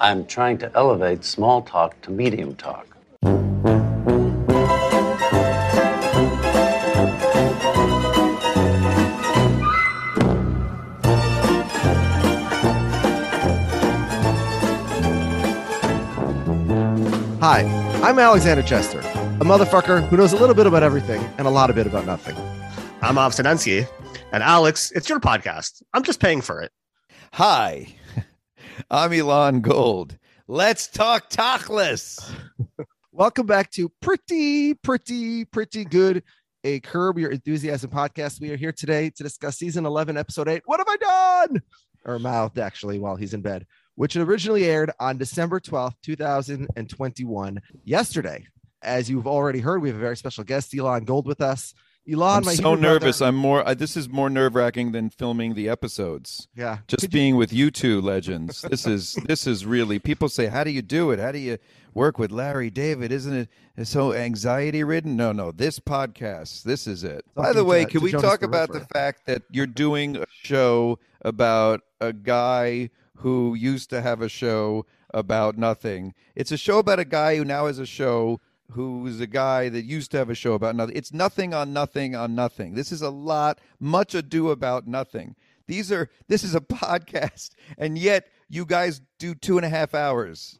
I'm trying to elevate small talk to medium talk. Hi, I'm Alexander Chester, a motherfucker who knows a little bit about everything and a lot of bit about nothing. I'm Av And Alex, it's your podcast. I'm just paying for it. Hi, I'm Elon Gold. Let's talk Tachlis. Welcome back to Pretty, Pretty, Pretty Good, a Curb Your Enthusiasm podcast. We are here today to discuss season 11, episode 8. What have I done? Or mouthed, actually, while he's in bed, which originally aired on December 12th, 2021, yesterday. As you've already heard, we have a very special guest, Elon Gold, with us. Elon, I'm so nervous. Brother. I'm more. I, this is more nerve wracking than filming the episodes. Yeah, just Could being you... with you two legends. This is this is really. People say, "How do you do it? How do you work with Larry David? Isn't it so anxiety ridden?" No, no. This podcast, this is it. Something By the way, can we Jonas talk about the fact that you're doing a show about a guy who used to have a show about nothing? It's a show about a guy who now has a show who's a guy that used to have a show about nothing. It's nothing on nothing on nothing. This is a lot, much ado about nothing. These are this is a podcast, and yet you guys do two and a half hours.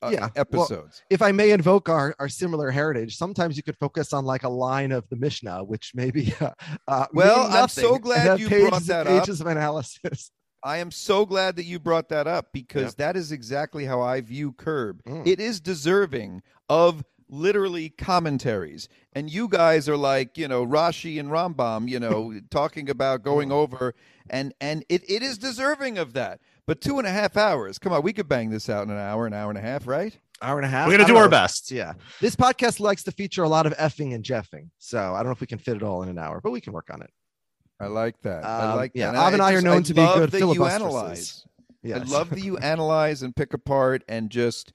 Uh, yeah, episodes. Well, if I may invoke our, our similar heritage, sometimes you could focus on like a line of the Mishnah, which maybe. Uh, uh, well, I'm so glad you brought that pages up. Pages of analysis. I am so glad that you brought that up because yep. that is exactly how I view Curb. Mm. It is deserving of literally commentaries. And you guys are like, you know, Rashi and Rambam, you know, talking about going over and and it, it is deserving of that. But two and a half hours. Come on, we could bang this out in an hour, an hour and a half, right? Hour and a half. We're gonna do our best. Yeah. This podcast likes to feature a lot of effing and jeffing. So I don't know if we can fit it all in an hour, but we can work on it. I like that. Um, I like yeah. That. Av and I, I just, are known I to be good that you analyze. Yes. I love that you analyze and pick apart and just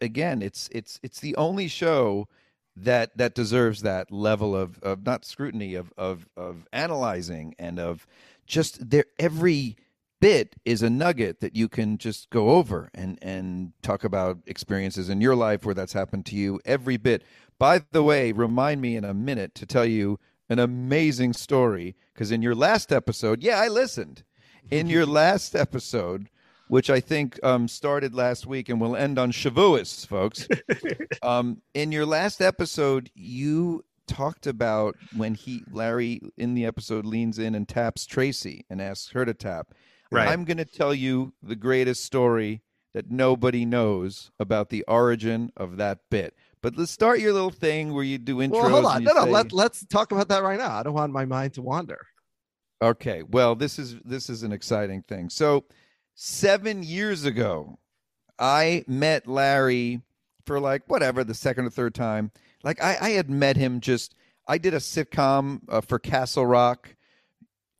again, it's it's it's the only show that that deserves that level of of not scrutiny of of of analyzing and of just there every bit is a nugget that you can just go over and and talk about experiences in your life where that's happened to you every bit. By the way remind me in a minute to tell you an amazing story because in your last episode yeah i listened. In your last episode which I think um, started last week and will end on Shavuos, folks. um, in your last episode, you talked about when he Larry in the episode leans in and taps Tracy and asks her to tap. Right. I'm going to tell you the greatest story that nobody knows about the origin of that bit. But let's start your little thing where you do intros. Well, hold on. No, no. Say, Let, let's talk about that right now. I don't want my mind to wander. Okay. Well, this is this is an exciting thing. So seven years ago, I met Larry for like whatever the second or third time. Like I, I had met him just. I did a sitcom uh, for Castle Rock,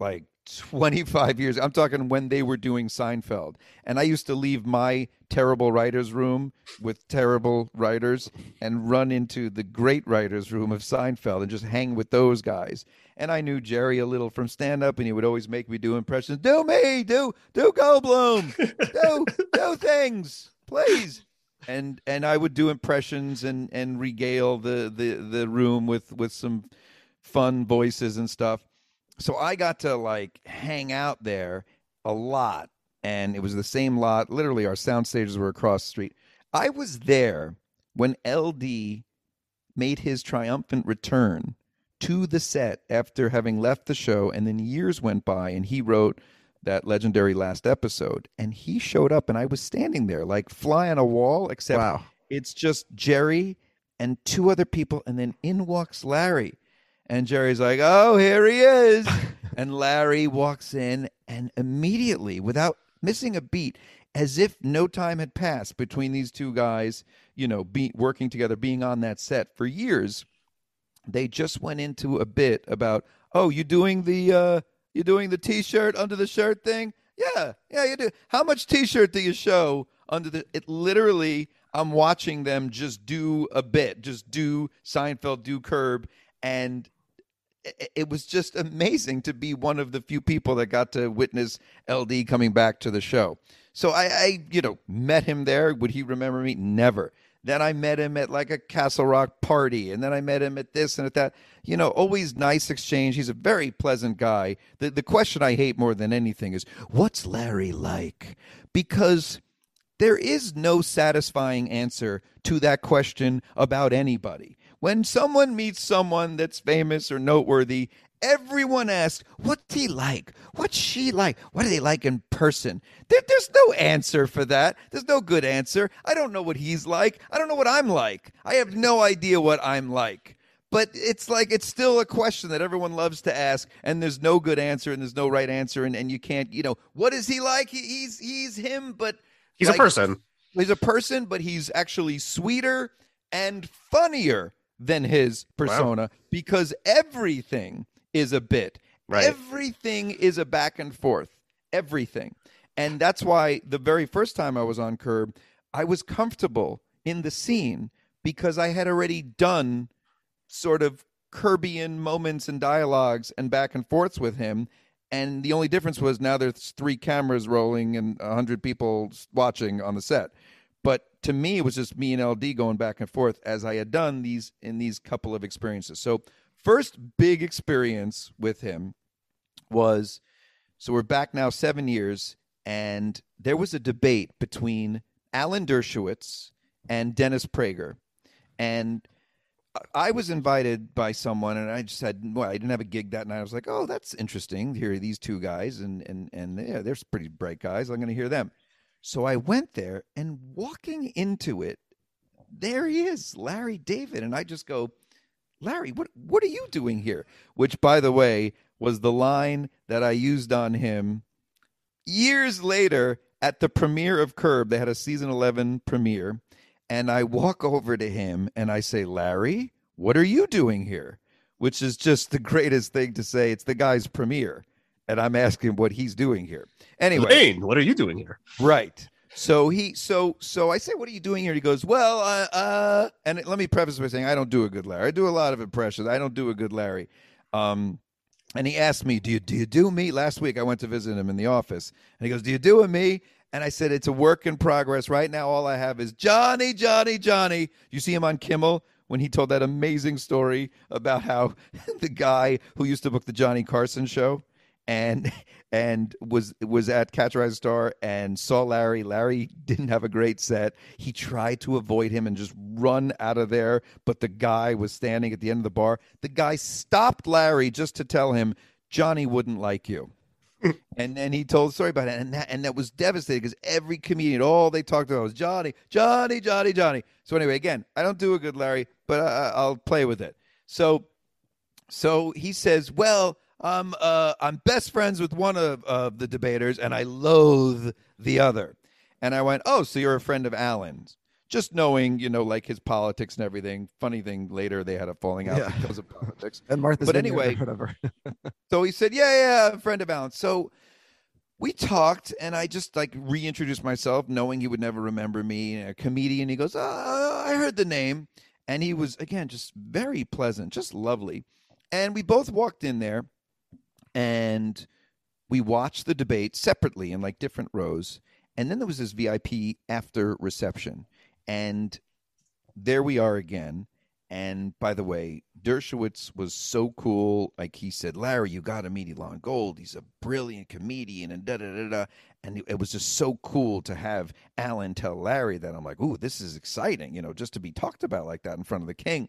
like 25 years. I'm talking when they were doing Seinfeld. And I used to leave my terrible writer's room with terrible writers and run into the great writer's room of Seinfeld and just hang with those guys and I knew Jerry a little from stand up, and he would always make me do impressions. Do me, do do Goldblum, do do things, please. And and I would do impressions and and regale the the the room with with some fun voices and stuff. So I got to like hang out there a lot, and it was the same lot. Literally, our sound stages were across the street. I was there when LD made his triumphant return to the set after having left the show, and then years went by, and he wrote that legendary last episode, and he showed up, and I was standing there like fly on a wall, except wow. it's just Jerry and two other people, and then in walks Larry, and Jerry's like, "Oh, here he is," and Larry walks in, and immediately, without missing a beat, as if no time had passed between these two guys, you know, be, working together, being on that set for years. They just went into a bit about, oh, you doing the uh, you doing the t-shirt under the shirt thing? Yeah, yeah, you do. How much t-shirt do you show under the? It literally, I'm watching them just do a bit, just do Seinfeld, do Curb, and it- was just amazing to be one of the few people that got to witness LD coming back to the show. So I, I, you know, met him there. Would he remember me? Never. Then I met him at like a Castle Rock party, and then I met him at this and at that. You know, always nice exchange. He's a very pleasant guy. The the question I hate more than anything is what's Larry like? Because there is no satisfying answer to that question about anybody. When someone meets someone that's famous or noteworthy, everyone asks, What's he like? What's she like? What are they like in person? There, there's no answer for that. There's no good answer. I don't know what he's like. I don't know what I'm like. I have no idea what I'm like. But it's like it's still a question that everyone loves to ask, and there's no good answer and there's no right answer, and, and you can't, you know, what is he like? He, he's he's him, but He's like, a person. He's a person, but he's actually sweeter and funnier than his persona because everything is a bit. Right. Everything is a back and forth. Everything. And that's why the very first time I was on Curb, I was comfortable in the scene because I had already done sort of Curbian moments and dialogues and back and forths with him. And the only difference was now there's three cameras rolling and a hundred people watching on the set. But to me, it was just me and LD going back and forth as I had done these in these couple of experiences. So first big experience with him was so we're back now seven years, and there was a debate between Alan Dershowitz and Dennis Prager. And I was invited by someone, and I just said, "Well, I didn't have a gig that night." I was like, "Oh, that's interesting. Here are these two guys, and and and yeah, they're pretty bright guys. I'm going to hear them." So I went there, and walking into it, there he is, Larry David, and I just go, "Larry, what what are you doing here?" Which, by the way, was the line that I used on him years later at the premiere of Curb. They had a season 11 premiere. And I walk over to him and I say, Larry, what are you doing here? Which is just the greatest thing to say. It's the guy's premiere. And I'm asking what he's doing here. Anyway, Lane, what are you doing here? Right. So he so so I say, what are you doing here? He goes, well, uh, uh and let me preface by saying I don't do a good Larry. I do a lot of impressions. I don't do a good Larry. Um, and he asked me, do you do you do me? Last week I went to visit him in the office, and he goes, do you do a me? And I said, it's a work in progress. Right now, all I have is Johnny, Johnny, Johnny. You see him on Kimmel when he told that amazing story about how the guy who used to book the Johnny Carson show and and was was at Catch a Rising Star and saw Larry. Larry didn't have a great set. He tried to avoid him and just run out of there, but the guy was standing at the end of the bar. The guy stopped Larry just to tell him Johnny wouldn't like you. and then he told the story about it, and that, and that was devastating because every comedian, all they talked about was Johnny, Johnny, Johnny, Johnny. So anyway, again, I don't do a good Larry, but I, I'll play with it. So, so he says, "Well, I'm uh, I'm best friends with one of, of the debaters, and I loathe the other." And I went, "Oh, so you're a friend of Alan's?" Just knowing, you know, like his politics and everything. Funny thing, later they had a falling out Yeah. because of politics. And Martha's But anyway- whatever. So he said, "Yeah, yeah, friend of Alan." So we talked, and I just like reintroduced myself, knowing he would never remember me. A comedian. He goes, oh, "I heard the name," and he was again just very pleasant, just lovely. And we both walked in there, and we watched the debate separately in like different rows. And then there was this VIP after reception, and there we are again. And by the way, Dershowitz was so cool. Like he said, Larry, you got to meet Elon Gold. He's a brilliant comedian, and da da da da. And it was just so cool to have Alan tell Larry that. I'm like, ooh, this is exciting. You know, just to be talked about like that in front of the king.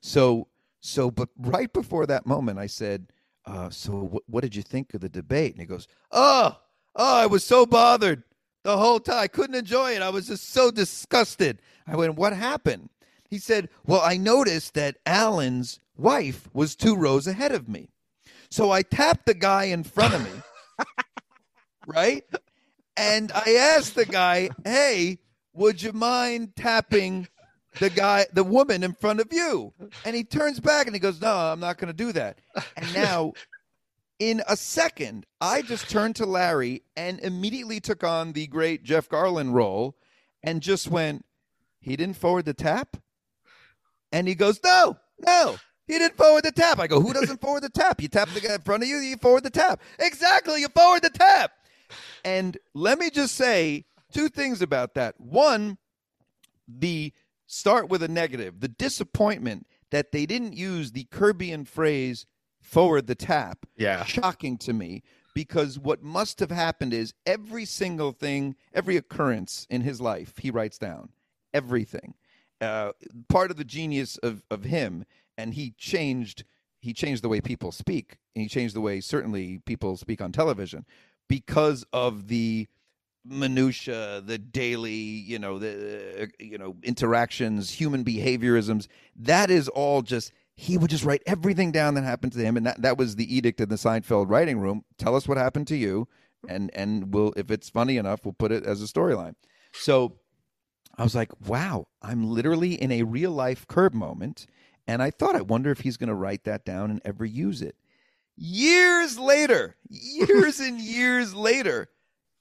So, so, but right before that moment, I said, uh, "So, what, what did you think of the debate?" And he goes, "Oh, oh, I was so bothered the whole time. I couldn't enjoy it. I was just so disgusted." I went, "What happened?" He said, Well, I noticed that Alan's wife was two rows ahead of me. So I tapped the guy in front of me, right? And I asked the guy, "Hey, would you mind tapping the guy, the woman in front of you?" And he turns back and he goes, "No, I'm not going to do that." And now in a second, I just turned to Larry and immediately took on the great Jeff Garlin role and just went, he didn't forward the tap? And he goes, no, no, he didn't forward the tap. I go, who doesn't forward the tap? You tap the guy in front of you, you forward the tap. Exactly, you forward the tap. And let me just say two things about that. One, the start with a negative, the disappointment that they didn't use the Curbian phrase forward the tap. Yeah. Shocking to me because what must have happened is every single thing, every occurrence in his life, he writes down everything. Uh, part of the genius of, of him, and he changed he changed the way people speak, and he changed the way certainly people speak on television because of the minutia, the daily, you know, the uh, you know interactions, human behaviorisms. That is all just he would just write everything down that happened to him, and that, that was the edict in the Seinfeld writing room. Tell us what happened to you, and and we'll if it's funny enough, we'll put it as a storyline. So I was like, wow, I'm literally in a real life curb moment, and I thought, I wonder if he's going to write that down and ever use it. Years later, years and years later,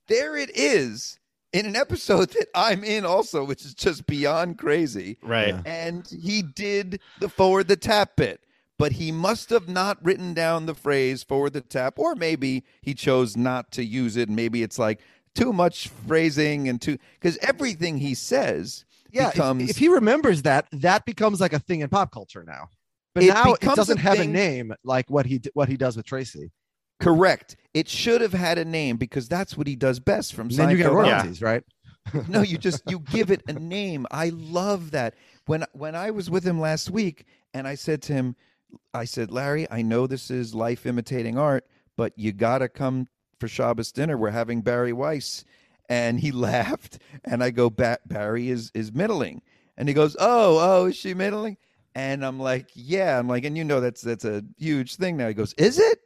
there it is in an episode that I'm in also, which is just beyond crazy. Right. Yeah. And he did the forward the tap bit, but he must have not written down the phrase forward the tap, or maybe he chose not to use it. And maybe it's like too much phrasing and too, because everything he says Yeah, if- becomes. if, he remembers that, that becomes like a thing in pop culture now. But It now it doesn't a have a name like what he what he does with Tracy. Correct. It should have had a name because that's what he does best from And then you get Seinfeld on. royalties, right? no, you just you give it a name. I love that. When when I was with him last week and I said to him, I said, Larry, I know this is life imitating art, but you gotta come for Shabbos dinner. We're having Bari Weiss. And he laughed. And I go, ba- Bari is is middling. And he goes, Oh, oh, is she middling? And I'm like, Yeah. I'm like, and you know that's that's a huge thing now. He goes, Is it?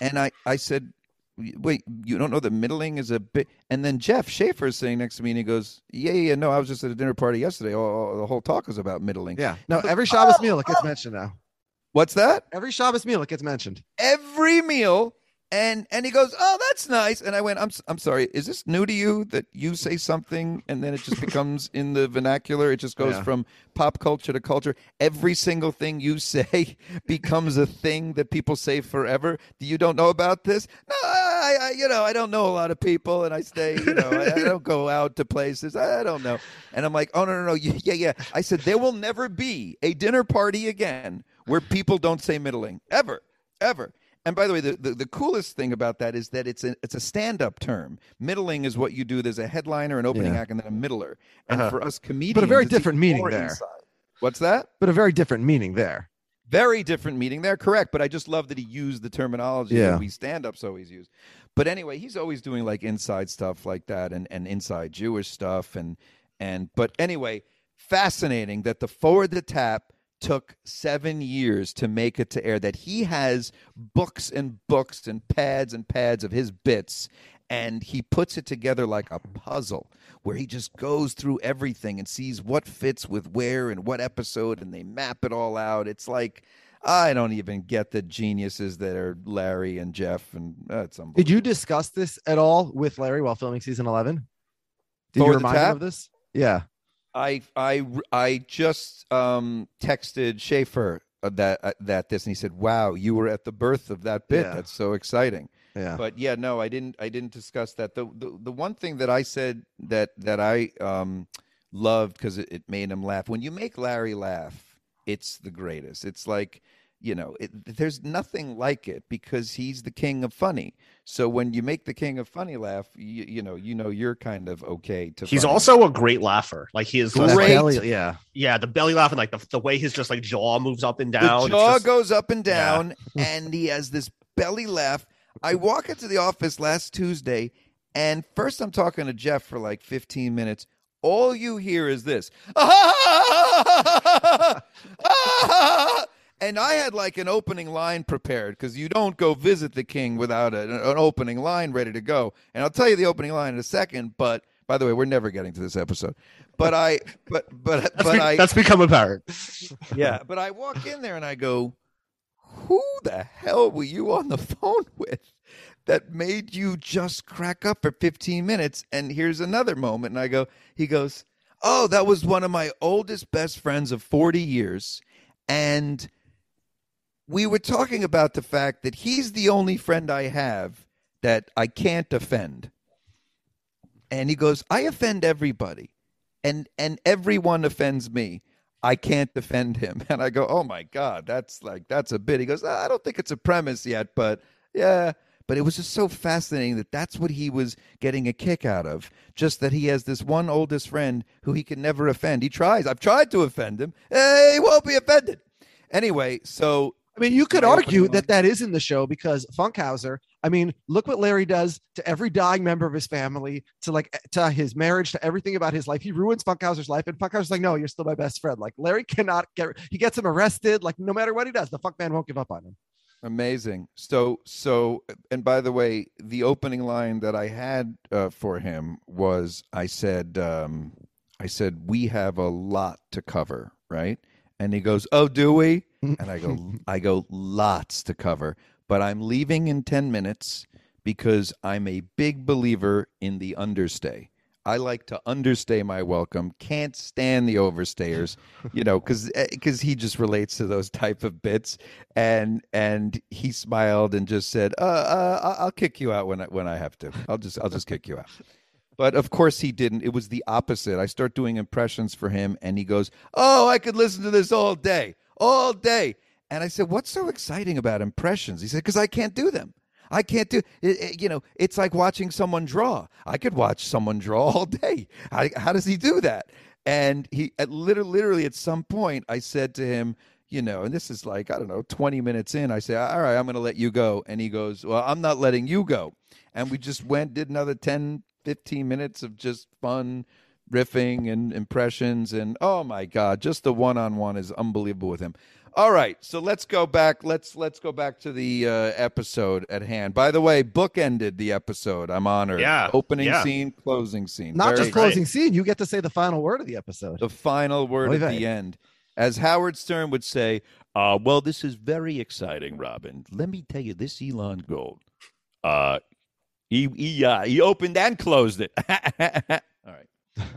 And I, I said, wait, you don't know that middling is a bit. And then Jeff Schaffer is sitting next to me and he goes, yeah, yeah, no, I was just at a dinner party yesterday. Oh, the whole talk was about middling. Yeah. No, every Shabbos oh, meal it gets oh. mentioned now. What's that? Every Shabbos meal it gets mentioned. Every meal. And and he goes, oh, that's nice. And I went, I'm I'm sorry. Is this new to you that you say something and then it just becomes in the vernacular? It just goes Yeah. from pop culture to culture. Every single thing you say becomes a thing that people say forever. Do you don't know about this? No, I, I you know I don't know a lot of people, and I stay you know I, I don't go out to places. I, I don't know. And I'm like, oh no no no yeah yeah. I said there will never be a dinner party again where people don't say middling ever ever. And by the way, the, the, the coolest thing about that is that it's a it's a stand up term. Middling is what you do. There's a headliner, an opening Yeah. act, and then a middler. And Uh-huh. for us comedians, but a very different meaning there. inside. What's that? But a very different meaning there. Very different meaning there, correct. But I just love that he used the terminology Yeah. that we stand ups always use. But anyway, he's always doing like inside stuff like that and, and inside Jewish stuff and and but anyway, fascinating that the forward the tap took seven years to make it to air. That he has books and books and pads and pads of his bits, and he puts it together like a puzzle where he just goes through everything and sees what fits with where and what episode, and they map it all out. It's like I don't even get the geniuses that are Larry and Jeff, and uh. Did you discuss this at all with Larry while filming season 11? Did Forward you remind him of this? Yeah. I I I just um, texted Schaffer uh, that uh, that this, and he said, "Wow, you were at the birth of that bit. Yeah. That's so exciting." Yeah. But yeah, no, I didn't. I didn't discuss that. The the, the one thing that I said that that I um, loved because it, it made him laugh. When you make Larry laugh, it's the greatest. It's like you know, it, there's nothing like it because he's the king of funny. So when you make the king of funny laugh, you, you know, you know, you're kind of okay to. He's funny. also a great laugher. Like he is Great. belly- yeah. yeah, the belly laugh and like the, the way his just like jaw moves up and down. The jaw just- goes up and Yeah. down, and he has this belly laugh. I walk into the office last Tuesday, and first I'm talking to Jeff for like 15 minutes. All you hear is this, and I had like an opening line prepared because you don't go visit the king without a, an opening line ready to go. And I'll tell you the opening line in a second. But by the way, we're never getting to this episode. But I, but but That's, but be- I, that's become apparent. yeah. But I walk in there and I go, "Who the hell were you on the phone with?" That made you just crack up for 15 minutes. And here's another moment. And I go, he goes, Oh, that was one of my oldest best friends of 40 years. And we were talking about the fact that he's the only friend I have that I can't offend. And he goes, I offend everybody. And and everyone offends me. I can't defend him. And I go, Oh my God, that's like that's a bit. He goes, I don't think it's a premise yet, but yeah. But it was just so fascinating that that's what he was getting a kick out of. Just that he has this one oldest friend who he can never offend. He tries. I've tried to offend him. Eh, he won't be offended. Anyway, so I mean, you could argue that that is in the show because Funkhauser. I mean, look what Larry does to every dying member of his family, to like to his marriage, to everything about his life. He ruins Funkhauser's life, and Funkhauser's like, "No, you're still my best friend." Like Larry cannot get. He gets him arrested. Like no matter what he does, the Funk Man won't give up on him. Amazing. So, so, and by the way, the opening line that I had uh, for him was, I said, um, I said, we have a lot to cover, right? And he goes, oh, do we? And I go, I go, lots to cover, but I'm leaving in 10 minutes because I'm a big believer in the understay. I like to understay my welcome. Can't stand the overstayers, you know, because because he just relates to those type of bits. And and he smiled and just said, uh, uh, "I'll kick you out when I when I have to. I'll just I'll just kick you out." But of course he didn't. It was the opposite. I start doing impressions for him, and he goes, "Oh, I could listen to this all day, all day." And I said, "What's so exciting about impressions?" He said, "Because I can't do them." I can't do it, it- You know, it's like watching someone draw. I could watch someone draw all day. How, does he do that? And he, at literally, literally, at some point, I said to him, you know, and this is like I don't know, twenty minutes in. I say, all right, I'm going to let you go, and he goes, well, I'm not letting you go. And we just went, did another 10, 15 minutes of just fun riffing and impressions, and oh my god, just the one on one is unbelievable with him. All right, so let's go back. Let's let's go back to the uh, episode at hand. By the way, book ended the episode. I'm honored. Yeah, opening yeah. scene, closing scene. Not Very just closing scene. You get to say the final word of the episode. the final word at the end. As Howard Stern would say, uh, well, this is very exciting, Robin. Let me tell you, this Elon Gold, uh, he he, uh, he opened and closed it. All right.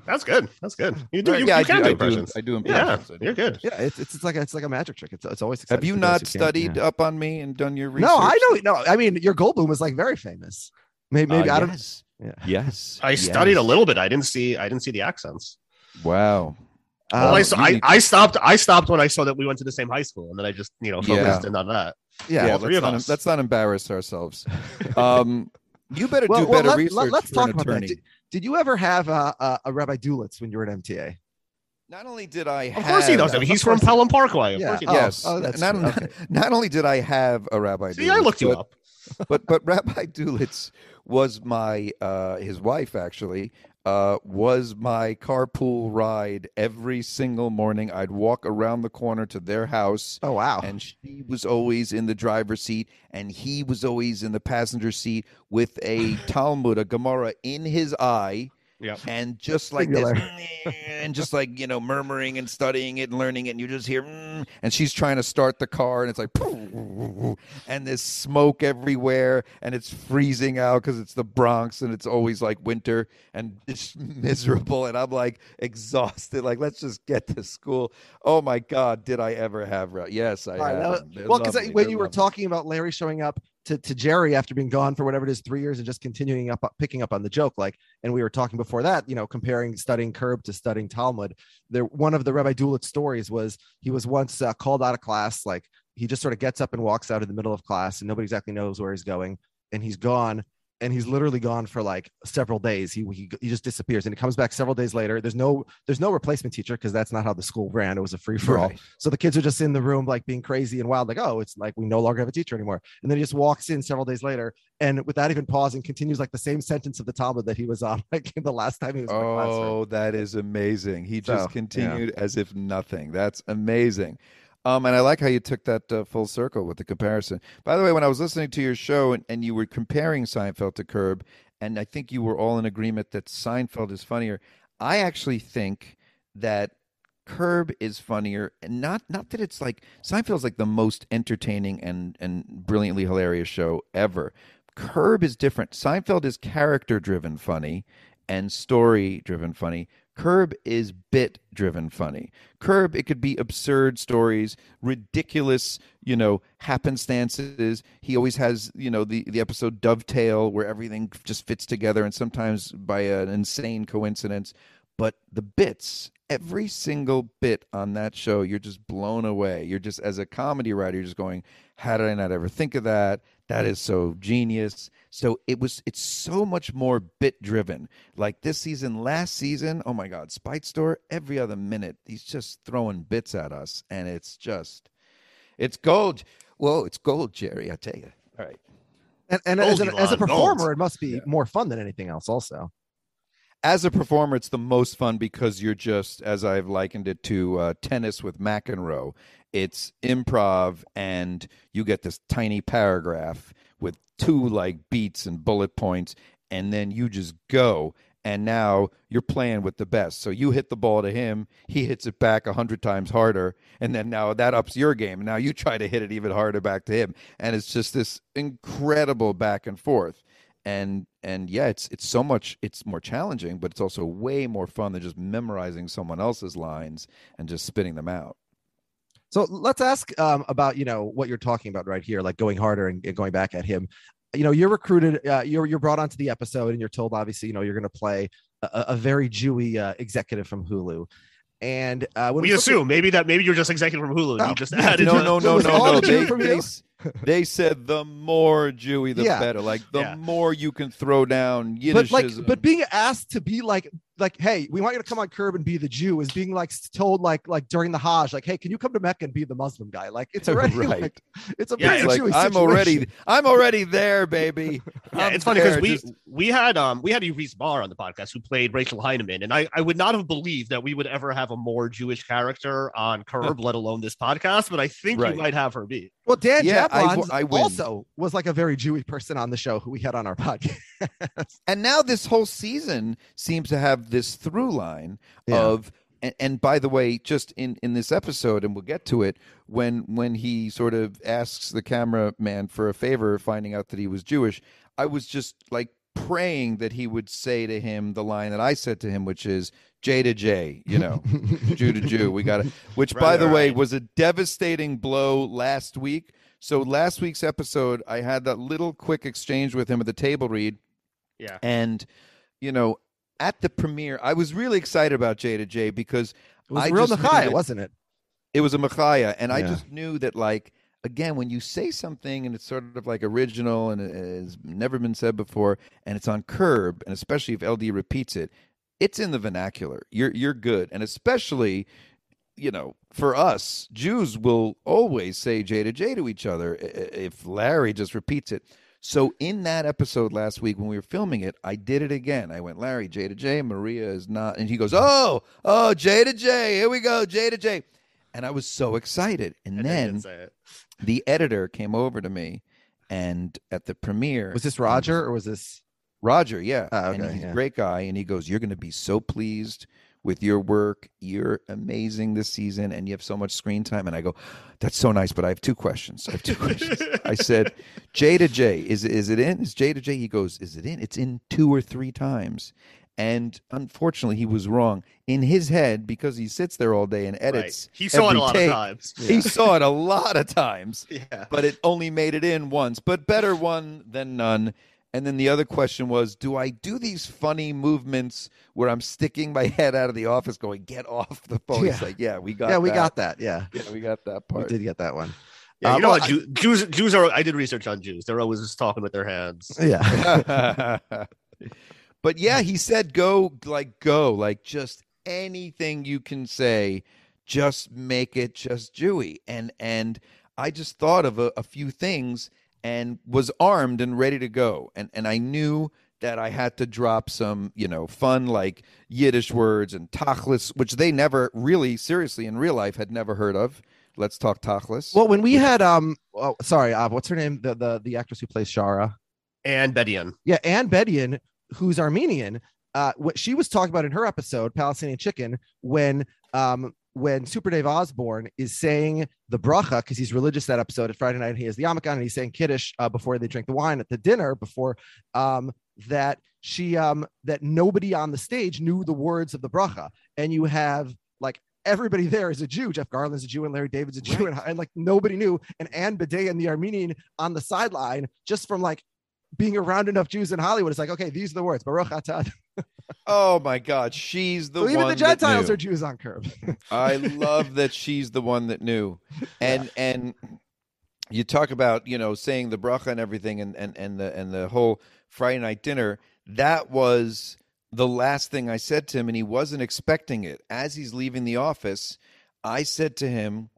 That's good. That's good. You do. Right, You, yeah, you I can do, do, I do, impressions. I do Yeah, impressions. I do. you're good. Yeah, it's, it's it's like a, it's like a magic trick. It's it's always. Have you not those studied yeah. up on me and done your research? No, I know. No, I mean your Goldblum was like very famous. Maybe, maybe Uh, I don't. yes. Yeah. Yes. I yes. studied a little bit. I didn't see. I didn't see the accents. Wow. well, Um, I, saw, I, I stopped. I stopped when I saw that we went to the same high school, and then I just you know Yeah. focused in on that. yeah. Yeah, three let's, of not, let's not embarrass ourselves. Um, you better Well, do well, better let- research let, us for talk an about that. Attorney. Did, did you ever have a, a, a Rabbi Dulitz when you were at MTA? Not only did I Of course he does. I mean, he's from Pelham Parkway. Of Yeah. course he Oh, does. yes. oh, that's not, not, Okay. not only did I have a Rabbi See, I looked you up. But but Rabbi Dulitz was my uh, his wife actually uh, was my carpool ride every single morning. I'd walk around the corner to their house. Oh wow! And she was always in the driver's seat, and he was always in the passenger seat with a Talmud, a Gemara in his eye, Yeah. and just like this, and just like you know, murmuring and studying it and learning it, and you just hear, mm, and she's trying to start the car, and it's like, and there's smoke everywhere, and it's freezing out because it's the Bronx, and it's always like winter, and it's miserable, and I'm like exhausted, like let's just get to school. Oh my God, did I ever have? ra- Yes, I All right, have. was- well, because when They're you were lovely. talking about Larry showing up to, to Jerry after being gone for whatever it is, three years, and just continuing up, picking up on the joke, like, and we were talking before that, you know, comparing studying Curb to studying Talmud. There, one of the Rabbi Dulitz stories was he was once uh, called out of class, like he just sort of gets up and walks out in the middle of class, and nobody exactly knows where he's going, and he's gone. And he's literally gone for like several days. He, he he just disappears, and he comes back several days later. There's no there's no replacement teacher because that's not how the school ran. It was a free for all. Right. So the kids are just in the room, like being crazy and wild, like, oh, it's like we no longer have a teacher anymore. And then he just walks in several days later and without even pausing, continues like the same sentence of the Talmud that he was on, like the last time he was in the classroom. Oh, that is amazing. He So, just yeah. continued as if nothing. That's amazing. Um, and I like how you took that uh, full circle with the comparison. By the way, when I was listening to your show and, and you were comparing Seinfeld to Curb, and I think you were all in agreement that Seinfeld is funnier. I actually think that Curb is funnier, and not not that it's like Seinfeld's like the most entertaining and and brilliantly hilarious show ever. Curb is different. Seinfeld is character driven funny and story driven funny. Curb is bit driven funny. Curb, it could be absurd stories, ridiculous, you know, happenstances. He always has, you know, the, the episode Dovetail where everything just fits together and sometimes by an insane coincidence. But the bits, every single bit on that show, you're just blown away. You're just, as a comedy writer, you're just going, how did I not ever think of that? That is so genius. So it was it's so much more bit driven. Like this season, last season, oh my god, Spite Store, every other minute, he's just throwing bits at us. And it's just it's gold. Whoa, it's gold, Jerry, I tell you. All right. And, and as, a, as a performer, gold. it must be Yeah. more fun than anything else. Also, As a performer, it's the most fun because you're just, as I've likened it to uh, tennis with McEnroe, it's improv and you get this tiny paragraph with two like beats and bullet points, and then you just go. And now you're playing with the best. So you hit the ball to him, he hits it back a hundred times harder, and then now that ups your game. Now you try to hit it even harder back to him, and it's just this incredible back and forth and and yeah it's it's so much it's more challenging but it's also way more fun than just memorizing someone else's lines and just spitting them out so let's ask um, about you know what you're talking about right here, like going harder and, and going back at him. You know, you're recruited, uh, you're you're brought onto the episode, and you're told obviously, you know, you're going to play a, a very Jewy uh, executive from Hulu. And uh, when we look at- assume maybe that maybe you're just executive from Hulu. and Oh, you just added no to- no no no no a they, they, you? s- they said the more jewy the Yeah. better like the Yeah. more you can throw down but like, Yiddishism. but being asked to be like, like, hey, we want you to come on Curb and be the Jew is being like told like, like during the Hajj, like, hey, can you come to Mecca and be the Muslim guy? Like, it's already Right. like, it's a Yeah, It's like Jewish i'm already i'm already there baby Yeah, I'm it's funny because we just- we had um we had Reese Barr on the podcast who played Rachel Heineman, and I I would not have believed that we would ever have a more Jewish character on Curb, let alone this podcast. But I think Right. you might have her be. Well, Dan Yeah, I Jablon w- I win. also was like a very Jewy person on the show who we had on our podcast. and now this whole season seems to have this through line Yeah. of and, and by the way just in in this episode and we'll get to it when when he sort of asks the cameraman for a favor finding out that he was jewish i was just like praying that he would say to him the line that i said to him which is j to j you know jew to jew we got it which by the right, way was a devastating blow last week. So last week's episode i had that little quick exchange with him at the table read. Yeah. and you know, at the premiere, I was really excited about J to J because It was I a real Machaya, wasn't it? it was a Machaya, and I just knew that like again when you say something and it's sort of like original and has never been said before, and it's on curb, and especially if LD repeats it, it's in the vernacular. You're you're good, and especially. You know, for us, Jews will always say J to J to each other if Larry just repeats it. So in that episode last week when we were filming it, I did it again. I went Larry J to J, Maria is not, and he goes, oh, oh J to J, here we go, J to J, and I was so excited. And, And they then didn't say it. the editor came over to me, and at the premiere, Was this and Roger or was this? Roger, yeah. Oh, and okay, he's yeah. a great guy. And he goes, You're going to be so pleased with your work. You're amazing this season and you have so much screen time. And I go, That's so nice. But I have two questions. I have two questions. I said, J to J, is, is it in? Is J to J? He goes, Is it in? It's in two or three times. And unfortunately, he was wrong. In his head, because he sits there all day and edits, Right. He saw it a lot take, of times. He saw it a lot of times Yeah. but it only made it in once. But better one than none. And then the other question was, do I do these funny movements where I'm sticking my head out of the office, going, "Get off the phone"? He's Yeah. like, "Yeah, we got. yeah, we that. got that. Yeah, Yeah, we got that part we did get that one. Yeah, Uh, you know well, what? Jew- Jews, Jews are. I did research on Jews. They're always just talking with their hands. Yeah. but yeah, he said, "Go, like, go, like, just anything you can say, just make it just Jewy." And and I just thought of a, a few things and was armed and ready to go. And and I knew that I had to drop some, you know, fun like Yiddish words and tachlis, which they never really seriously in real life had never heard of. let's talk tachlis. Well, when we had um, oh, sorry, uh, what's her name? The the the actress who plays Shara. Anne Bedian. Yeah, Anne Bedian, who's Armenian. Uh, what she was talking about in her episode, Palestinian Chicken, when um when Super Dave Osborne is saying the bracha because he's religious that episode at Friday night, and he has the yarmulke and he's saying kiddush uh, before they drink the wine at the dinner before um that she um that nobody on the stage knew the words of the bracha, and you have like everybody there is a Jew. Jeff Garlin's a Jew, and Larry David's a Jew, and, and like nobody knew. And Anne Bedian the Armenian on the sideline, just from like being around enough Jews in Hollywood, it's like, okay, these are the words. Baruch atah. oh my God, she's the So one. even the Gentiles are Jews on curb. I love that she's the one that knew. And and you talk about, you know, saying the bracha and everything and and and the and the whole Friday night dinner, that was the last thing I said to him and he wasn't expecting it. As he's leaving the office, I said to him,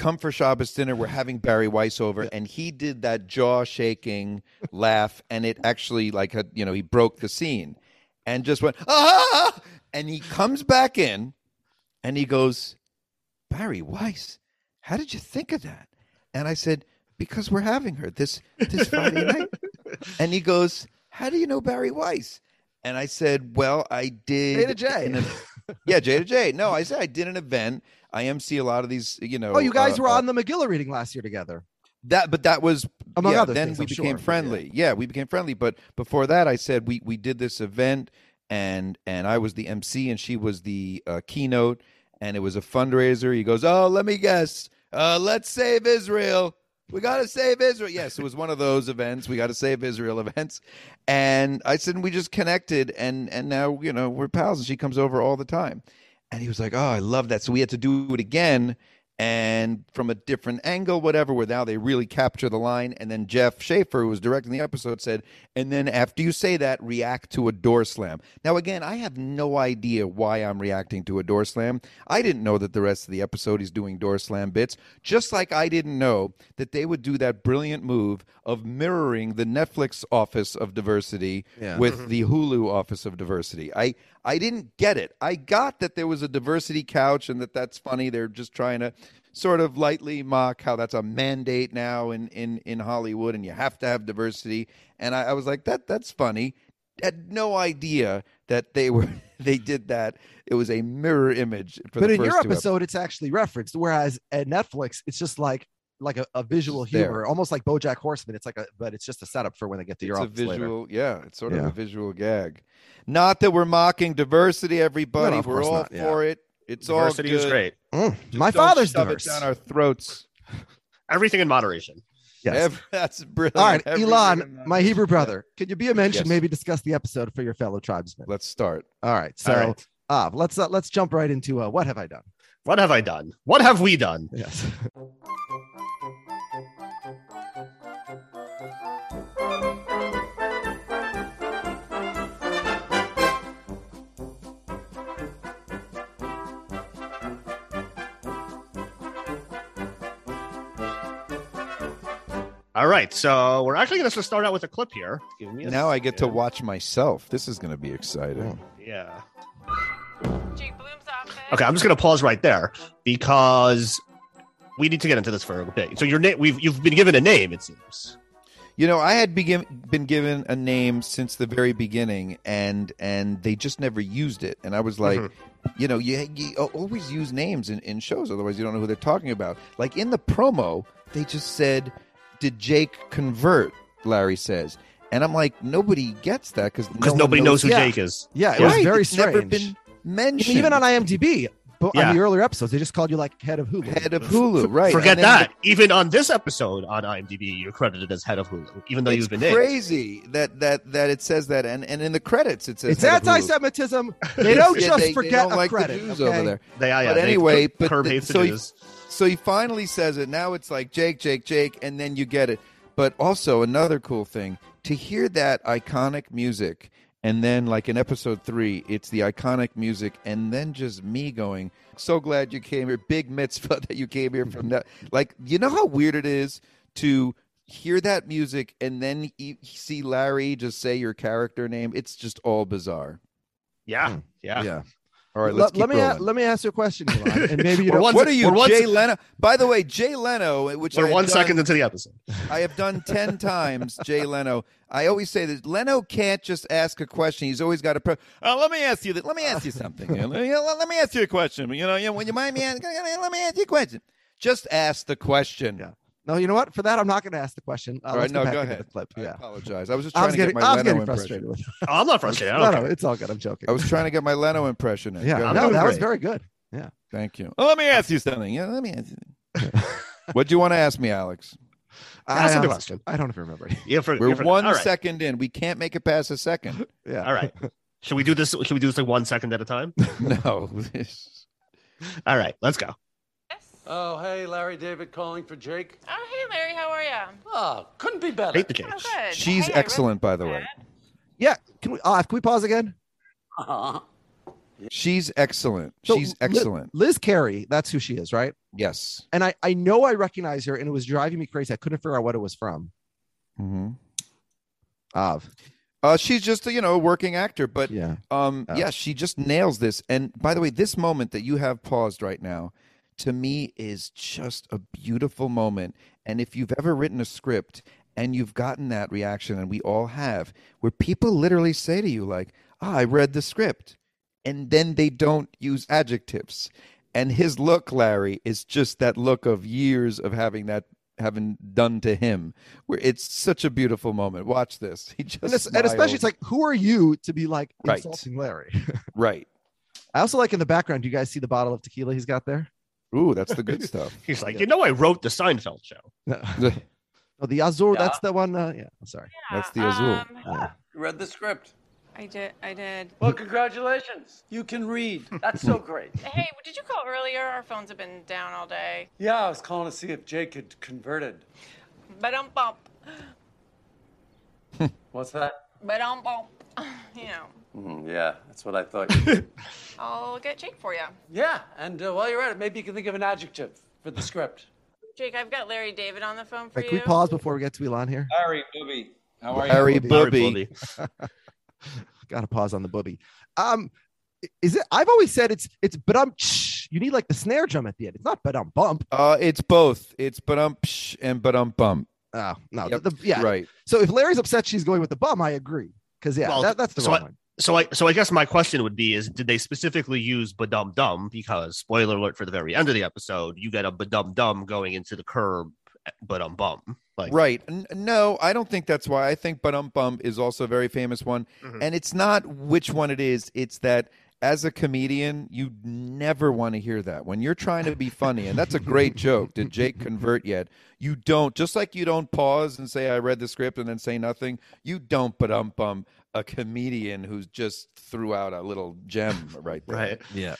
"Come for Shabbos dinner. We're having Bari Weiss over." And he did that jaw shaking laugh and it actually like had, you know, he broke the scene and just went, "Ah!" And he comes back in and he goes, Bari Weiss, how did you think of that? And I said, because we're having her this this Friday night. And he goes, how do you know Bari Weiss? And I said, well, I did. J to J. an yeah, J to J. No, I said I did an event. I MC a lot of these, you know. oh, you guys uh, were uh, on the Megillah reading last year together. that, but that was Among yeah, other then things, we I'm became sure, but yeah. friendly. Yeah. we became friendly. But before that, I said we we did this event, and and I was the MC, and she was the uh, keynote, and it was a fundraiser. He goes, "Oh, let me guess. Uh, let's save Israel. We got to save Israel." Yes, it was one of those events. We got to save Israel events, and I said we just connected, and and now you know we're pals, and she comes over all the time. And he was like, "Oh, I love that." So we had to do it again, and from a different angle, whatever. Where now they really capture the line. And then Jeff Schaffer, who was directing the episode, said, "And then after you say that, react to a door slam." Now, again, I have no idea why I'm reacting to a door slam. I didn't know that the rest of the episode he's doing door slam bits, just like I didn't know that they would do that brilliant move of mirroring the Netflix Office of Diversity Yeah. with mm-hmm. the Hulu Office of Diversity. I I didn't get it. I got that there was a diversity couch and that that's funny. They're just trying to sort of lightly mock how that's a mandate now in in in Hollywood and you have to have diversity. And I, I was like, that that's funny. Had no idea that they were they did that. It was a mirror image for but in your episode, it's actually referenced. Whereas at Netflix, it's just like like a, a visual It's there. humor, almost like BoJack Horseman. It's like a, but it's just a setup for when they get to your it's a office later. visual, yeah. It's sort of Yeah. a visual gag. Not that we're mocking diversity, everybody. No, we're all not, yeah. for it. It's Diversity all is good. great. Mm, Just my don't father's shove diverse. it down our throats. Everything in moderation. Yes. Ev- that's brilliant. All right, Everything Elon, my. Hebrew brother, could you be a mention? Yes. Maybe discuss the episode for your fellow tribesmen. Let's start. All right, so All right. uh, let's uh, let's jump right into uh, what have I done? What have I done? What have we done? Yes. All right, so we're actually going to start out with a clip here. Give me a Now I get to watch myself. This is going to be exciting. Yeah. Jake Bloom's outfit. Okay, I'm just going to pause right there because we need to get into this for a bit. So your name, we've you've been given a name, it seems. You know, I had begin, been given a name since the very beginning, and and they just never used it. And I was like, Mhm. you know, you, you always use names in, in shows, otherwise you don't know who they're talking about. Like in the promo, they just said, "Did Jake convert?" Larry says, and I'm like, nobody gets that because Because nobody knows who Yeah. Jake is. Yeah, it was Right, very it's strange. never been mentioned. Even on IMDb, but Yeah. on the earlier episodes, they just called you like head of Hulu. head of Hulu, right? Forget And then that. Even on this episode on IMDb, you're credited as head of Hulu, even though you've been named. crazy that that that it says that, and and in the credits it says It's head of Hulu. anti-Semitism. They don't Yeah, just they- they forget don't a like the credit. Jews okay? over there. They, yeah, But they- anyway, but Curb the- hates the so you- Jews. So he finally says it. Now it's like Jake, Jake, Jake, and then you get it. But also another cool thing to hear that iconic music, and then like in episode three, it's the iconic music, and then just me going, "So glad you came here, big mitzvah that you came here from that." Like, you know how weird it is to hear that music and then you see Larry just say your character name. It's just all bizarre. Yeah, Hmm. yeah. Yeah. All right, let, let's keep let me a- let me ask you a question, Elon, and maybe you We're don't. one- what are you, we're Jay Leno? By the way, Jay Leno, which I We're have one done- second into the episode. I have done 10 times Jay Leno. I always say that Leno can't just ask a question. He's always got to. Pro- oh, uh, let me ask you that. Let me ask you something. You know, let, me, ask you a question. You know, you, when you mind me asking, let me ask you a question. Just ask the question. Yeah. No, you know what? For that, I'm not going to ask the question. Uh, All right, no, back go into ahead. The clip. I Yeah. apologize. I was just I trying was to getting, get my I was Leno getting impression. frustrated with. Oh, I'm not frustrated. I No, don't no, care. it's all good. I'm joking. I was trying to get my Leno impression in. yeah, no, ahead. doing that was very good. Yeah. Thank you. Well, let me ask you something. Yeah, let me ask you. what do you want to ask me, Alex? I, Ask him the honestly- question. I don't even remember. Yeah, for, We're yeah, for- one all right. second in. We can't make it past a second. Yeah. All right. Should we do this? Should we do this like one second at a time? No. All right, let's go. Yes. Oh, hey, Larry David calling for Jake. Oh, hey, Larry, how are you? Oh, couldn't be better. Hate the Oh, good. She's Hey, excellent, by the way. Yeah. Can we? Uh, can we pause again? Uh-huh. She's excellent. So, She's Li- excellent. Liz Carey. That's who she is, right? Yes. And I I know I recognize her, and it was driving me crazy. I couldn't figure out what it was from. hmm Of Uh, she's just a, you know a working actor, but yeah. um, Oh. yeah, she just nails this. And by the way, this moment that you have paused right now, to me, is just a beautiful moment. And if you've ever written a script and you've gotten that reaction, and we all have, where people literally say to you like, "Ah, I read the script," and then they don't use adjectives. And his look, Larry, is just that look of years of having that having done to him. Where it's such a beautiful moment. Watch this. He just And, it's, and especially, it's like, who are you to be like Right. insulting Larry? right. I also like in the background. Do you guys see the bottle of tequila he's got there? Ooh, that's the good stuff. He's like, you know, I wrote the Seinfeld show. No, that's Oh, the Azul. Yeah. That's the one. Uh, yeah. I'm sorry. That's the Azul. Um, Yeah. You read the script. I did. I did. Well, congratulations. You can read. That's so great. Hey, did you call earlier? Our phones have been down all day. Yeah, I was calling to see if Jake had converted. But um bump. What's that? But um bump. You know, Mm, yeah, that's what I thought. I'll get Jake for you. yeah, and uh, while you're at it, maybe you can think of an adjective for the script. Jake, I've got Larry David on the phone for Wait, you. can we pause before we get to Elon here? Larry Booby. How are you? Harry Sorry, Booby. Got to pause on the booby. Um, is it? I've always said it's it's but um. You need like the snare drum at the end. It's not but um bump. Uh, it's both. It's but um and but um bump. Oh no. Yep, the, the- yeah. Right. So if Larry's upset, she's going with the bum. I agree. Because yeah, Well, that, that's the so wrong I- one. So I so I guess my question would be is did they specifically use badum dum because spoiler alert for the very end of the episode you get a badum dum going into the curb badum bum like Right. No, I don't think that's why. I think but um bump is also a very famous one, Mhm. and it's not which one it is. It's that. As a comedian, you never want to hear that. When you're trying to be funny, and that's a great joke. Did Jake convert yet? You don't. Just like you don't pause and say, I read the script and then say nothing, you don't but um bum a comedian who's just threw out a little gem right there. right Yeah.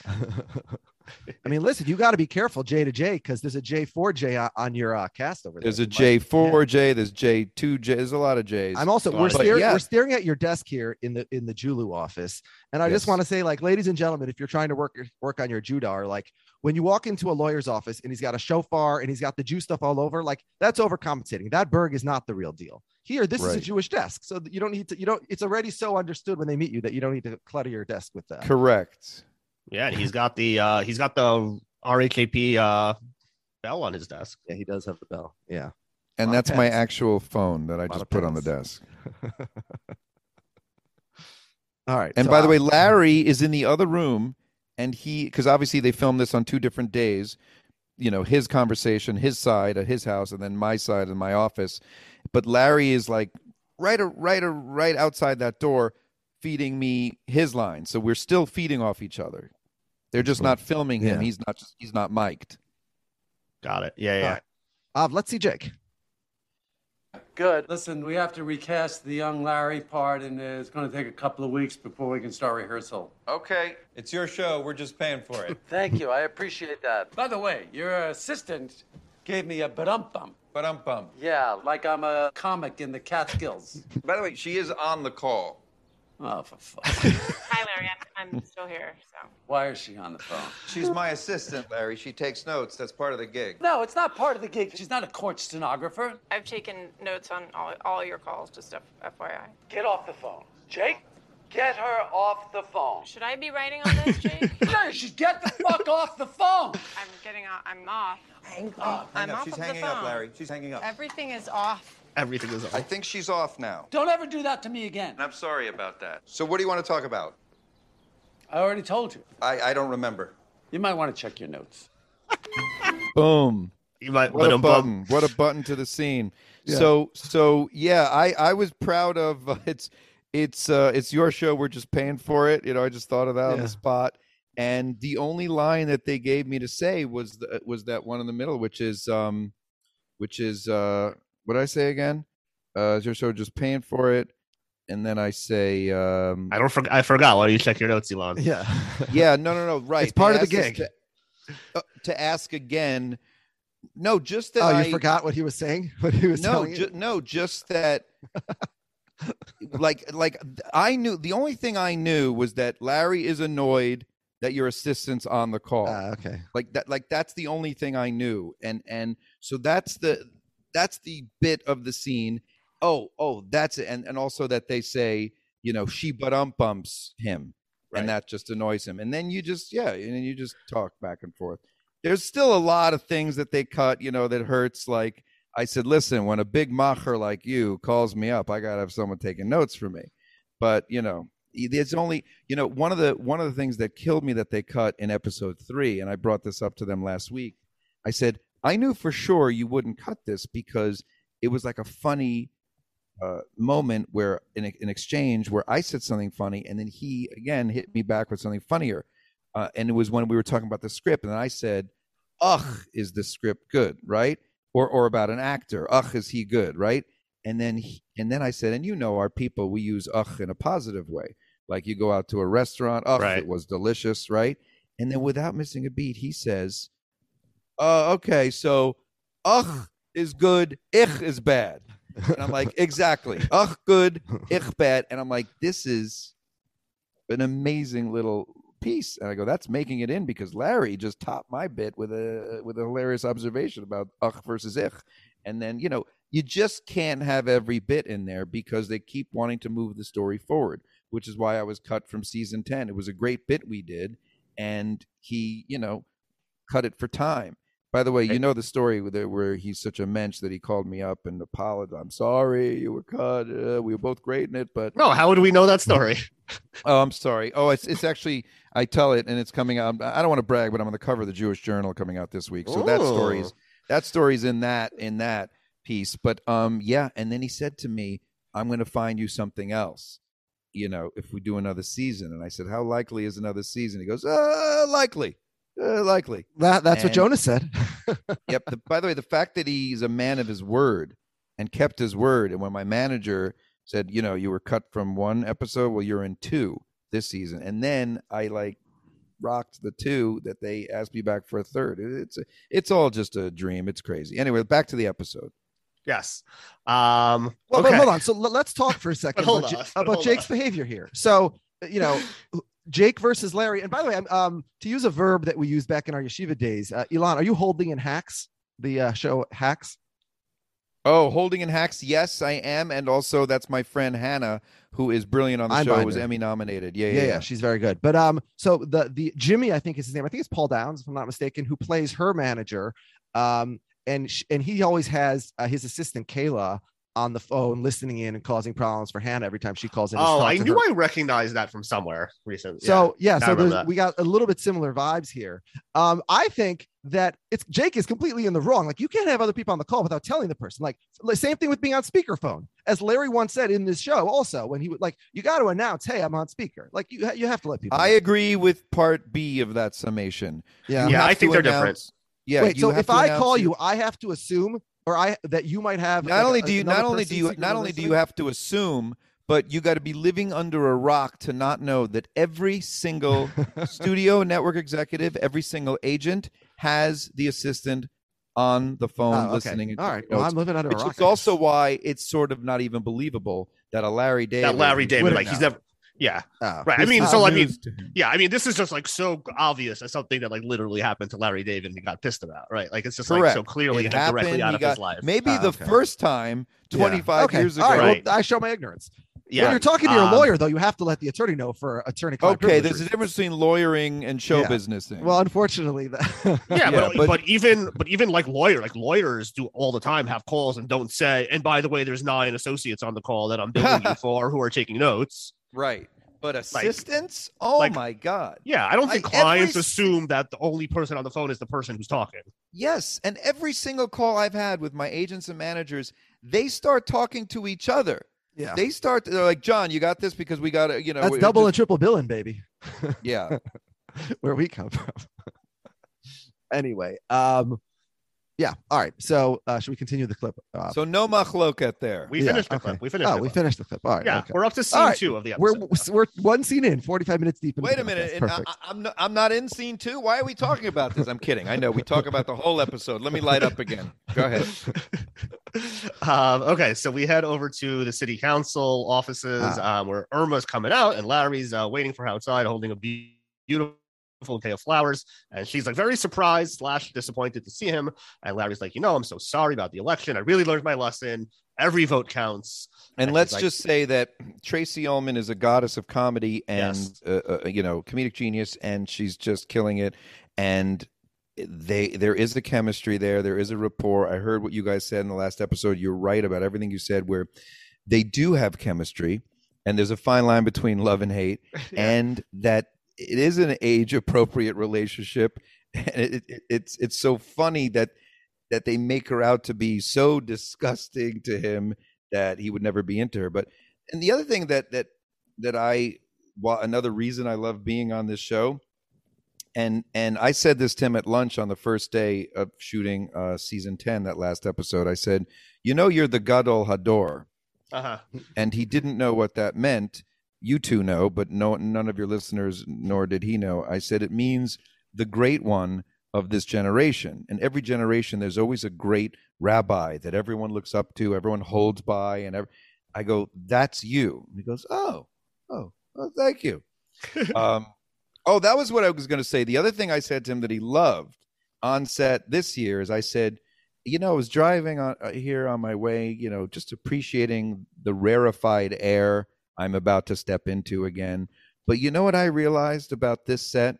I mean, listen, you got to be careful, J to J, because there's a J four J on, on your uh, cast over there. There's a You might- J four J. There's J two J. There's a lot of J's. I'm also we're But staring yeah. we're staring at your desk here in the in the Julu office, and I just want to say, like, ladies and gentlemen, if you're trying to work work on your Judar, like when you walk into a lawyer's office and he's got a shofar and he's got the Jew stuff all over, like that's overcompensating. That Berg is not the real deal. Here, this is a Jewish desk, so you don't need to. You don't. It's already so understood when they meet you that you don't need to clutter your desk with that. Correct. yeah and he's got the uh he's got the RHAP uh bell on his desk Yeah, he does have the bell. Yeah. And that's my actual phone that I just of put on the desk. All right. And so, by the uh, way, Larry is in the other room, and he because obviously they filmed this on two different days. You know, his conversation, his side at his house, and then my side in my office. But Larry is like right, a- right, a- right outside that door, feeding me his line. So we're still feeding off each other. They're just not filming him. Yeah. He's not just he's not mic'd. got it yeah yeah right. uh, let's see, Jake. Good. Listen, we have to recast the young Larry part, and uh, it's going to take a couple of weeks before we can start rehearsal. Okay, it's your show. We're just paying for it. Thank you. I appreciate that. By the way, your assistant gave me a ba-dum bump. But um bum. Yeah, like I'm a comic in the Catskills. By the way, she is on the call. Oh, for fuck. Hi, Larry. I'm, I'm still here. So Why is she on the phone? She's my assistant, Larry. She takes notes. That's part of the gig. No, it's not part of the gig. She's not a court stenographer. I've taken notes on all, all your calls, just F- FYI. Get off the phone. Jake? Get her off the phone. Should I be writing on this, Jake? No, she's get the fuck off the phone. I'm getting off. I'm off. Hang oh, up. I'm Hang up. off She's of the hanging up, phone. Larry. She's hanging up. Everything is off. Everything is off. I think she's off now. Don't ever do that to me again. And I'm sorry about that. So what do you want to talk about? I already told you. I, I don't remember. You might want to check your notes. Boom. You might What a button! What a button to the scene. Yeah. So so yeah, I I was proud of uh, it's it's uh it's your show. We're just paying for it. You know, I just thought of that on the spot. And the only line that they gave me to say was the, was that one in the middle, which is um, which is uh, what I say again? Uh, is your show just paying for it? And then I say, um, I don't. For- I forgot. Why don't you check your notes, Elon? Yeah. yeah, no, no, no, right. It's part They of the gig. To, uh, to ask again. No, just that Oh, I you forgot what he was saying? What he was no, ju- no, just that. like, like I knew the only thing I knew was that Larry is annoyed that your assistant's on the call. Ah, okay. like that, like that's the only thing I knew, and and so that's the that's the bit of the scene. Oh, oh, that's it, and and also that they say, you know, she but um bumps him, Right. and that just annoys him, and then you just yeah, and then you just talk back and forth. There's still a lot of things that they cut, you know, that hurts. Like I said, listen, when a big macher like you calls me up, I gotta have someone taking notes for me. But you know, it's only you know one of the one of the things that killed me that they cut in episode three, and I brought this up to them last week. I said I knew for sure you wouldn't cut this because it was like a funny uh, moment where in an exchange where I said something funny and then he again hit me back with something funnier. Uh, and it was when we were talking about the script, and I said, "Ugh, is the script good?" Right? Or or about an actor, "Ugh, is he good?" Right? And then he, and then I said, "And you know, our people, we use ugh in a positive way. Like you go out to a restaurant, ugh, Right. it was delicious, right?" And then without missing a beat, he says, "Uh, okay, so ugh is good, ich is bad." And I'm like, exactly. Ugh, good. Ich bad. And I'm like, this is an amazing little piece. And I go, that's making it in because Larry just topped my bit with a with a hilarious observation about ugh versus ich. And then, you know, you just can't have every bit in there because they keep wanting to move the story forward, which is why I was cut from season 10. It was a great bit we did. And he, you know, cut it for time. By the way, you know the story where, he's such a mensch that he called me up and apologized. I'm sorry, you were cut. Uh, we were both great in it, but No, how would we know that story? oh, I'm sorry. Oh, it's it's actually I tell it and it's coming out. I don't want to brag, but I'm on the cover of the Jewish Journal coming out this week. So that story's Ooh. that story's in that in that piece. But um, yeah. And then he said to me, "I'm going to find you something else." You know, if we do another season, and I said, "How likely is another season?" He goes, "Uh, likely, uh, likely." That that's what And- Jonas said. yep. The, by the way, the fact that he's a man of his word and kept his word, and when my manager said, you know, you were cut from one episode, well, you're in two this season, and then I like rocked the two that they asked me back for a third. It- It's it's all just a dream. It's crazy. Anyway, back to the episode. Yes. Um. Well, okay. but hold on. So l- let's talk for a second about, on, Ja- about Jake's on. behavior here. So, you know, Jake versus Larry. And by the way, I'm, um, to use a verb that we used back in our yeshiva days, uh, Elon, are you holding in Hacks, the uh, show Hacks? Oh, holding in hacks. Yes, I am, and also that's my friend Hannah, who is brilliant on the I'm show. Was. Emmy nominated. Yeah, Yeah, yeah, yeah, yeah. she's very good. But um, so the the Jimmy, I think is his name. I think it's Paul Downs, if I'm not mistaken, who plays her manager. Um, and sh- and he always has uh, his assistant Kayla on the phone, listening in and causing problems for Hannah every time she calls in. Oh, I knew her. I recognized that from somewhere recently. So yeah, I so remember there's, that. we got a little bit similar vibes here. Um, I think that it's Jake is completely in the wrong. Like you can't have other people on the call without telling the person. Like the same thing with being on speakerphone, as Larry once said in this show. Also, when he would like, you got to announce, "Hey, I'm on speaker." Like you, you have to let people. I know. agree with part B of that summation. yeah. Yeah, I think they're different. Yeah. Wait, so if I call you, I have to assume, or I that you might have. not like, only do you not only do you not only do you have to assume but you got to be living under a rock to not know that every single studio network executive every single agent has the assistant on the phone Oh, okay. listening All right. Well, I'm living under a rock. is also why it's sort of not even believable that a larry david that Larry David, like he's never. Yeah. Oh. Right. I mean, so I mean, news to him. yeah. I mean, this is just like so obvious as something that like literally happened to Larry David and he got pissed about. Right. Like it's just like so clearly It like, directly happened, out of got- his life. maybe Ah, the okay. first time Yeah. 25 Okay. years ago right, well, Right. I show my ignorance. Yeah. when you're talking to your um, lawyer, though, you have to let the attorney know for attorney. Okay, there's a difference between lawyering and show Yeah. business thing. Well, unfortunately, that Yeah, Yeah, but, but- but even but even like lawyer like lawyers do all the time have calls and don't say. And by the way, there's nine associates on the call that I'm billing you for who are taking notes. Right. But assistants? oh like- my god. Yeah, I don't think I- clients s- assume that the only person on the phone is the person who's talking. Yes, and every single call I've had with my agents and managers, they start talking to each other. yeah, They start. They're like, "John, you got this because we got to, you know." that's we- double and triple billing, baby. yeah. Where we come from. anyway, um, yeah. All right. So, uh, should we continue the clip? Uh, So no machloket there. We Yeah, finished the okay. clip. We finished. oh, the we clip. finished the clip. All right. Yeah, okay. we're up to scene All right. two of the We're episode. we're one scene in, 45 minutes deep. Wait a minute, and I, Perfect. I- I'm not, I'm not in scene two. Why are we talking about this? I'm kidding. I know we talk about the whole episode. Let me light up again. Go ahead. um, okay, so we head over to the city council offices Ah. um, where Irma's coming out and Larry's uh, waiting for her outside holding a beautiful bouquet of flowers. And she's like very surprised slash disappointed to see him. And Larry's like, you know, I'm so sorry about the election. I really learned my lesson. Every vote counts. And And let's like- just say that Tracey Ullman is a goddess of comedy and Yes. uh, uh, you know comedic genius, and she's just killing it. And they there is a chemistry there. There is a rapport. I heard what you guys said in the last episode. You're right about everything you said. Where they do have chemistry, and there's a fine line between love and hate, and that it is an age appropriate relationship. And it, it, it's it's so funny that that they make her out to be so disgusting to him that he would never be into her. But and the other thing that that that I well another reason I love being on this show, and and I said this Tim at lunch on the first day of shooting uh, season ten, that last episode. I said, you know, you're the Gadol Hador, Uh-huh. and he didn't know what that meant. You two know, but no, none of your listeners, nor did he know. I said it means the great one of this generation. And every generation, there's always a great rabbi that everyone looks up to, everyone holds by, and ev- I go, "That's you." And he goes, "Oh, oh, oh, thank you." um, oh, that was what I was going to say. The other thing I said to him that he loved on set this year is I said, you know, I was driving on uh, here on my way, you know, just appreciating the rarefied air I'm about to step into again. But you know what I realized about this set?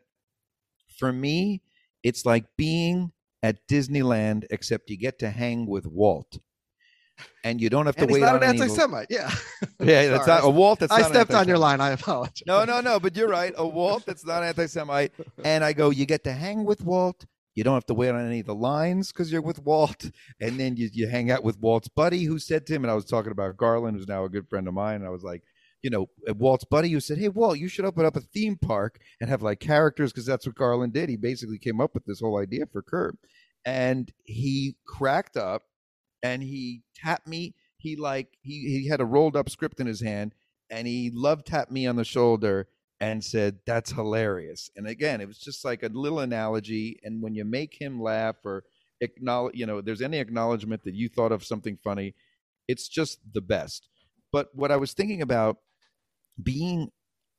For me, it's like being at Disneyland, except you get to hang with Walt. And you don't have to wait not on an anti-Semite. Yeah. Yeah, that's Sorry, not a Walt. That's I stepped on your line. I apologize. No, no, no. But you're right. A Walt that's not anti-Semite. And I go, you get to hang with Walt. You don't have to wait on any of the lines because you're with Walt. And then you, you hang out with Walt's buddy who said to him, and I was talking about Garlin, who's now a good friend of mine. And I was like, you know, uh, Walt's buddy who said, Hey, Walt, you should open up a theme park and have like characters because that's what Garlin did. He basically came up with this whole idea for Curb. And he cracked up and he tapped me. He like, he, he had a rolled up script in his hand and he love tapped me on the shoulder and said, That's hilarious. And again, it was just like a little analogy. And when you make him laugh or acknowledge, you know, there's any acknowledgement that you thought of something funny, it's just the best. But what I was thinking about being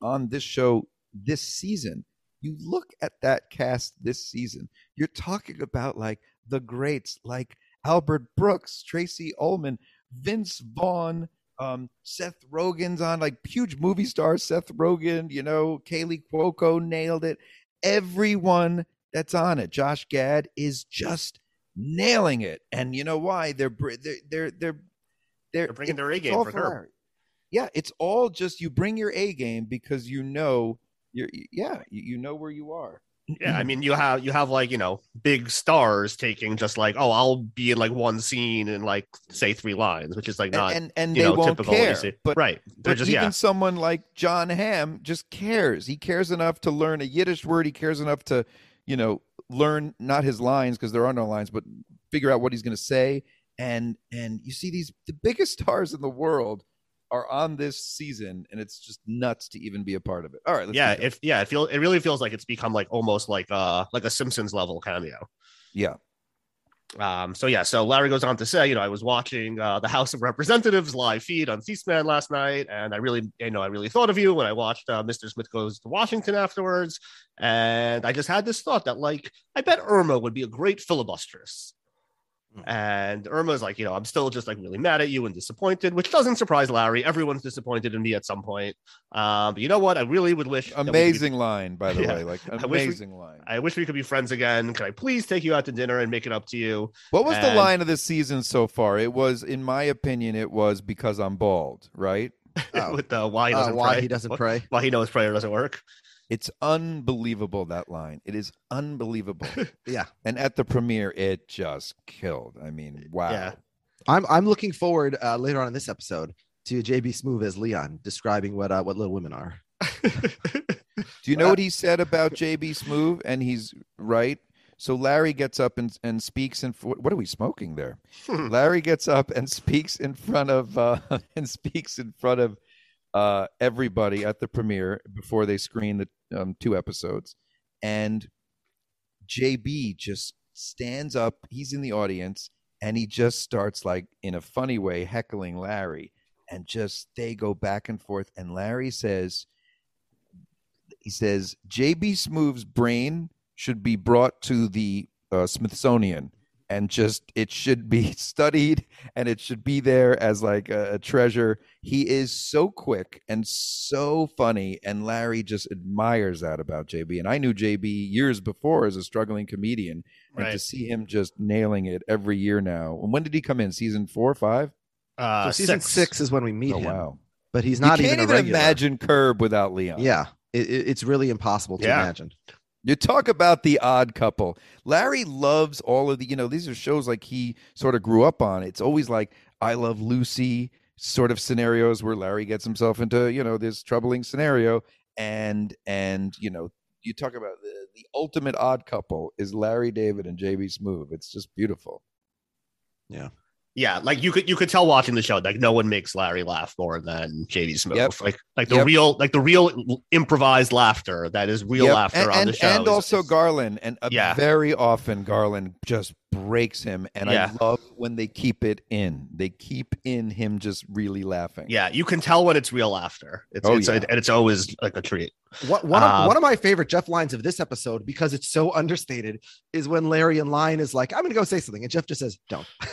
on this show this season, you look at that cast this season, you're talking about like the greats like Albert Brooks, Tracey Ullman, Vince Vaughn, um, Seth Rogen's on like huge movie stars. Seth Rogen, you know, Kaley Cuoco nailed it. Everyone that's on it, Josh Gad is just nailing it. And you know why? They're they're they're they're they're, They're bringing their A game for Curb. Yeah, it's all just you bring your A game because you know you're yeah you, know where you are. Yeah, I mean, you have you have like you know big stars taking just like oh I'll be in like one scene and like say three lines, which is like not and, and you they know won't typical. care. But right, they're But just even yeah. someone like Jon Hamm just cares. He cares enough to learn a Yiddish word. He cares enough to, you know, learn not his lines because there are no lines, but figure out what he's going to say. And and you see these the biggest stars in the world are on this season, and it's just nuts to even be a part of it. All right, yeah, if yeah, it feel it really feels like it's become like almost like uh like a Simpsons level cameo. yeah. Um, so yeah, so Larry goes on to say, you know, I was watching uh, the House of Representatives live feed on C-SPAN last night, and I really, you know, I really thought of you when I watched uh, Mr. Smith Goes to Washington afterwards, and I just had this thought that, like, I bet Irma would be a great filibusteress. And Irma's like, you know, I'm still just like really mad at you and disappointed, which doesn't surprise Larry. Everyone's disappointed in me at some point. Um, but you know what? I really would wish that we could be- Amazing line, by the Yeah. way. Like I we- amazing line. I wish we could be friends again. Can I please take you out to dinner and make it up to you? What was the line of the season so far? It was, in my opinion, it was because I'm bald, right? Oh. With the why he Uh, doesn't why pray. he doesn't pray. Why he knows prayer doesn't work. It's unbelievable that line. It is unbelievable. Yeah. And at the premiere, it just killed. I mean, wow. Yeah. I'm I'm looking forward uh, later on in this episode to JB Smoove as Leon describing what uh, what Little Women are. Do you know what he said about JB Smoove? And he's right. So Larry gets up and, and speaks in. What are we smoking there? Larry gets up and speaks in front of uh, and speaks in front of uh, everybody at the premiere before they screen the um, two episodes, and JB just stands up. He's in the audience and he just starts like in a funny way heckling Larry, and just they go back and forth. And Larry says, he says JB Smoove's brain should be brought to the uh, Smithsonian and just it should be studied and it should be there as like a, a treasure. He is so quick and so funny, and Larry just admires that about JB. And I knew JB years before as a struggling comedian, and to see him just nailing it every year now. And when did he come in? Season four, or five? Uh, So season six. is when we meet Oh him, wow! but he's not you can't even even, a imagine Curb without Leon. Yeah, it, it- it's really impossible to Yeah. imagine. You talk about the odd couple. Larry loves all of the, you know, these are shows like he sort of grew up on. It's always like I Love Lucy sort of scenarios where Larry gets himself into, you know, this troubling scenario. And, and, you know, you talk about the, the ultimate odd couple is Larry David and JB Smoove. It's just beautiful. Yeah, like you could you could tell watching the show, like no one makes Larry laugh more than JB Smoove. Yep. Like like the Yep. real like the real improvised laughter that is real Yep. laughter and, on and, the show. and is- also is- Garlin. And uh, Yeah. very often Garlin just breaks him. And Yeah. I love when they keep it in. They keep in him just really laughing. yeah, you can tell when it's real laughter. It's, Oh, it's yeah. and it's always like a treat. What, one, of, Uh, one of my favorite Jeff lines of this episode, because it's so understated, is when Larry in line is like, I'm going to go say something. And Jeff just says, Don't.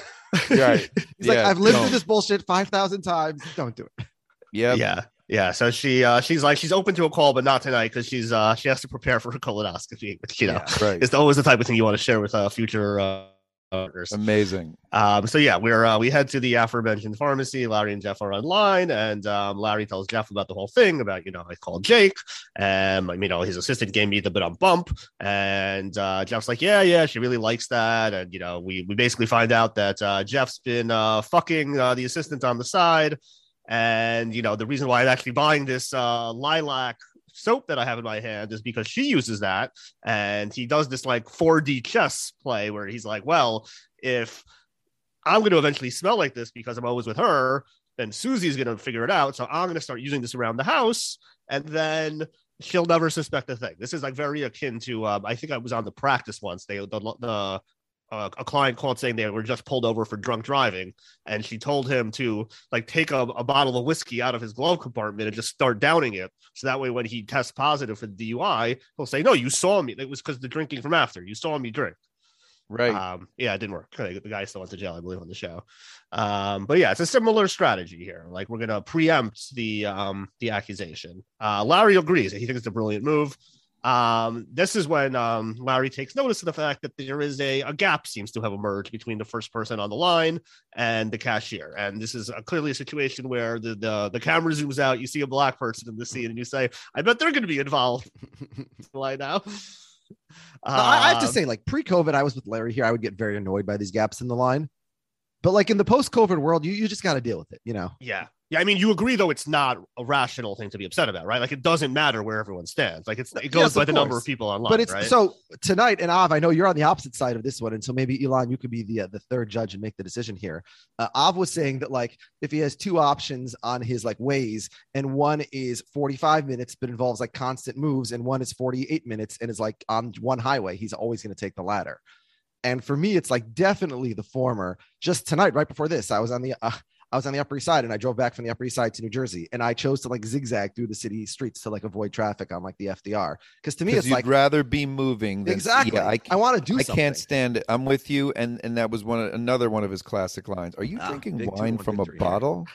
Right. He's like, I've lived don't. through this bullshit 5,000 times. Don't do it. Yeah. Yeah. Yeah, so she uh she's like she's open to a call, but not tonight because she's uh she has to prepare for her colonoscopy, which you know Right. is always the type of thing you want to share with uh future Amazing. Um, so yeah, we're uh, we head to the aforementioned pharmacy. Larry and Jeff are online, and um, Larry tells Jeff about the whole thing about you know I called Jake, and you know his assistant gave me the bit on bump, and uh, Jeff's like, yeah, yeah, she really likes that, and you know we we basically find out that uh, Jeff's been uh, fucking uh, the assistant on the side, and you know the reason why I'm actually buying this uh, lilac soap that I have in my hand is because she uses that, and he does this like 4D chess play where he's like, well, if I'm going to eventually smell like this because I'm always with her, then Susie's going to figure it out. So I'm going to start using this around the house, and then she'll never suspect a thing. This is like very akin to um, I think I was on the practice once. They the the uh, a client called saying they were just pulled over for drunk driving, and she told him to like take a, a bottle of whiskey out of his glove compartment and just start downing it. So that way, when he tests positive for the DUI, he'll say, "No, you saw me. It was because the drinking from after. You saw me drink." Right. Um, yeah, it didn't work. The guy still went to jail, I believe, on the show. Um, but yeah, it's a similar strategy here. Like we're gonna preempt the um the accusation. Uh, Larry agrees. He thinks it's a brilliant move. Um, this is when um Larry takes notice of the fact that there is a, a gap seems to have emerged between the first person on the line and the cashier. And this is a, clearly a situation where the, the the camera zooms out, you see a black person in the scene, and you say, I bet they're gonna be involved right now. No, I, I have to Um, say, like pre-COVID, I was with Larry here. I would get very annoyed by these gaps in the line. But like in the post-COVID world, you, you just got to deal with it, you know. Yeah. Yeah, I mean, you agree though it's not a rational thing to be upset about, right? Like it doesn't matter where everyone stands. Like it's it goes Yes, by the number of people online, but it's right? so tonight, and Av, I know you're on the opposite side of this one, and so maybe Elon, you could be the uh, the third judge and make the decision here. Uh, Av was saying that like if he has two options on his like ways, and one is 45 minutes but involves like constant moves, and one is 48 minutes and is like on one highway, he's always going to take the latter. And for me, it's like definitely the former. Just tonight, right before this, I was on the. Uh, I was on the Upper East Side and I drove back from the Upper East Side to New Jersey, and I chose to like zigzag through the city streets to like avoid traffic on like the FDR. Because to me, 'Cause it's you'd like rather be moving. Than, exactly. Yeah, I, I, want to do I something. can't stand it. I'm with you, and and that was one another one of his classic lines. Are you Ah, drinking wine from a bottle?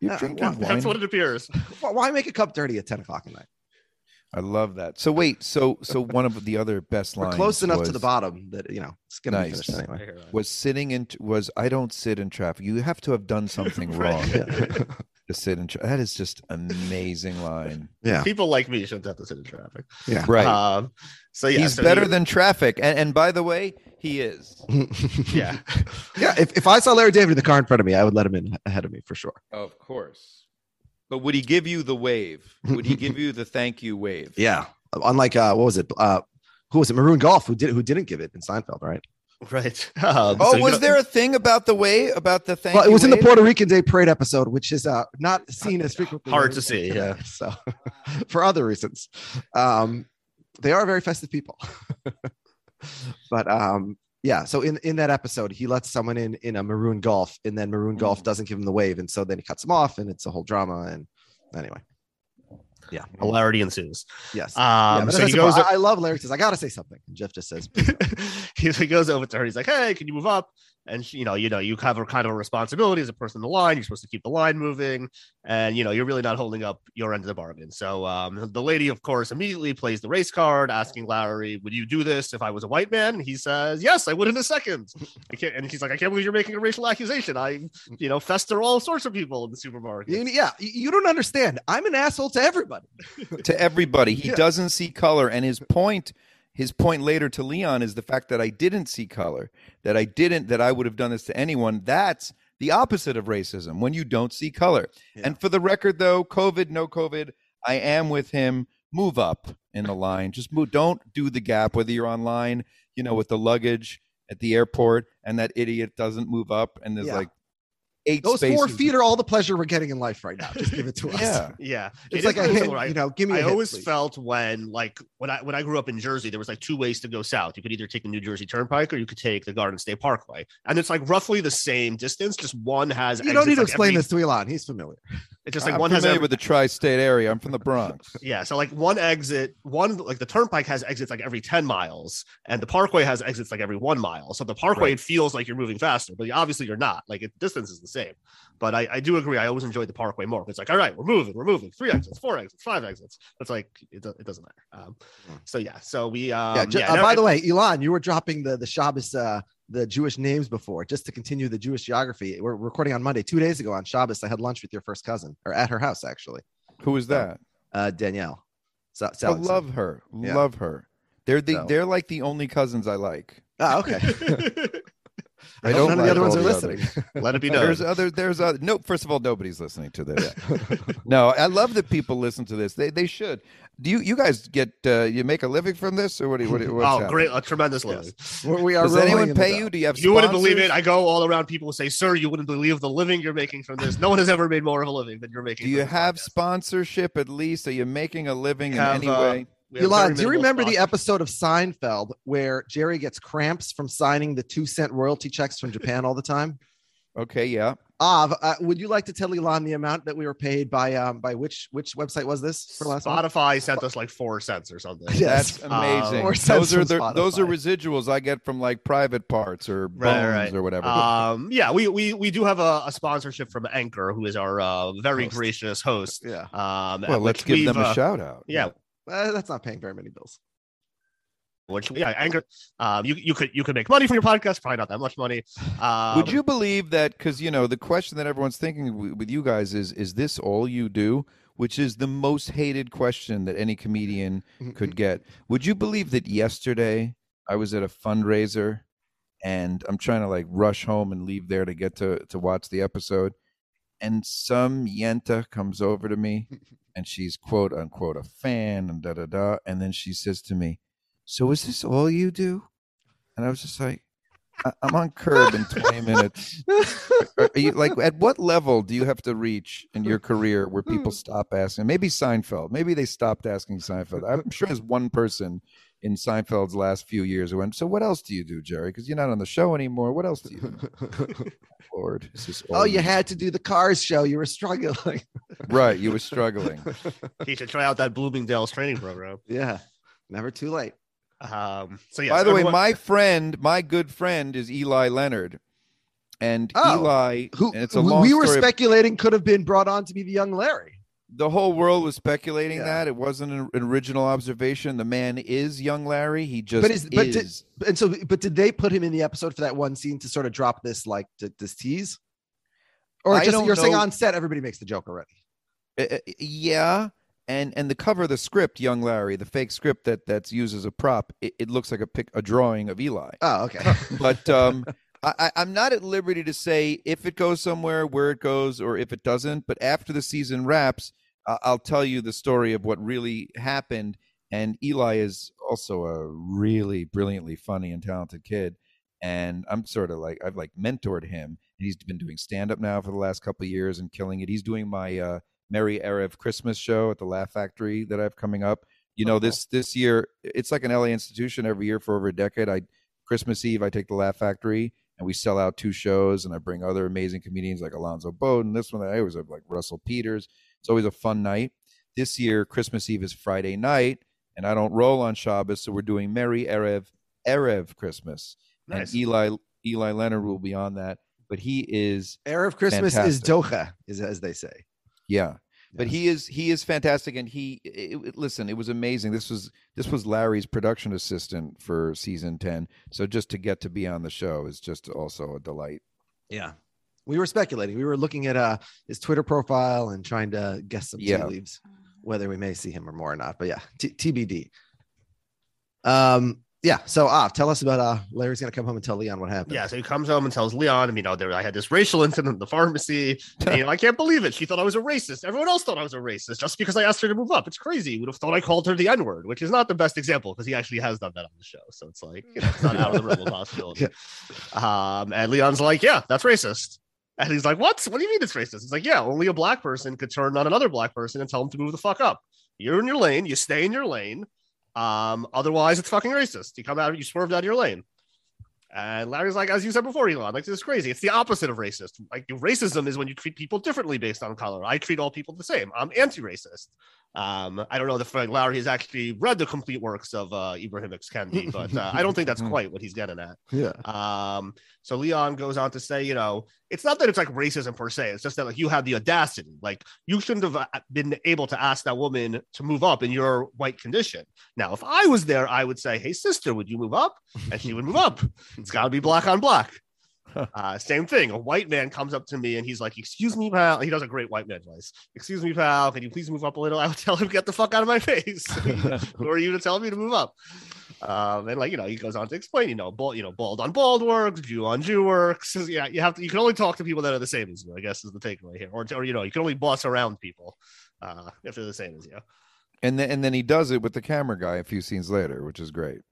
You're Yeah, drinking well, wine. That's what it appears. Why- Why make a cup dirty at 10 o'clock at night? I love that. So wait, so so one of the other best We're lines close enough to the bottom that you know it's gonna Nice. be finished anyway. was sitting in was I don't sit in traffic. You have to have done something wrong Yeah. to sit in traffic. That is just amazing line. yeah. People like me shouldn't have to sit in traffic. Yeah. Right. Um, so yeah, He's so better he- than traffic. And, and by the way, he is. yeah. yeah. If, if I saw Larry David in the car in front of me, I would let him in ahead of me for sure. Of course. But would he give you the wave? Would he give you the thank you wave? Yeah. Unlike uh, what was it? Uh, who was it? Maroon Golf, who did who didn't give it in Seinfeld, right? Right. Um, Oh, so was know- there a thing about the way about the thank well, it you was in the? Puerto Rican Day Parade episode, which is uh, not seen as frequently. Hard to see, yeah. So, for other reasons, um, they are very festive people. but um, yeah. So in in that episode, he lets someone in in a maroon golf, and then maroon golf doesn't give him the wave, and so then he cuts him off, and it's a whole drama. And anyway, yeah. hilarity ensues. Yes. Um, yeah, so he goes. I, I love Larry says, I gotta say something. And Jeff just says, he goes over to her. He's like, "Hey, can you move up?" And she, you know, you know, you have a kind of a responsibility as a person in the line. You're supposed to keep the line moving, and you know, you're really not holding up your end of the bargain. So, um, the lady, of course, immediately plays the race card, asking Larry, "Would you do this if I was a white man?" And he says, "Yes, I would in a second. I can't." And he's like, "I can't believe you're making a racial accusation. I, you know, fester all sorts of people in the supermarket." Yeah, you you don't understand. I'm an asshole to everybody. to everybody. He Yeah. doesn't see color, and his point, his point later to Leon is the fact that I didn't see color, that I didn't, that I would have done this to anyone. That's the opposite of racism when you don't see color. Yeah. And for the record, though, COVID, no COVID, I am with him. Move up in the line. Just move. Don't do the gap. Whether you're online, you know, with the luggage at the airport, and that idiot doesn't move up, and there's Yeah. like eight Those spaces. four feet are all the pleasure we're getting in life right now. Just give it to us. Yeah. Yeah, It's It like is a really hit, cool, you know, give me a I hit, always please. felt when like when I when I grew up in Jersey, there was like two ways to go south. You could either take the New Jersey Turnpike or you could take the Garden State Parkway, and it's like roughly the same distance. Just one has You don't need to like, explain every- this to Elon. He's familiar. It's just like I'm one has familiar every, with the tri-state area. I'm from the Bronx. yeah. So like one exit, one like the Turnpike has exits like every ten miles, and the Parkway has exits like every one mile. So the Parkway Right. it feels like you're moving faster, but obviously you're not. Like it, distance is the same. But I, I do agree. I always enjoyed the Parkway more. It's like all right, we're moving, we're moving. Three exits, four exits, five exits. It's like it, it doesn't matter. Um, so yeah. So we um, yeah. ju- yeah, uh, no, by it- the way, Elon, you were dropping the the Shabbos, uh, the Jewish names before, just to continue the Jewish geography. We're recording on Monday. Two days ago on Shabbos, I had lunch with your first cousin, or at her house actually, Who is that? uh, Danielle. So, I Seligson. love her. Yeah. Love her. They're the So- they're like the only cousins I like. Ah, okay. I hope don't none of the other ones are the listening. let it be known. There's other there's other no first of all nobody's listening to this. no, I love that people listen to this. They they should. Do you you guys get uh, you make a living from this or what do you what, do what's oh, happening? great! A tremendous living. We're- we are Does anyone pay you? Do you have You wouldn't believe it. I go all around people who say, "Sir, you wouldn't believe the living you're making from this. No one has ever made more of a living than you're making." Do you have podcast." sponsorship at least? Are you making a living We in have, any uh, way? We Elon, do you minimal remember the episode of Seinfeld where Jerry gets cramps from signing the two cent royalty checks from Japan all the time? Okay, yeah. Av, uh, would you like to tell Elon the amount that we were paid by um by which which website was this for last month? Spotify sent us like four cents or something. Yes. That's amazing. Or those cents are from the, those are residuals I get from like private parts or bones Right, right. or whatever. Um, yeah, we we we do have a, a sponsorship from Anchor, who is our uh, very Host. gracious host. Yeah, Um, well, let's give them a uh, shout out. Yeah, Uh, that's not paying very many bills. which yeah, anger. Um, you you could you could make money from your podcast, probably not that much money. Um, Would you believe that? Because you know the question that everyone's thinking with you guys is: Is this all you do? Which is the most hated question that any comedian could get. Would you believe that yesterday I was at a fundraiser and I'm trying to like rush home and leave there to get to to watch the episode, and some yenta comes over to me and she's quote unquote a fan and da da da, and then she says to me, "So is this all you do?" And I was just like, I- "I'm on curb in 20 minutes." Are you like at what level do you have to reach in your career where people hmm. stop asking? Maybe Seinfeld. Maybe they stopped asking Seinfeld. I'm sure there's one person in Seinfeld's last few years. I went, so what else do you do, Jerry? Because you're not on the show anymore. What else do you do? Lord, it's just oh, you had to do the Cars show. You were struggling. right. You were struggling. He should try out that Bloomingdale's training program. yeah, never too late. Um, so yeah. By the way, my friend, my good friend, is Eli Leonard, and Oh, Eli. Who and it's a we- long we were story. speculating could have been brought on to be the young Larry. The whole world was speculating Yeah. that it wasn't an, original observation. The man is young Larry. He just But is- but did- And so, but did they put him in the episode for that one scene to sort of drop this like th- this tease, or I just you're saying on set everybody makes the joke already? Uh, yeah, and and the cover of the script, Young Larry, the fake script that that's used as a prop, it, it looks like a pic, a drawing of Eli. Oh, okay. But um, I- I'm not at liberty to say if it goes somewhere, where it goes, or if it doesn't. But after the season wraps, I'll tell you the story of what really happened. And Eli is also a really brilliantly funny and talented kid. And I'm sort of like I've like mentored him, and he's been doing stand up now for the last couple of years and killing it. He's doing my uh, Merry Erev Christmas show at the Laugh Factory that I have coming up. You know, this this year it's like an LA institution every year for over a decade. I Christmas Eve I take the Laugh Factory and we sell out two shows and I bring other amazing comedians like Alonzo Bodden. This one I always have like Russell Peters. It's always a fun night. This year Christmas Eve is Friday night and I don't roll on Shabbos, so we're doing Merry Erev Erev Christmas. Nice. And Eli Eli Leonard will be on that, but he is Erev Christmas is docha, is as they say. yeah. But he is he is fantastic, and he it, it- listen. It was amazing. This was this was Larry's production assistant for season ten. So just to get to be on the show is just also a delight. Yeah. We were speculating. We were looking at uh his Twitter profile and trying to guess some tea leaves, whether we may see him or more or not. But yeah, t- TBD. Um, yeah. So ah, tell us about uh Larry's gonna come home and tell Leon what happened. Yeah, so he comes home and tells Leon, you know, there I had this racial incident in the pharmacy. and, you know, I can't believe it. She thought I was a racist. Everyone else thought I was a racist just because I asked her to move up. It's crazy. You would have thought I called her the N word, which is not the best example because he actually has done that on the show. So it's like, you know, it's not out of the realm of possibility. Um, and Leon's like, yeah, that's racist. And he's like, what? What do you mean it's racist? It's like, yeah, only a black person could turn on another black person and tell him to move the fuck up. You're in your lane. You stay in your lane. Um, otherwise, it's fucking racist. You come out, you swerved out of your lane. And Larry's like, as you said before, Elon, like this is crazy. It's the opposite of racist. Like racism is when you treat people differently based on color. I treat all people the same. I'm anti-racist. Um, I don't know if like, Larry has actually read the complete works of uh, Ibram X. Kendi, but uh, I don't think that's quite what he's getting at. Yeah. Um, so Leon goes on to say, you know, it's not that it's like racism per se. It's just that like you have the audacity. Like you shouldn't have uh, been able to ask that woman to move up in your white condition. Now, if I was there, I would say, "Hey, sister, would you move up?" And she would move up. It's got to be black on black. Uh, same thing. A white man comes up to me and he's like, "Excuse me, pal." He does a great white man voice. "Excuse me, pal. Can you please move up a little?" I would tell him, "Get the fuck out of my face." Who are you to tell me to move up? Um, and like you know, he goes on to explain, you know, bald, you know, bald on bald works, Jew on Jew works. Yeah, you have to. You can only talk to people that are the same as you. I guess is the takeaway here, or, or you know, you can only boss around people uh, if they're the same as you. And then and then he does it with the camera guy a few scenes later, which is great.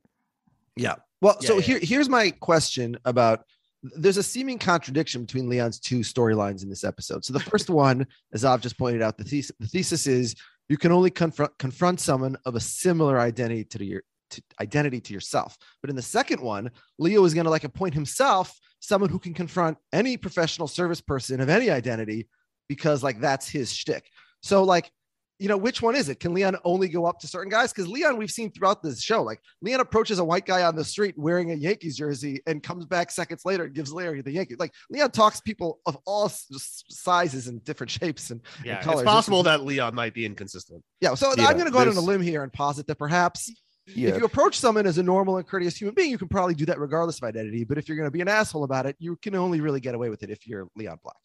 Yeah. Well, Yeah, so yeah. here here's my question about there's a seeming contradiction between Leon's two storylines in this episode. So the first one, as I've just pointed out, the thesis the thesis is you can only confront confront someone of a similar identity to your to identity to yourself. But in the second one, Leo is going to like appoint himself someone who can confront any professional service person of any identity because like that's his shtick. So like you know, which one is it? Can Leon only go up to certain guys? Because Leon, we've seen throughout this show, like Leon approaches a white guy on the street wearing a Yankees jersey and comes back seconds later and gives Larry the Yankees. Like Leon talks people of all sizes and different shapes and, and colors. it's possible that Leon might be inconsistent. yeah. So Yeah, I'm going to go out on a limb here and posit that perhaps Yeah. if you approach someone as a normal and courteous human being, you can probably do that regardless of identity. But if you're going to be an asshole about it, you can only really get away with it if you're Leon Black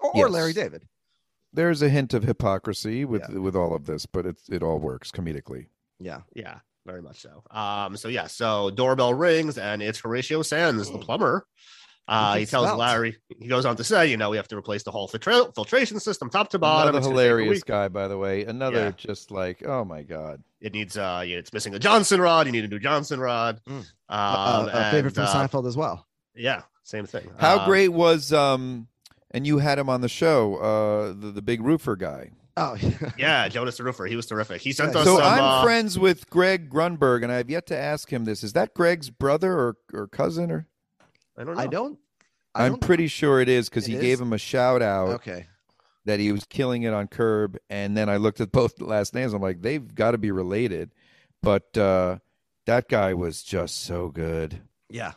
or, or Larry David. There's a hint of hypocrisy with with all of this, but it's it all works comedically. Yeah. Yeah, very much so. Um, so yeah, so doorbell rings and it's Horatio Sanz, the plumber. Uh, he tells svelte. Larry, he goes on to say, you know, we have to replace the whole filtra- filtration system top to bottom. Another It's gonna a hilarious week. guy, by the way. Another Yeah. just like, oh my god. It needs, uh, yeah, it's missing a Johnson rod. You need a new Johnson rod. Mm. Um, Uh, a favorite from and, uh, Seinfeld as well. Yeah, same thing. How Um, great was um and you had him on the show, uh the, the big roofer guy. Oh, Yeah, Jonas the Roofer. He was terrific. He sent Yeah, us So some. I'm uh, friends with Greg Grunberg, and I have yet to ask him this. Is that Greg's brother or, or cousin? Or I don't know. I don't. I I'm don't- pretty sure it is because he is? gave him a shout out Okay. that he was killing it on Curb, and then I looked at both last names. I'm like, they've got to be related. But uh, that guy was just so good. Yeah.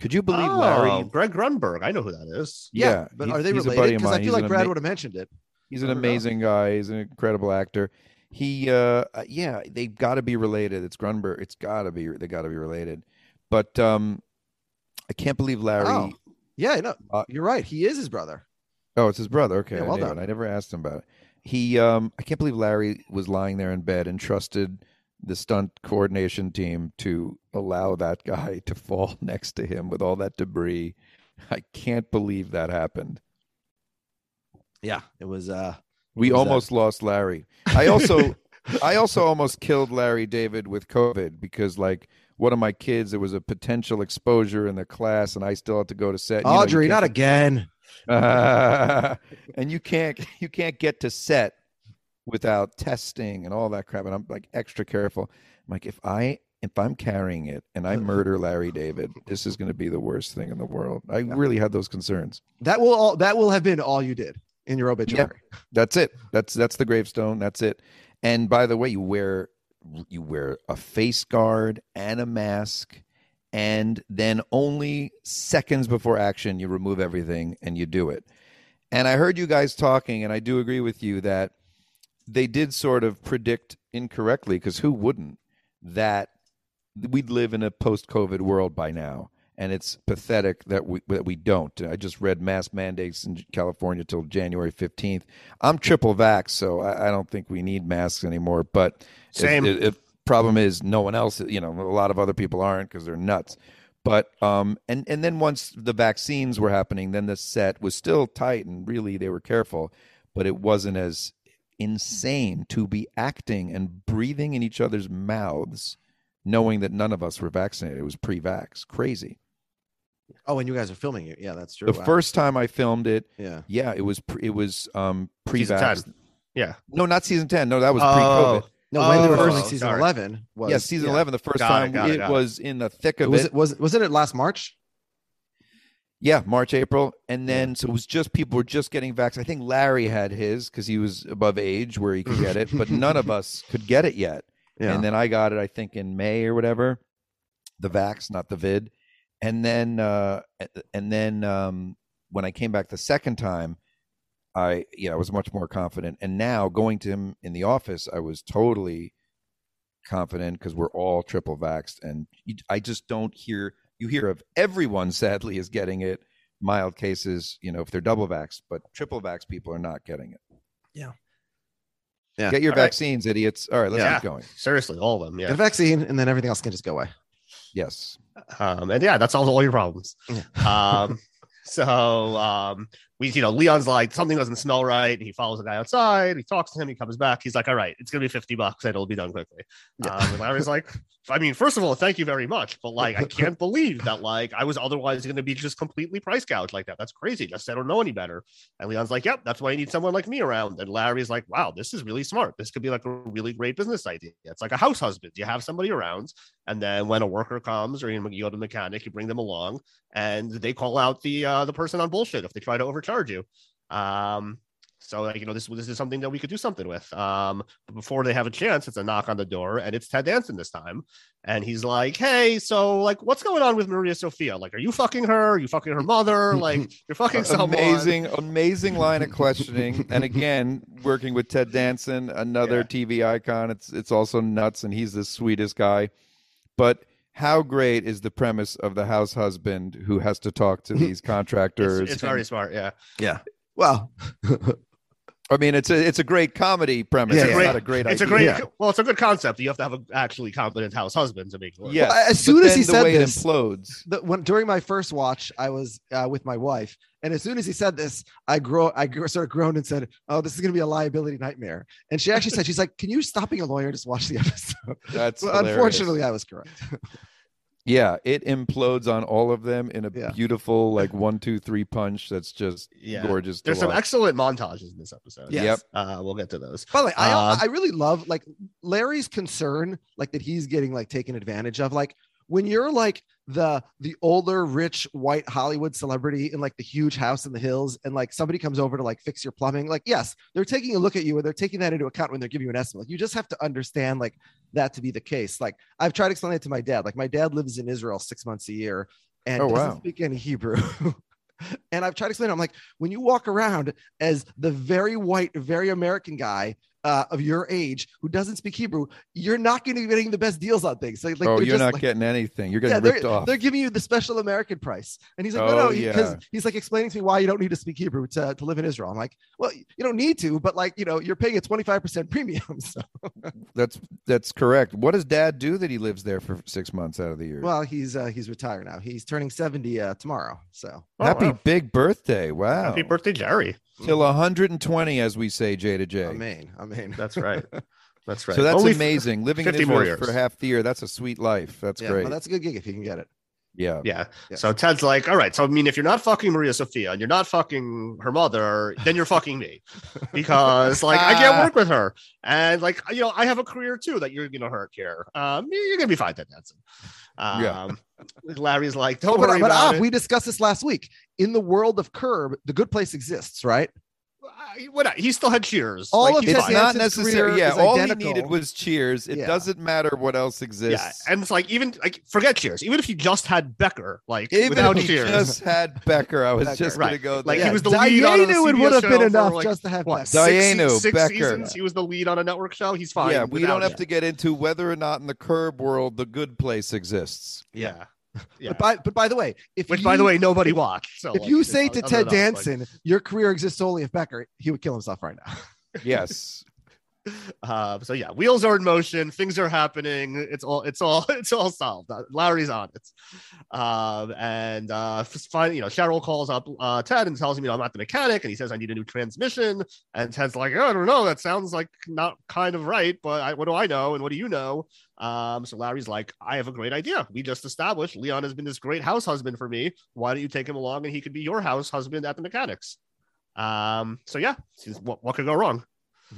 Could you believe oh, Larry? Greg Grunberg. I know who that is. Yeah. but he's- are they he's a buddy related? Because I feel He's like Brad ama- would have mentioned it. He's an I don't know. amazing guy. He's an incredible actor. He, uh, uh, yeah, they've got to be related. It's Grunberg. It's got to be. They got to be related. But um, I can't believe Larry. Oh. Yeah, no, Uh, you're right. He is his brother. Oh, it's his brother. Okay, Yeah, I well knew it. done. I never asked him about it. He, um, I can't believe Larry was lying there in bed and trusted the stunt coordination team to allow that guy to fall next to him with all that debris. I can't believe that happened. Yeah, it was. uh We was that? almost lost Larry. I also, I also almost killed Larry David with COVID because, like, one of my kids, there was a potential exposure in the class, and I still had to go to set. You know, you Audrey, not again. and you can't you can't get to set without testing and all that crap. And I'm like extra careful. I'm like, if I if I'm carrying it and I murder Larry David, this is going to be the worst thing in the world. I really had those concerns. That will all. That will have been all you did in your obituary. That's it. That's that's the gravestone. That's it. And by the way, you wear you wear a face guard and a mask, and then only seconds before action you remove everything and you do it. And I heard you guys talking, and I do agree with you that they did sort of predict incorrectly because who wouldn't that we'd live in a post-COVID world by now, and it's pathetic that we that we don't. I just read mask mandates in California till January fifteenth. I'm triple vax, so I, I don't think we need masks anymore. But Same. It, it- problem is, no one else. You know, a lot of other people aren't because they're nuts. But um, and and then once the vaccines were happening, then the set was still tight, and really they were careful, but it wasn't as insane to be acting and breathing in each other's mouths, knowing that none of us were vaccinated. It was pre-vax, crazy. Oh, and you guys are filming it. Yeah, that's true. The Wow. first time I filmed it, Yeah. yeah, it was pre- it was um pre vax. 10. Yeah. No, not season ten. No, that was Oh. pre-COVID. No, when they were Oh, filming season sorry. eleven was yeah, season yeah. eleven. The first Got it, time got it, it got it. was in the thick of Was it. it was wasn't it last March? Yeah, March, April, and then so it was just people were just getting vaccinated. I think Larry had his because he was above age where he could get it, but none of us could get it yet. Yeah. And then I got it, I think, in May or whatever, the vax, not the vid. And then, uh, and then um, when I came back the second time, I yeah, I was much more confident. And now going to him in the office, I was totally confident because we're all triple vaxxed, and you, I just don't hear you hear of everyone sadly is getting it. Mild cases, you know, if they're double vaxxed, but triple vax people are not getting it. Yeah. Yeah. Get your All right. vaccines, idiots. All right, let's Yeah. keep going. Seriously, all of them. Yeah. Get Yeah. a vaccine, and then everything else can just go away. Yes. Um, and yeah, that solves all your problems. Um, so um, we, you know, Leon's like something doesn't smell right. He follows the guy outside. He talks to him. He comes back. He's like, "All right, it's gonna be fifty bucks, and it'll be done quickly." Yeah. Um, and Larry's like, "I mean, first of all, thank you very much, but like, I can't believe that like I was otherwise gonna be just completely price gouged like that. That's crazy. Just I don't know any better." And Leon's like, "Yep, that's why you need someone like me around." And Larry's like, "Wow, this is really smart. This could be like a really great business idea. It's like a house husband. You have somebody around, and then when a worker comes or you, go to the mechanic, you bring them along, and they call out the uh, the person on bullshit if they try to overcharge you. Um, so like you know this this is something that we could do something with. Um, but before they have a chance, it's a knock on the door, and it's Ted Danson this time, and he's like, "Hey, so like, what's going on with Maria Sophia? Like, are you fucking her? Are you fucking her mother? Like, you're fucking someone." amazing, amazing line of questioning. and again, working with Ted Danson, another Yeah. TV icon. It's it's also nuts, and he's the sweetest guy. But how great is the premise of the house husband who has to talk to these contractors? It's, it's very smart. Yeah. Yeah. Well, I mean, it's a it's a great comedy premise. Yeah, it's yeah. not a great It's a great. Yeah. Well, it's a good concept. You have to have an actually competent house husband to make it work. Yes, Well, as but soon as he the said way this- it implodes. the, when during my first watch, I was uh, with my wife, and as soon as he said this, I grow, I gr- sort of groaned and said, "Oh, this is going to be a liability nightmare." And she actually said, "She's like, can you stop being a lawyer and just watch the episode?" That's Well, unfortunately, I was correct. Yeah, it implodes on all of them in a Yeah. beautiful like one, two, three punch. That's just Yeah. gorgeous. There's some watch. excellent montages in this episode. Yes. Yep. Uh, we'll get to those. By the way, I Uh, I really love like Larry's concern, like that he's getting like taken advantage of. Like when you're like the the older, rich, white Hollywood celebrity in like the huge house in the hills, and like somebody comes over to like fix your plumbing. Like, yes, they're taking a look at you and they're taking that into account when they're giving you an estimate. Like, you just have to understand like that to be the case. Like I've tried to explain it to my dad. Like my dad lives in Israel six months a year and Oh, doesn't wow. speak any Hebrew. And I've tried to explain. I'm like, when you walk around as the very white, very American guy uh, of your age who doesn't speak Hebrew, you're not going to be getting the best deals on things. Like, like oh, you're not like- getting anything. You're yeah, getting they're, ripped off. they're giving you the special American price. And he's like, no, Oh, no, because yeah. he's like explaining to me why you don't need to speak Hebrew to, to live in Israel. I'm like, well, you don't need to, but like, you know, you're paying a 25% premium. So, That's that's correct. What does Dad do that he lives there for six months out of the year? well, he's uh, he's retired now. He's turning 70 uh, tomorrow. So Oh, Happy wow. big birthday! Wow, Happy birthday, Jerry. till 120, as we say, J to J. I mean, I mean, That's right. That's right. So that's Only f- amazing. Living in 50 more Israel for years. half the year. That's a sweet life. That's yeah, great. well, that's a good gig if you can get it. yeah. Yeah. Yes. So Ted's like, all right. So I mean, if you're not fucking Maria Sophia and you're not fucking her mother, then you're fucking me, because like I can't work with her, and like you know I have a career too that you're gonna hurt here. Um, you're gonna be fine, Ted Danson. Um, Yeah. Larry's like, don't oh, but, worry but about Av, it. we discussed this last week. In the world of Curb, the good place exists, right? I- what he still had cheers. All Like, of It's not necessary. Yeah, all identical. he needed was cheers. It Yeah. doesn't matter what else Yeah, exists. and it's like even like forget cheers. Even if he just had Becker, like Even without if he cheers, just had Becker, I was Becker, just gonna right. go Like, there. he was the lead on a it would have show been for, enough like, just to have what that. six, six Becker. seasons. He was the lead on a network show. He's fine. yeah, we don't have it. to get into whether or not in the curb world the good place exists. Yeah, yeah. But by but by the way, if Which, you, by the way, nobody watched. So if like, you say to Ted us, like- Danson, your career exists only if Becker, he would kill himself right now. Yes. Uh, so yeah, wheels are in motion. Things are happening. It's all it's all it's all solved. Uh, Larry's on it. Um, and uh, finally, you know, Cheryl calls up uh, Ted and tells him, you know, I'm not the mechanic, and he says I need a new transmission. And Ted's like, oh, I don't know. That sounds like not kind of right, but I, what do I know? And what do you know? Um, so Larry's like, I have a great idea. We just established Leon has been this great house husband for me. Why don't you take him along and he could be your house husband at the mechanics? Um, so yeah, what, what could go wrong?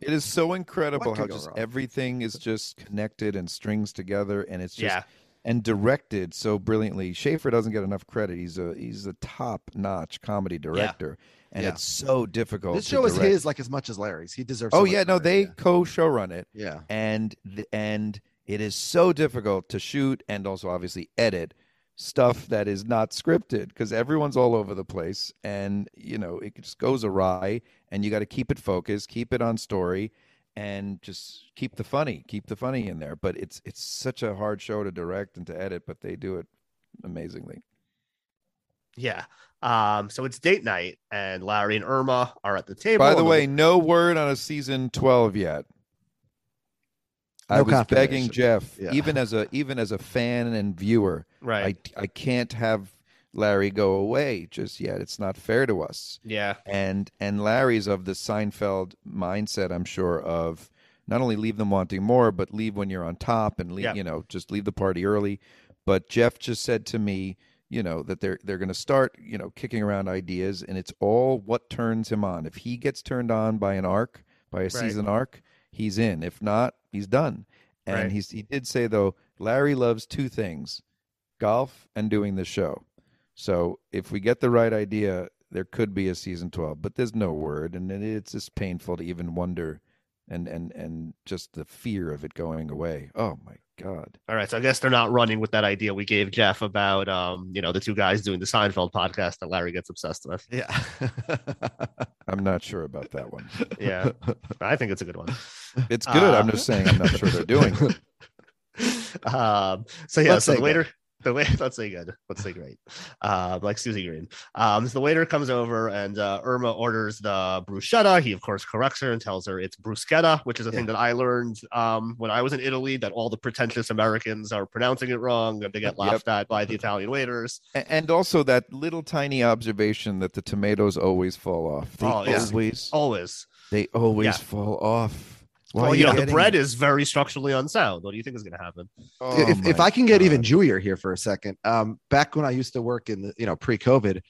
It is so incredible how just wrong? everything is just connected and strings together and it's just Yeah. and directed so brilliantly. Schaffer doesn't get enough credit. He's a he's a top-notch comedy director and Yeah. it's so difficult. this show is direct. his like as much as Larry's. He deserves. Oh so yeah, no, they yeah. co-show run it Yeah. and th- and it is so difficult to shoot and also obviously edit stuff that is not scripted because everyone's all over the place and you know it just goes awry and you got to keep it focused keep it on story and just keep the funny keep the funny in there but it's it's such a hard show to direct and to edit but they do it amazingly Yeah. Um, so it's date night, and Larry and Irma are at the table. by the and way no word on a season 12 yet i No was begging jeff Yeah. even as a even as a fan and viewer right? I I can't have Larry go away just yet. It's not fair to us. yeah, And and Larry's of the Seinfeld mindset, I'm sure, of not only leave them wanting more, but leave when you're on top and leave, Yeah. you know, just leave the party early. But Jeff just said to me, you know, that they're they're gonna start, you know, kicking around ideas and it's all what turns him on. If he gets turned on by an arc, by a season arc, he's in. If not, he's done. And Right. he's he did say though, Larry loves two things golf and doing the show. So if we get the right idea, there could be a season 12, but there's no word. And it's just painful to even wonder and, and, and just the fear of it going away. Oh my God. all right. So I guess they're not running with that idea we gave Jeff about, um, you know, the two guys doing the Seinfeld podcast that Larry gets obsessed with. Yeah. I'm not sure about that one. Yeah, I think it's a good one. It's good. I'm Uh, just saying I'm not sure they're doing it. um, so yeah, Let's so say the waiter, let's say good, let's say great, uh, like Susie Green. Um, so the waiter comes over and uh, Irma orders the bruschetta. He of course corrects her and tells her it's bruschetta, which is a thing that I learned um, when I was in Italy that all the pretentious Americans are pronouncing it wrong and they get Yep. laughed at by the Italian waiters. And also that little tiny observation that the tomatoes always fall off. They Oh, yeah. always, Always, they always Yeah. fall off. Why well, are you know, the bread is very structurally unsound. What do you think is going to happen? Oh if, if I can get even God. Jewier here for a second, um, back when I used to work in the, you know, pre-COVID,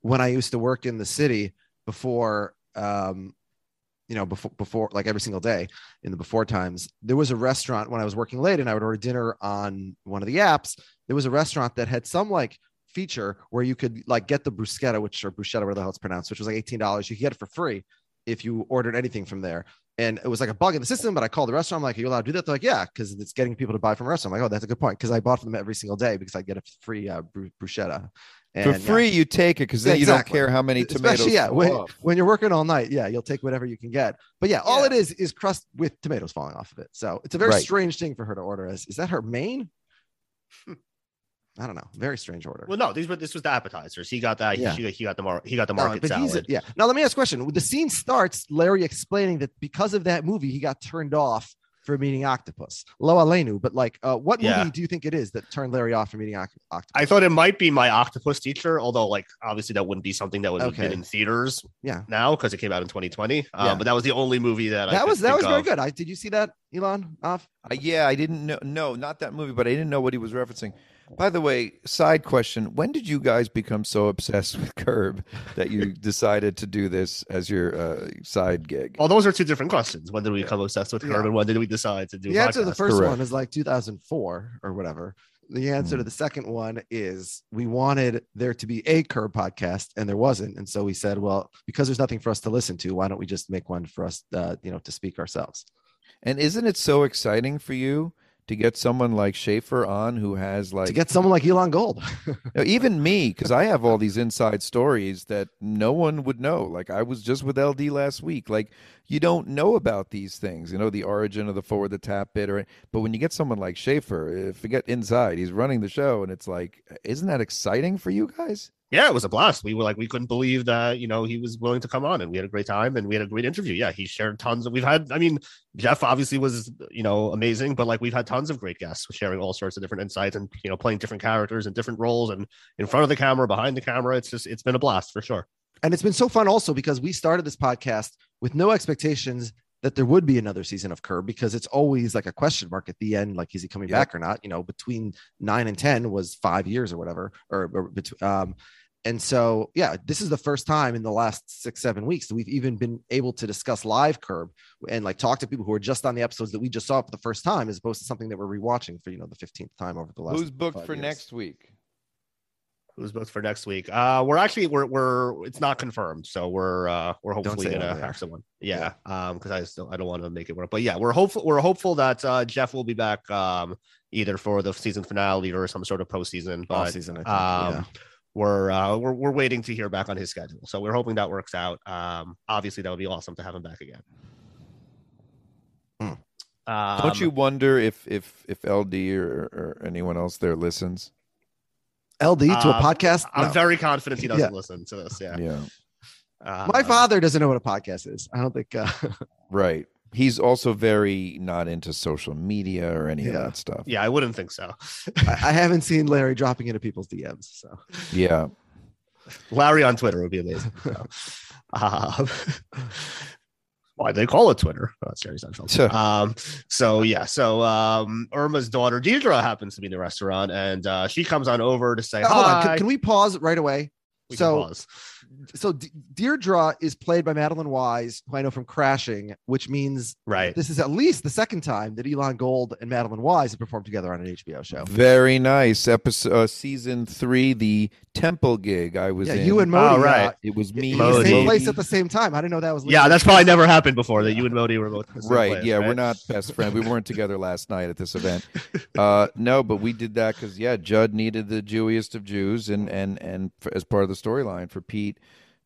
when I used to work in the city before, um, you know, before, before like every single day in the before times, there was a restaurant when I was working late and I would order dinner on one of the apps. There was a restaurant that had some like feature where you could like get the bruschetta, which or bruschetta, whatever the hell it's pronounced, which was like $18. You could get it for free if you ordered anything from there. And it was like a bug in the system, but I called the restaurant. I'm like, Are you allowed to do that? They're like, Yeah, because it's getting people to buy from a restaurant. I'm like, Oh, that's a good point. Because I bought from them every single day because I get a free uh, bru- bruschetta. For And, yeah, free, you take it because then Yeah, you don't care how many tomatoes. especially yeah, when, off. when you're working all night, yeah, you'll take whatever you can get. But yeah, all Yeah. it is is crust with tomatoes falling off of it. So it's a very Right. strange thing for her to order. As is that her main? I don't know. Very strange order. Well, no, these were this was the appetizers. He got that. Yeah. He, he got the mar- he got the market but he's salad. yeah. Now let me ask a question. The scene starts Larry explaining that because of that movie, he got turned off for meeting octopus. Lo Alenu, but like, uh, what movie Yeah. do you think it is that turned Larry off from meeting oct- octopus? I thought it might be my octopus teacher, although like obviously that wouldn't be something that would have been Okay. in theaters Yeah. now because it came out in 2020. Um, Yeah. But that was the only movie that I that could was that was very of. good. I did you see that, Elon? Off? Uh, yeah, I didn't know. No, not that movie, but I didn't know what he was referencing. By the way, side question: When did you guys become so obsessed with Curb that you decided to do this as your uh, side gig? Well, those are two different questions. When did we become obsessed with Yeah. Curb, and when did we decide to do? the a answer to the first Correct. one is like 2004 or whatever. The answer Hmm. to the second one is we wanted there to be a curb podcast and there wasn't. And so we said, well, because there's nothing for us to listen to, why don't we just make one for us, uh, you know, to speak ourselves? And isn't it so exciting for you to get someone like Schaffer on who has like to get someone like Elon Gold. Even me, because I have all these inside stories that no one would know. Like I was just with LD last week. Like you don't know about these things, you know, the origin of the forward the tap bit, or but when you get someone like Schaffer, uh, forget inside, he's running the show, and it's like, isn't that exciting for you guys? Yeah, it was a blast. We were like, we couldn't believe that, you know, he was willing to come on and we had a great time and we had a great interview. Yeah, he shared tons of, we've had, I mean, Jeff obviously was, you know, amazing, but like we've had tons of great guests sharing all sorts of different insights and, you know, playing different characters and different roles and in front of the camera, behind the camera. It's just, it's been a blast for sure. and it's been so fun also because we started this podcast with no expectations that there would be another season of Curb because it's always like a question mark at the end, like is he coming Yep. back or not? You know, between nine and ten was five years or whatever, or, or between. Um, and so, yeah, this is the first time in the last six, seven weeks that we've even been able to discuss live Curb and like talk to people who are just on the episodes that we just saw for the first time, as opposed to something that we're rewatching for you know the fifteenth time over the last. Who's booked for years. next week? Who's booked for next week? Uh, we're actually, we're, we're, it's not confirmed. So we're, uh, we're hopefully going to over there. have someone. Yeah. Um, cause I still, I don't want to make it work, but yeah, we're hopeful, we're hopeful that, uh, Jeff will be back, um, either for the season finale or some sort of postseason, Off but season, I think. um, yeah. we're uh we're, we're waiting to hear back on his schedule so we're hoping that works out um obviously that would be awesome to have him back again Hmm. um, Don't you wonder if if if LD or, or anyone else there listens? LD to a uh, podcast. i'm very confident he doesn't Yeah. listen to this yeah Yeah, My Um, father doesn't know what a podcast is. I don't think. Uh, right. He's also very not into social media or any of that stuff. yeah i wouldn't think so I, I haven't seen Larry dropping into people's DMs. So Yeah. larry on twitter would be amazing so, um, why they call it Twitter? Oh, that's Jerry Seinfeld. Sure. Um, so yeah, so um, Irma's daughter Deirdre happens to be in the restaurant, and uh, she comes on over to say Uh, hold on. hi. Can, can we pause right away? We can so pause. So De- Deirdre is played by Madeline Wise, who I know from Crashing, which means right. this is at least the second time that Elon Gold and Madeline Wise have performed together on an HBO show. Very nice. Episode uh, season three, the temple gig I was Yeah, in. you and Modi. Oh, right. uh, it was in me. the and same place at the same time. I didn't know that was. Yeah, that's probably never happened before that you and Modi were both the same right. place, yeah, we're not best friends. We weren't together last night at this event. Uh, no, but we did that because yeah, Judd needed the Jewiest of Jews, and and and for, as part of the storyline for Pete,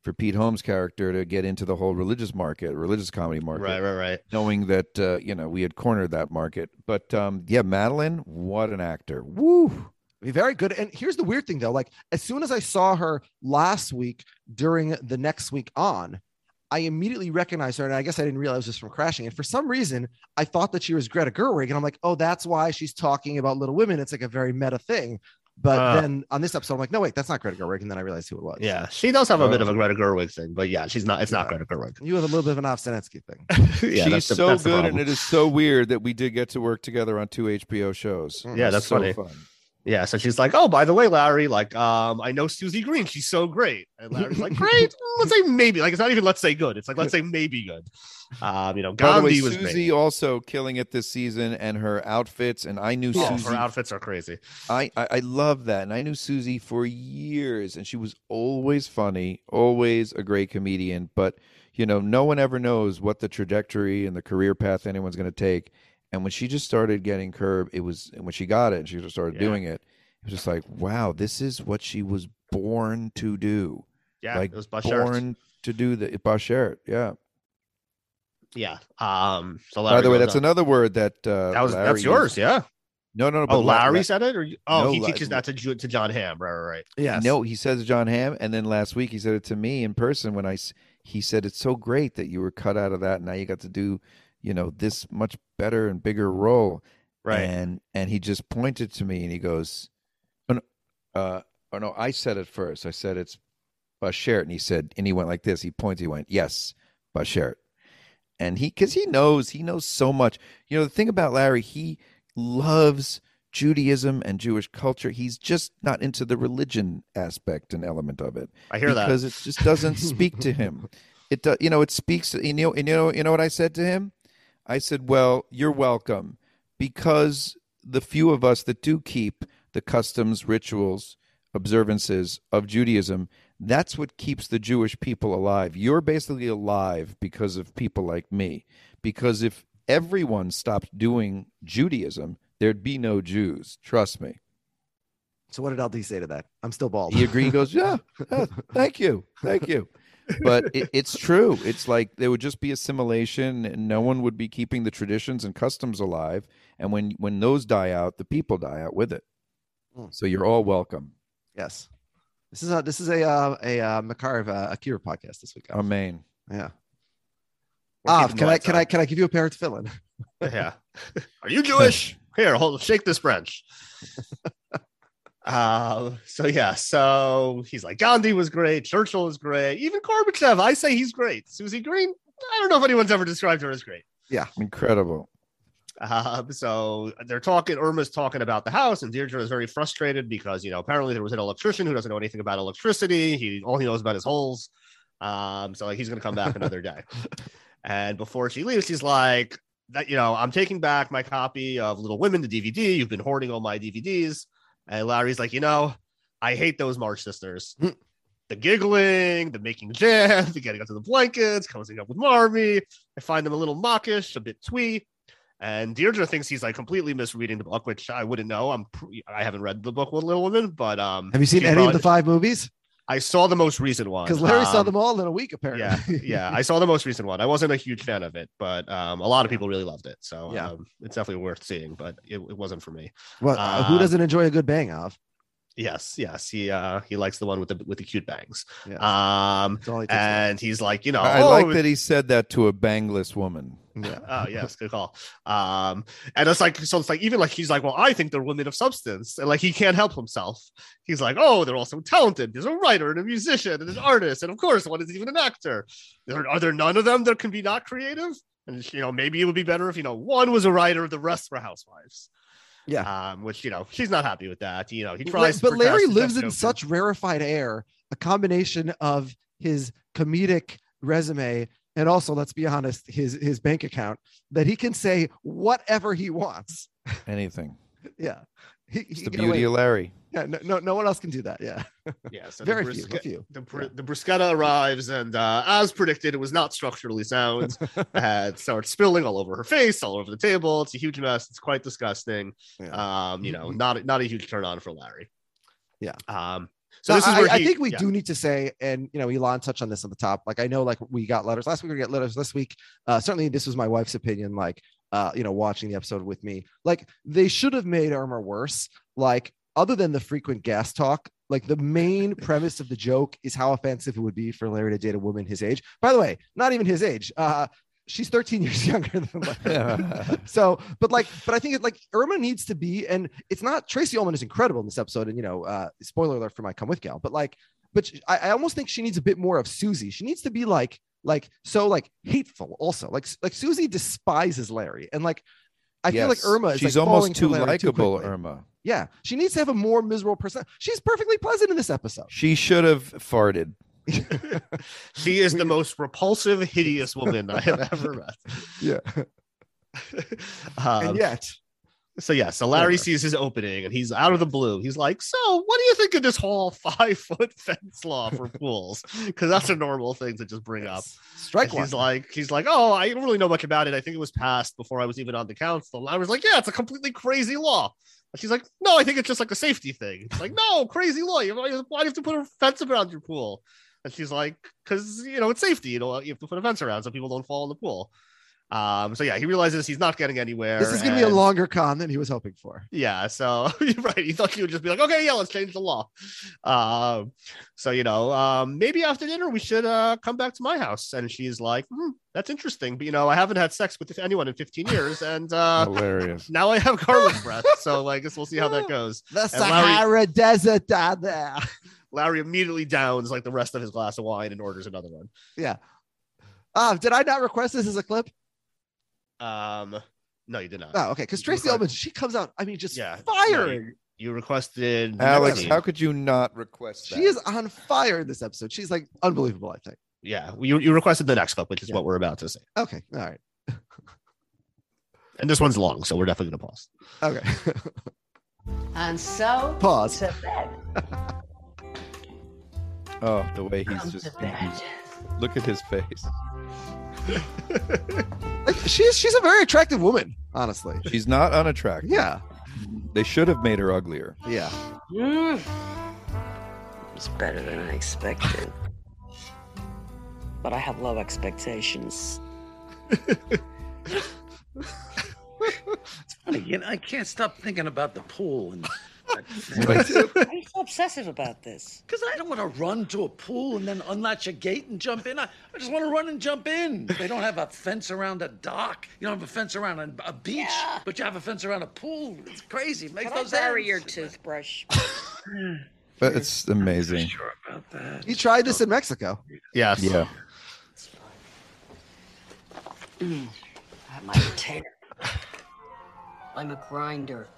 for Pete Holmes' character to get into the whole religious market, religious comedy market. Right, right, right. knowing that uh, you know we had cornered that market. But um, yeah, Madeline, what an actor! Woo! Very good. And here's the weird thing though. Like as soon as I saw her last week during the next week on, I immediately recognized her. And I guess I didn't realize this was from crashing. And for some reason, I thought that she was Greta Gerwig. And I'm like, oh, that's why she's talking about Little Women. It's like a very meta thing. But Uh. then on this episode, I'm like, no, wait, that's not Greta Gerwig. And then I realized who it was. Yeah, she does have a bit of a Greta Gerwig thing, but yeah, she's not. It's not Yeah. Greta Gerwig. You have a little bit of an Ovsenetsky thing. yeah, She's the- so good, and it is so weird that we did get to work together on two HBO shows. Mm. Yeah, It's that's so funny. fun. Yeah, so she's like, "Oh, by the way, Larry, like, um, I know Susie Green. She's so great." And Larry's like, "Great. Let's say maybe. Like, it's not even let's say good. It's like let's say maybe good." Um, you know, By the way, was Susie great. also killing it this season, and her outfits. And I knew Oh, Susie. her outfits are crazy. I, I I love that, and I knew Susie for years, and she was always funny, always a great comedian. But you know, no one ever knows what the trajectory and the career path anyone's going to take. And when she just started getting curb, it was and when she got it, and she just started Yeah. doing it. It was just like, wow, this is what she was born to do. Yeah, like it was Bashert. born to do the Bashert. Yeah. Yeah. Um. So By the way, that's another word that uh, That was Larry that's yours. used. Yeah. No, no, no. Oh, Larry La- said it, or you, oh, No, he La- teaches that to to Jon Hamm. Right, right, right. Yes. No, he says Jon Hamm, and then last week he said it to me in person when I He said it's so great that you were cut out of that. And now you got to do, you know, this much better and bigger role. Right. And and he just pointed to me and he goes, oh, no, uh, oh no, I said it first. I said it's Bashert, and he said, and he went like this. He pointed. He went, yes, Bashert. And he, because he knows, he knows so much. You know, the thing about Larry, he loves Judaism and Jewish culture. He's just not into the religion aspect and element of it I hear that. because it just doesn't speak to him. It does, you know it speaks. You know, you know, you know what I said to him. I said, "Well, you're welcome, because the few of us that do keep the customs, rituals, observances of Judaism, that's what keeps the Jewish people alive. You're basically alive because of people like me. Because if everyone stopped doing Judaism, there'd be no Jews. Trust me." So what did LD say to that? I'm still bald. He agreed. He goes, yeah, yeah, thank you, thank you. But it, it's true. It's like there would just be assimilation, and no one would be keeping the traditions and customs alive. And when when those die out, the people die out with it. Mm. So you're all welcome. yes. This is a this is a uh, a uh, Makarov uh, Akira podcast this week. Alf. Amen. yeah. We're Ah, can I lights can. I can I give you a pair to fill in? Yeah. Are you Jewish? Here, hold shake this branch. Uh, so yeah, so he's like Gandhi was great, Churchill was great, even Gorbachev. I say he's great. Susie Green, I don't know if anyone's ever described her as great. Yeah, incredible. Um, so they're talking. Irma's talking about the house, and Deirdre is very frustrated because you know apparently there was an electrician who doesn't know anything about electricity. He all he knows about is holes. Um, so like he's gonna come back another day. And before she leaves, she's like, "That you know, I'm taking back my copy of Little Women, the DVD. You've been hoarding all my DVDs." And Larry's like, "You know, I hate those March sisters." Hmm. The giggling, the making jam, the getting onto the blankets, coming up with Marvy. I find them a little mawkish, a bit twee. And Deirdre thinks he's like completely misreading the book, which I wouldn't know. I'm pr- I haven't read the book with Little Women, but um, Have you seen any of the five movies? I saw the most recent one Because Larry saw Um, them all in a week, apparently. Yeah, yeah, I saw the most recent one. I wasn't a huge fan of it, but um, a lot of people really loved it. So Yeah. um, it's definitely worth seeing, but it, it wasn't for me. well, uh, who Uh, doesn't enjoy a good bang of? Yes, yes, he uh, he likes the one with the with the cute bangs. Yeah. Um, he takes and he's like, you know, I, I oh, like that he said that to a bangless woman. Yeah. Oh yes, good call. Um, and it's like so it's like even like he's like, well, I think they're women of substance, and like he can't help himself. He's like, oh, they're also talented. There's a writer and a musician and an artist, and of course, one is even an actor. There, are there none of them that can be not creative? And you know, maybe it would be better if you know one was a writer, the rest were housewives. Yeah. Um, which you know, she's not happy with that. You know, he But- tries. to but Larry lives in such rarefied air, a combination of his comedic resume and also, let's be honest, his his bank account that he can say whatever he wants. Anything. Yeah. He, It's he the can away beauty of Larry. yeah, no, no, no one else can do that. Yeah, Yeah, so very the few, few. The, br- the bruschetta arrives, and uh, as predicted, it was not structurally sound. and starts spilling all over her face, all over the table. It's a huge mess. It's quite disgusting. Yeah. Um, you know, not not a huge turn on for Larry. Yeah. Um. So this is I, where I he- think we yeah. do need to say, and you know, Elon touched on this at the top. Like I know, like we got letters last week. We got letters this week. Uh, certainly, this was my wife's opinion. Like, uh, you know, watching the episode with me, like they should have made Irma worse. Like, other than the frequent gas talk, like the main premise of the joke is how offensive it would be for Larry to date a woman his age. By the way, not even his age. Uh, she's 13 years younger than Larry. so, but like, but I think it like Irma needs to be, and it's not Tracey Ullman is incredible in this episode, and you know, uh, spoiler alert for my come with gal, but like, but she- I, I almost think she needs a bit more of Susie. She needs to be like, like so like hateful also. Like like Susie despises Larry, and like I feel like Irma is She's like almost too likable. Irma. Yeah, she needs to have a more miserable person. She's perfectly pleasant in this episode. She should have farted. She is the most repulsive, hideous woman I have ever met. Yeah, Um, and yet So yeah, so Larry Whatever. sees his opening and he's out of the blue. He's like, "So, what do you think of this whole five foot fence law for pools? Because that's a normal thing to just bring up." strike he's like, he's like, "Oh, I don't really know much about it. I think it was passed before I was even on the council." And I was like, "Yeah, it's a completely crazy law." She's like, "No, I think it's just like a safety thing." It's like, "No, crazy law. Why do you have to put a fence around your pool?" And she's like, "Because you know it's safety. You know you have to put a fence around so people don't fall in the pool." Um, so yeah, he realizes he's not getting anywhere. this is going to be a longer con than he was hoping for. yeah, so you're right. He thought he would just be like, okay, yeah, let's change the law. Um, so you know, um, maybe after dinner we should uh come back to my house. And she's like, hmm, that's interesting, but you know, I haven't had sex with anyone in 15 years, and uh Hilarious. now I have garlic breath. So I guess we'll see how that goes. The And Larry- Sahara Desert down there. Larry immediately downs like the rest of his glass of wine and orders another one. Yeah. Uh, did I not request this as a clip? Um, no, you did not. Oh, okay. Because Tracey request- Ullman, she comes out. I mean, just Yeah, firing. You requested Alex, Melanie. how could you not request that? She is on fire in this episode. She's like unbelievable. I think. yeah, you, you requested the next clip, which is Yeah. what we're about to say. Okay. All right. And this one's long, so we're definitely gonna pause. Okay. And so Pause. to bed. Oh, the way he's Come just. to. Look at his face. Like, she's she's a very attractive woman. Honestly. She's not unattractive. Yeah. They should have made her uglier. Yeah. Mm. It's better than I expected. but I have low expectations. It's funny, you know, I can't stop thinking about the pool and Why are you so obsessive about this? because I don't want to run to a pool and then unlatch a gate and jump in. I, I just want to run and jump in. They don't have a fence around a dock. You don't have a fence around a, a beach, Yeah. but you have a fence around a pool. It's crazy. It makes Can I no borrow sense. your toothbrush? But it's amazing. Sure about that. He tried this in Mexico. Yes. Yeah. Mm. I have my retainer. I'm a grinder.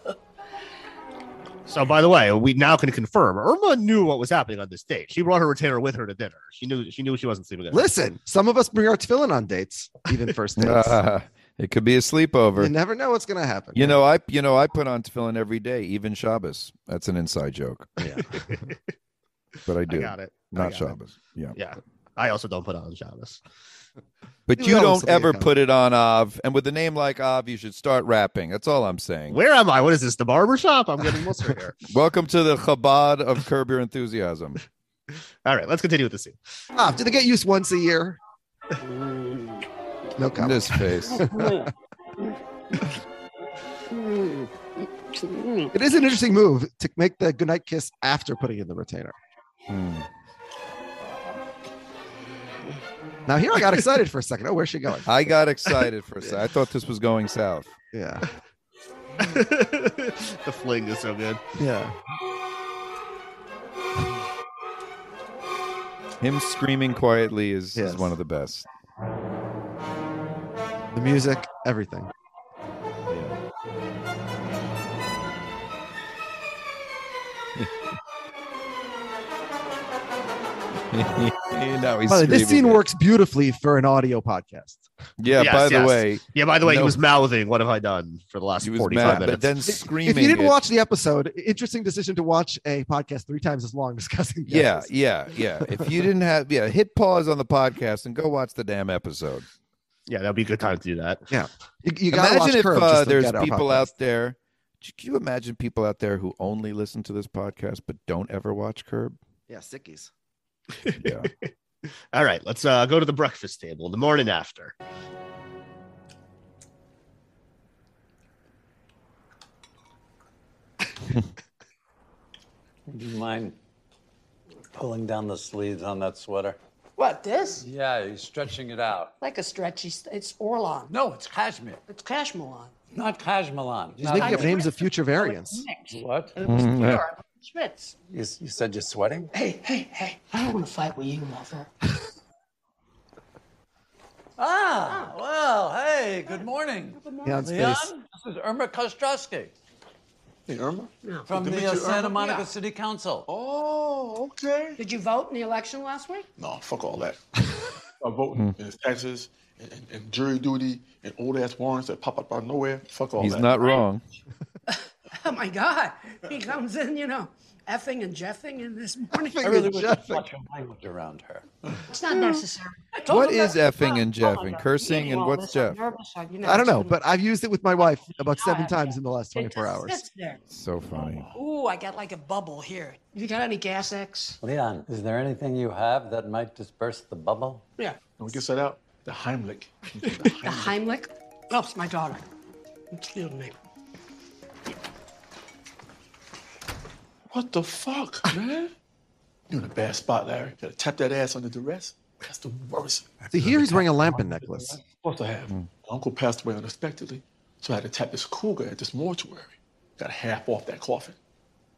So, by the way, we now can confirm Irma knew what was happening on this date. She brought her retainer with her to dinner. She knew she knew she wasn't sleeping. At Listen, some of us bring our tefillin on dates, even first dates. Ah, it could be a sleepover. you never know what's gonna happen. You know, I you know I put on tefillin every day, even Shabbos. That's an inside joke, Yeah. but I I do got it. Not got it. Shabbos. Yeah, Yeah, I also don't put on Shabbos. but We you don't ever put it on Av, and with a name like Av, you should start rapping. That's all I'm saying. Where am I? What is this? The barber shop? I'm getting Muslim here. Welcome to the Chabad of Curb Your Enthusiasm. All right, let's continue with the scene. Ah, do they get used once a year? No comment. This face. It is an interesting move to make the goodnight kiss after putting in the retainer. Hmm. Now here I got excited for a second. Oh, where's she going? I got excited for a second. I thought this was going south. Yeah. the fling is so good. Yeah. Him screaming quietly is, Yes. is one of the best. The music, everything. now he's By the way, this scene screaming. works beautifully for an audio podcast. Yeah. Yes, by the yes. way, Yeah. By the way, No. he was mouthing. What have I done for the last he 45 mad, minutes? but then screaming. If you didn't it- watch the episode, interesting decision to watch a podcast three times as long discussing. Yeah, this. yeah, yeah. If you didn't have, yeah, hit pause on the podcast and go watch the damn episode. yeah, that'd be a good time to do that. You, you gotta watch imagine if uh, there's people out there. Can you imagine people out there who only listen to this podcast but don't ever watch Curb? Yeah, sickies. Yeah. All right, let's uh, go to the breakfast table the morning after. Do you mind pulling down the sleeves on that sweater? What, this? Yeah, he's stretching it out. Like a stretchy, st- it's Orlon. No, it's cashmere. It's Cashmelon. Not cashmelan. He's making up names of future variants. What? It was Mm, pure. Yeah. Schmitz. You, you said you're sweating? Hey, hey, hey. I don't want to fight with you, mother. Ah, well, hey, good morning. Leon's Leon, face. this is Irma Kostrowski Hey, Irma? from Good the uh, Santa Irma. Monica Yeah. City Council. Oh, okay. Did you vote in the election last week? No, fuck all that. I'm voting in taxes and, and, and jury duty and old ass warrants that pop up out of nowhere. Fuck all He's that. He's not wrong. Oh my God. He comes in, you know, effing and jeffing in this morning. I really wish Jeff. you'd watch your language around her. It's not necessary. What is effing and jeffing? Cursing and what's Jeff? I- don't know, but I've used it with my wife about seven times in the last 24 hours. So funny. Ooh, I got like a bubble here. You got any gas X? Leon, is there anything you have that might disperse the bubble? Yeah. When we get set out, the Heimlich. The Heimlich? Oh, it's my daughter. Excuse me. What the fuck, man? You're in a bad spot, Larry. Gotta tap that ass under duress. That's the worst. See, here he's wearing a lampin necklace. Supposed to have. Mm. My uncle passed away unexpectedly, so I had to tap this cougar at this mortuary. Got half off that coffin.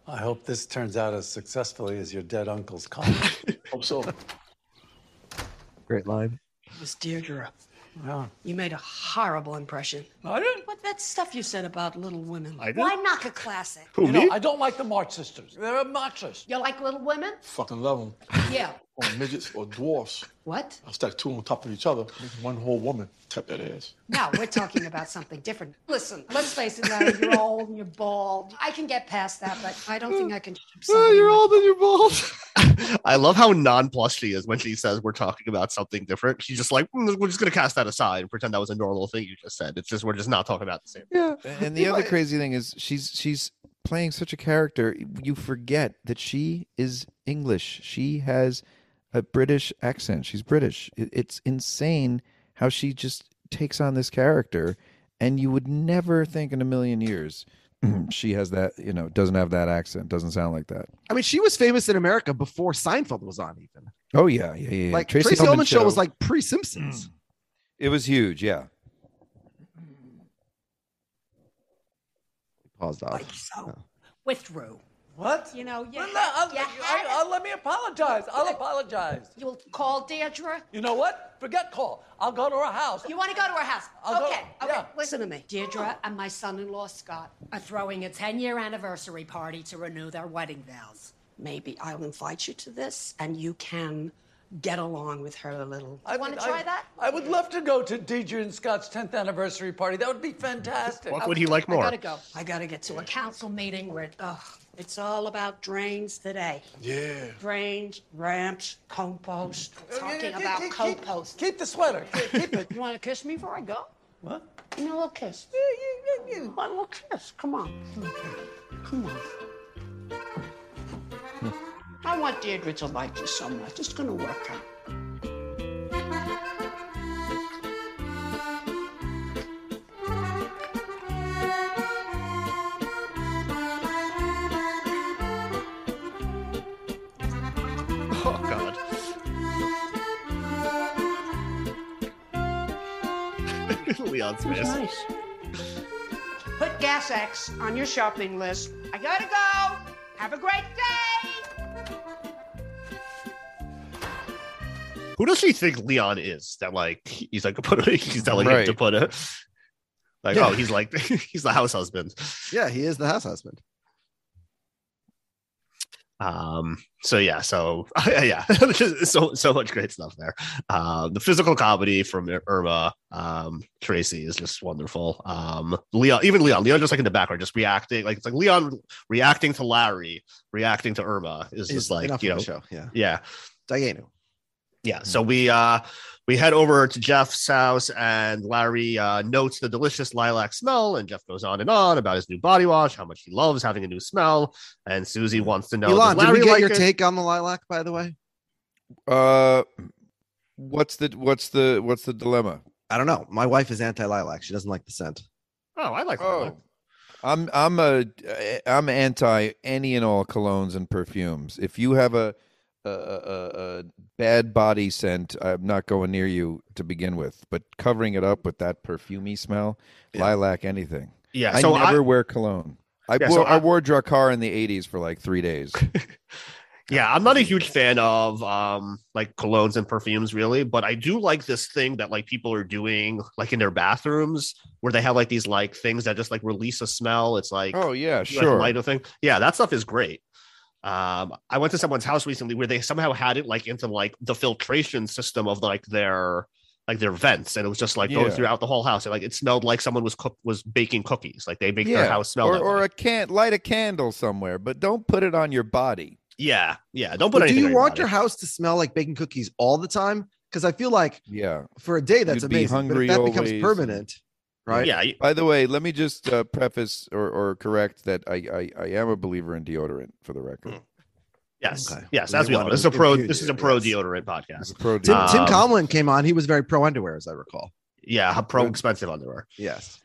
I hope this turns out as successfully as your dead uncle's coffin. Hope so. Great line. Miss Deirdre, yeah. you made a horrible impression. I didn't. What that stuff you said about Little Women? I did? Why knock a classic? Who You me? know, I don't like the March sisters. They're a obnoxious. You like Little Women? Fucking love them. Yeah. or midgets or dwarfs. What? I'll stack two on top of each other, make one whole woman. Tap that ass. No, we're talking about something different. Listen, let's face it, Larry, you're old and you're bald. I can get past that, but I don't think I can. Oh, you're old and you're bald. I love how nonplussed she is when she says we're talking about something different. She's just like, "Mm, we're just gonna cast that aside and pretend that was a normal thing you just said. It's just we're just not talking about the same. Yeah. And the other crazy thing is she's she's playing such a character. You forget that she is English. She has a British accent. She's British. It, it's insane how she just takes on this character, and you would never think in a million years she has that. You know, doesn't have that accent. Doesn't sound like that. I mean, she was famous in America before Seinfeld was on, even. Oh yeah, yeah, yeah. yeah. Like Tracey, Ullman show was like pre Simpsons. Mm. it was huge. Yeah. Paused off. Like so. Withdrew. What? You know, you, Well, no, I'll, you I- had I'll- let me apologize. I'll apologize. You'll call Deirdre? You know what? Forget call. I'll go to her house. You want to go to her house? I'll go- okay, okay. yeah. Listen to me. Deirdre and my son-in-law Scott are throwing a 10-year anniversary party to renew their wedding vows. Maybe I'll invite you to this, and you can get along with her a little. I want to try I- that? I would love to go to Deirdre and Scott's 10th anniversary party. That would be fantastic. What would he like more? I gotta go. I gotta get to a council meeting where ugh, it's all about drains today. Yeah. Drains, ramps, compost. Oh, talking Keep- about keep- compost. Keep, keep the sweater. Keep, keep it. You want to kiss me before I go? What? Give me a little kiss. Yeah, yeah, yeah. One little kiss. Come on. Come on. I want Deirdre to like you so much. It's gonna work out. Oh God. Leon's It nice. Put Gas X on your shopping list. I gotta go. Have a great day. Who does she think Leon is? That like he's like put he's telling him to put it. Like Yeah. oh he's like he's the house husband. Yeah, he is the house husband. Um. So yeah. So yeah. so so much great stuff there. Um. The physical comedy from Irma, um, Tracey is just wonderful. Um. Leon, even Leon, Leon just like in the background, just reacting. Like it's like Leon reacting to Larry, reacting to Irma is Is just like enough you of know. the show. Yeah. Yeah. Diana. Yeah. So we uh we head over to Jeff's house and Larry uh, notes the delicious lilac smell, and Jeff goes on and on about his new body wash, how much he loves having a new smell, and Susie wants to know. Elon, does did we get like your it? take on the lilac, by the way? Uh, what's the what's the what's the dilemma? I don't know. My wife is anti lilac. She doesn't like the scent. Oh, I like lilac. Oh, I'm I'm a I'm anti any and all colognes and perfumes. If you have a a, a, a bad body scent, I'm not going near you to begin with. But covering it up with that perfumey smell, lilac, anything. Yeah, I so never I- wear cologne. I Yeah, wore so I, I- wore Drakkar in the '80s for like three days. Yeah, I'm not a huge fan of um like colognes and perfumes really, but I do like this thing that like people are doing like in their bathrooms where they have like these like things that just like release a smell. It's like oh yeah, like, sure. light thing. Yeah, that stuff is great. Um, I went to someone's house recently where they somehow had it like into like the filtration system of like their like their vents, and it was just like going Yeah. throughout the whole house. And like it smelled like someone was cook was baking cookies. Like they make their house smell. or, or a can light a candle somewhere, but don't put it on your body. yeah, yeah. Don't put But do anything. you on your want body. your house to smell like baking cookies all the time? Because I feel like Yeah. for a day that's You'd be amazing. hungry but if that becomes permanent, right? Yeah, By the way, let me just uh, preface or, or correct that I, I I am a believer in deodorant for the record. Yes, Okay. yes. We As we want know, this is a pro. This is a pro yes. deodorant podcast. a pro Tim, deodorant. Tim Um, Conlon came on. He was very pro underwear, as I recall. Yeah, pro expensive underwear. Yes.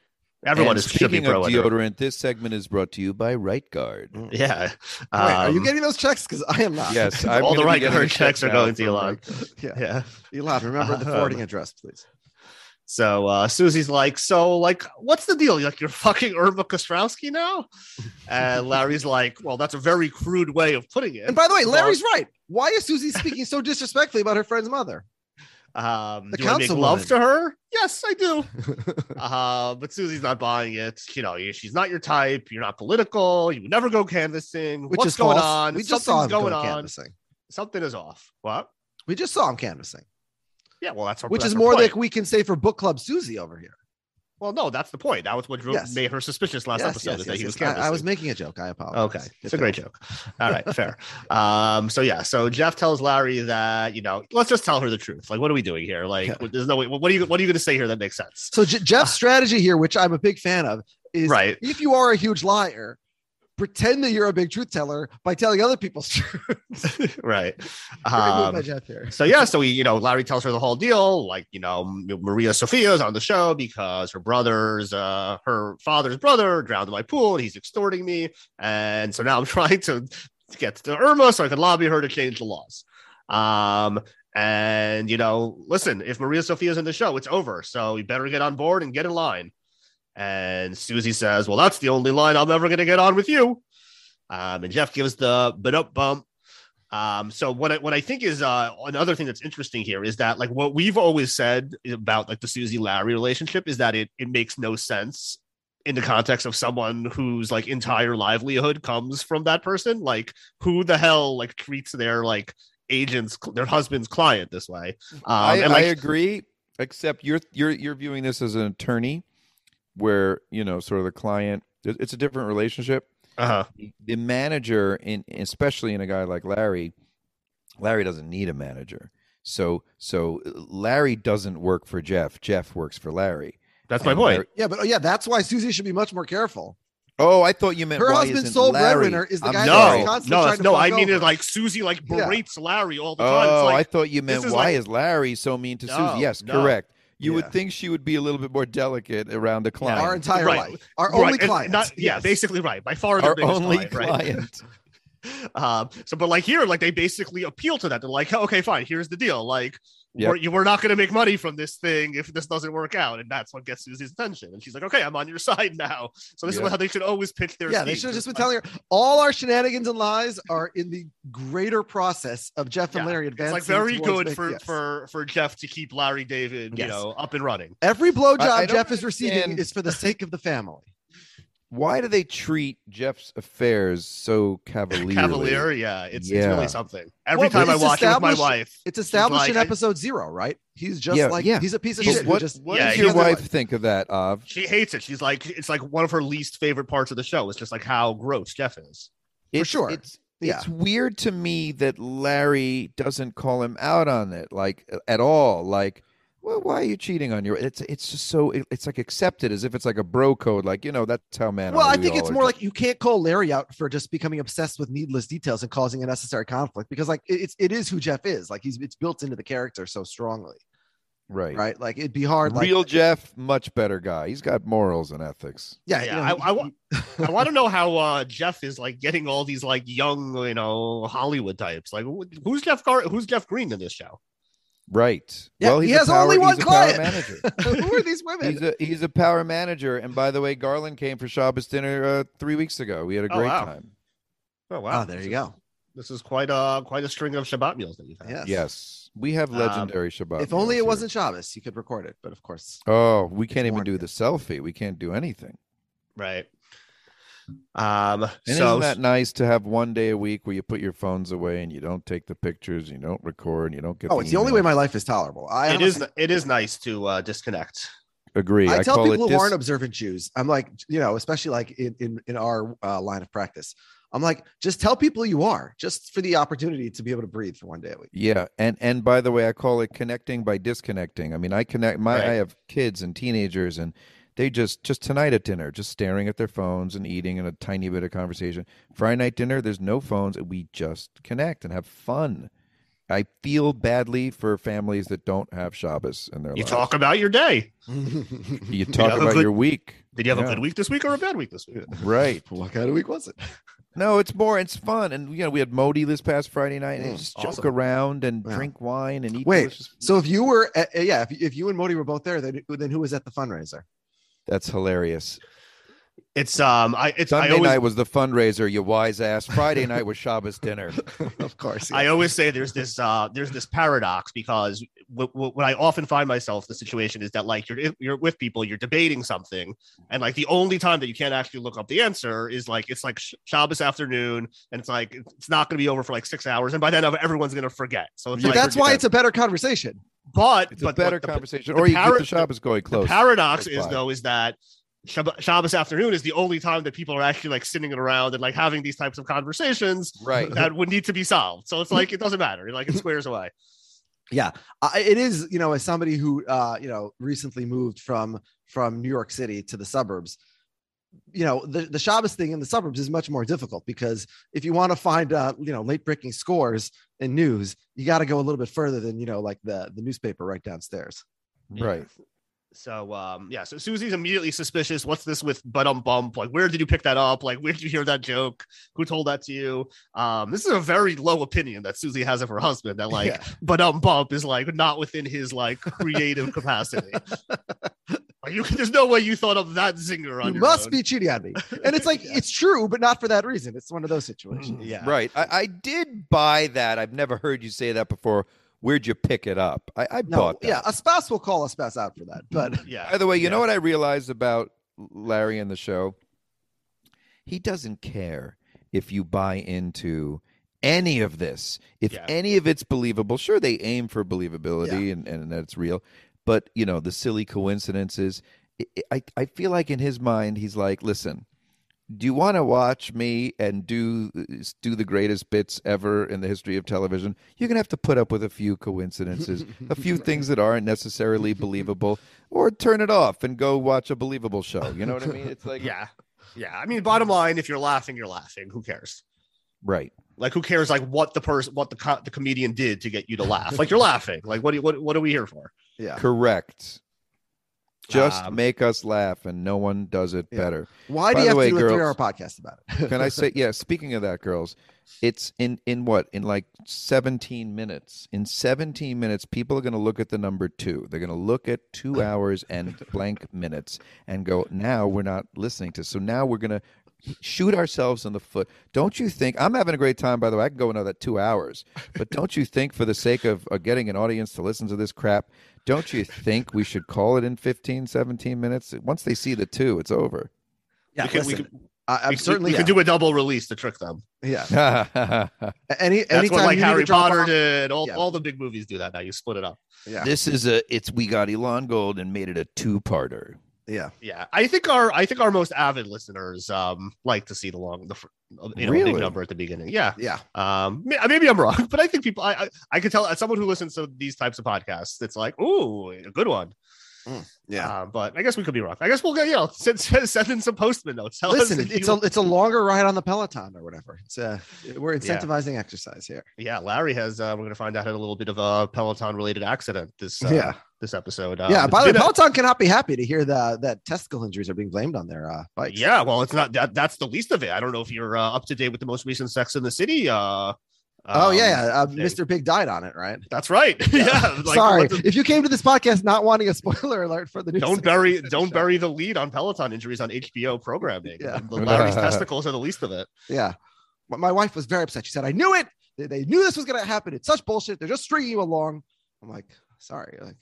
Everyone And is speaking pro of underwear. deodorant, this segment is brought to you by Right Guard. Yeah. Wait, are you Um, getting those checks? Because I am not. Yes, I'm all the right getting a guard check checks are going to from Elon. Right yeah. Yeah. Elon, remember the Um, forwarding address, please. So uh Susie's like, so like, what's the deal? Like, you're fucking Irma Kostrowski now? And Larry's like, well, that's a very crude way of putting it. And by the way, Well, Larry's right. Why is Susie speaking so disrespectfully about her friend's mother? Um, The do make love to her? Yes, I do. uh, but Susie's not buying it. You know, she's not your type. You're not political. You would never go canvassing. Which What's is going false. on? We just saw him going going on. canvassing. Something is off. What? We just saw him canvassing, Yeah, well, that's her, which that's is more point. like we can say for book club Susie over here. Well, no, that's the point. That was what drove, Yes. made her suspicious last Yes, episode. yes, is that he was. I, I was making a joke. I apologize. Okay, it's a great joke. All right, fair. Um, so yeah, so Jeff tells Larry that you know, let's just tell her the truth. Like, what are we doing here? Like, there's no way. What are you? What are you going to say here that makes sense? So J- Jeff's strategy here, which I'm a big fan of, is Right. if you are a huge liar, pretend that you're a big truth teller by telling other people's truth. right. Great move by Um, so yeah, so we, you know, Larry tells her the whole deal. Like, you know, Maria Sophia's on the show because her brother's, uh, her father's brother drowned in my pool, and he's extorting me. And so now I'm trying to get to Irma so I can lobby her to change the laws. Um, and you know, listen, if Maria Sophia's in the show, it's over. So you better get on board and get in line. And Susie says, Well, that's the only line I'm ever going to get on with you. Um, and Jeff gives the but up bump. Um, so what I, what I think is uh, another thing that's interesting here is that like what we've always said about like the Susie Larry relationship is that it it makes no sense in the context of someone whose like entire livelihood comes from that person. Like who the hell like treats their like agents their husband's client this way? Um, I, and, like, I agree, except you're you're you're viewing this as an attorney, where you know sort of the client it's a different relationship. Uh-huh. The- The manager, in especially in a guy like Larry, Larry doesn't need a manager. So so uh, Larry doesn't work for Jeff. Jeff works for Larry. That's my And point. Larry- Yeah, but oh, yeah, that's why Susie should be much more careful. oh, I thought you meant Her why husband's sole Larry- breadwinner is the I'm guy no, that's constantly no, trying to no. fuck I mean, it like Susie like Yeah. berates Larry all the time. It's Oh, like, I thought you meant is why like- is Larry so mean to No, Susie? Yes, no. correct. You Yeah. would think she would be a little bit more delicate around a client. our entire Right. life, our Right, only and client. not- yeah, Yes. basically right. By far their Our biggest only client, right? client. um so but like here like they basically appeal to that they're like okay fine here's the deal like Yep. we're, you, we're not going to make money from this thing if this doesn't work out and that's what gets susie's attention and she's like okay i'm on your side now so this Yeah. is how they should always pitch their yeah, they should have just been telling her all our shenanigans and lies are in the greater process of Jeff and Yeah, Larry it's like very good make- for yes. for for jeff to keep larry david you know up and running every I- blowjob I don't Jeff is receiving is for the sake of the family. Why do they treat Jeff's affairs so cavalierly? cavalier yeah it's, it's really something every Well, time i it's watch it with my wife It's she's established like, in I- episode zero, right? He's just Yeah, like yeah. he's a piece of But shit. what, just what Yeah, does your wife like- think of that, Av? she hates it she's like it's like one of her least favorite parts of the show it's just like how gross jeff is It's, sure. It's Yeah. it's weird to me that Larry doesn't call him out on it, like at all. Like, well, why are you cheating on your? It's it's just so it- it's like accepted as if it's like a bro code. Like you know that's how man. Well. I We think it's more just- like you can't call Larry out for just becoming obsessed with needless details and causing unnecessary conflict because, like, it's it is who Jeff is. Like, he's it's built into the character so strongly. Right. right? Like it'd be hard. Like, Real Jeff, much better guy. He's got morals and ethics. yeah, Yeah, you know, I, he- I, wa- I want to know how uh, Jeff is like getting all these like young, you know, Hollywood types. Like, who's Jeff Gar- Who's Jeff Greene in this show? Right. Yeah, well, he he's a has power, only one he's client. manager. who are these women? he's a he's a power manager. And by the way, Garlin came for Shabbos dinner uh, three weeks ago. We had a Oh, great wow. time. Oh wow, oh, there you go. This is quite a quite a string of Shabbat meals that you've had. Yes. Yes, we have Um, legendary Shabbat. If only it here. wasn't Shabbos, you could record it. But of course, Oh, we can't even do you. the selfie. We can't do anything. Right. Um. And so isn't that nice to have one day a week where you put your phones away and you don't take the pictures, you don't record, you don't get. oh, it's the only way my life is tolerable. I it is honestly- it is nice to uh, disconnect. Agree. I, I, tell call people it who dis- aren't observant Jews, I'm like, you know, especially like in in, in our uh, line of practice, I'm like, just tell people you are, just for the opportunity to be able to breathe for one day a week. Yeah, and and by the way, I call it connecting by disconnecting. I mean, I connect my Right. I have kids and teenagers and they just just tonight at dinner, just staring at their phones and eating and a tiny bit of conversation. Friday night dinner, there's no phones, and we just connect and have fun. I feel badly for families that don't have Shabbos in their life. You lives. talk about your day. you talk have a about good- your week. Did you have Yeah. a good week this week or a bad week this week? Right. what kind of week was it? No, it's more. It's fun, and you know we had Modi this past Friday night, and Mm, just awesome. joke around and Yeah. drink wine and eat Wait, delicious. so if you were, at, yeah, if, if you and Modi were both there, then then who was at the fundraiser? That's hilarious. It's um. I it's Sunday I always night was the fundraiser, you wise ass. Friday night was Shabbos dinner. of course, I always say there's this uh there's this paradox because w- w- when I often find myself the situation is that like you're you're with people you're debating something and like the only time that you can't actually look up the answer is like it's like Sh- Shabbos afternoon and it's like it's not going to be over for like six hours and by then everyone's going to forget so it's Yeah, like that's why it's a better conversation. But It's a but better the- conversation, the or you para- keep the Shabbos is going the close. paradox is by. though is that Shab- Shabbos afternoon is the only time that people are actually like sitting around and like having these types of conversations Right. that would need to be solved. So it's like it doesn't matter. Like it squares away. Yeah, I, it is. You know, as somebody who uh, you know recently moved from from New York City to the suburbs, you know, the the Shabbos thing in the suburbs is much more difficult because if you want to find uh, you know late breaking scores and news, you got to go a little bit further than you know like the the newspaper right downstairs. Right. So um yeah, so Susie's immediately suspicious. What's this with but um bump? Like, where did you pick that up? Like, where did you hear that joke? Who told that to you? Um, this is a very low opinion that Susie has of her husband. That like Yeah. but um bump is like not within his like creative capacity. Like, you there's no way you thought of that zinger on You your must own. be cheating on me, and it's like it's true, but not for that reason. It's one of those hmm. situations. Mm, yeah. Right. I, I did buy that. I've never heard you say that before. Where'd you pick it up? I, I No, bought that. yeah, a spouse will call a spouse out for that, but Yeah. By the way, you know what I realized about Larry and the show? He doesn't care if you buy into any of this. If Yeah. any of it's believable, sure they aim for believability and, and that it's real, but you know, the silly coincidences. I, I feel like in his mind he's like, listen, do you want to watch me and do do the greatest bits ever in the history of television? You're gonna have to put up with a few coincidences, a few things that aren't necessarily believable, or turn it off and go watch a believable show. You know what I mean? It's like Yeah. Yeah. I mean, bottom line, if you're laughing, you're laughing. Who cares? right. Like, who cares? Like, what the person, what the co- the comedian did to get you to laugh? Like, you're laughing. Like, what? Do you, what? What are we here for? yeah. Correct. Just Um, make us laugh, and no one does it Yeah. better. Why By do you have way, to do a three-hour podcast about it? Can I say, yeah, speaking of that, girls, it's in, in what? In like 17 minutes. In 17 minutes, people are going to look at the number two. They're going to look at two hours and blank minutes and go, now we're not listening to. So now we're going to shoot ourselves in the foot. Don't you think? I'm having a great time, by the way. I can go another two hours. But don't you think, for the sake of uh, getting an audience to listen to this crap, don't you think we should call it in 15, 17 minutes? Once they see the two, it's over. Yeah, we could, we listen, could, I, I'm we, certainly we could do a double release to trick them. yeah. this Any That's what like you need to Harry Potter off- did. All, Yeah. all the big movies do that now. You split it up. Yeah, This is a it's we got Elon Gold and made it a two-parter. Yeah. Yeah, I think our I think our most avid listeners um like to see the long the you know Really? big number at the beginning. Yeah. Yeah. Um, maybe I'm wrong, but I think people I I, I could tell as someone who listens to these types of podcasts, it's like, ooh, a good one. Yeah. Uh, but I guess we could be wrong. I guess we'll get you know send, send, in some postman notes. Tell Listen, it's you- a it's a longer ride on the Peloton or whatever. It's uh we're Yeah. incentivizing exercise here. yeah. Larry has. Uh, we're going to find out had a little bit of a Peloton related accident this uh, Yeah. this episode. yeah. Um, By the way, Peloton cannot be happy to hear that that testicle injuries are being blamed on their uh, bikes. Yeah, well, it's not that. That's the least of it. I don't know if you're uh, up to date with the most recent Sex in the City. Uh, Oh um, yeah, yeah. Uh. Mr. Big died on it, right? That's right. yeah. like, Sorry, the- if you came to this podcast not wanting a spoiler alert for the new don't bury don't up. bury the lead on Peloton injuries on HBO programming. Yeah. The Larry's testicles are the least of it. Yeah, my, my wife was very upset. She said, "I knew it. They, they knew this was going to happen. It's such bullshit. They're just stringing you along." I'm like, "Sorry, like,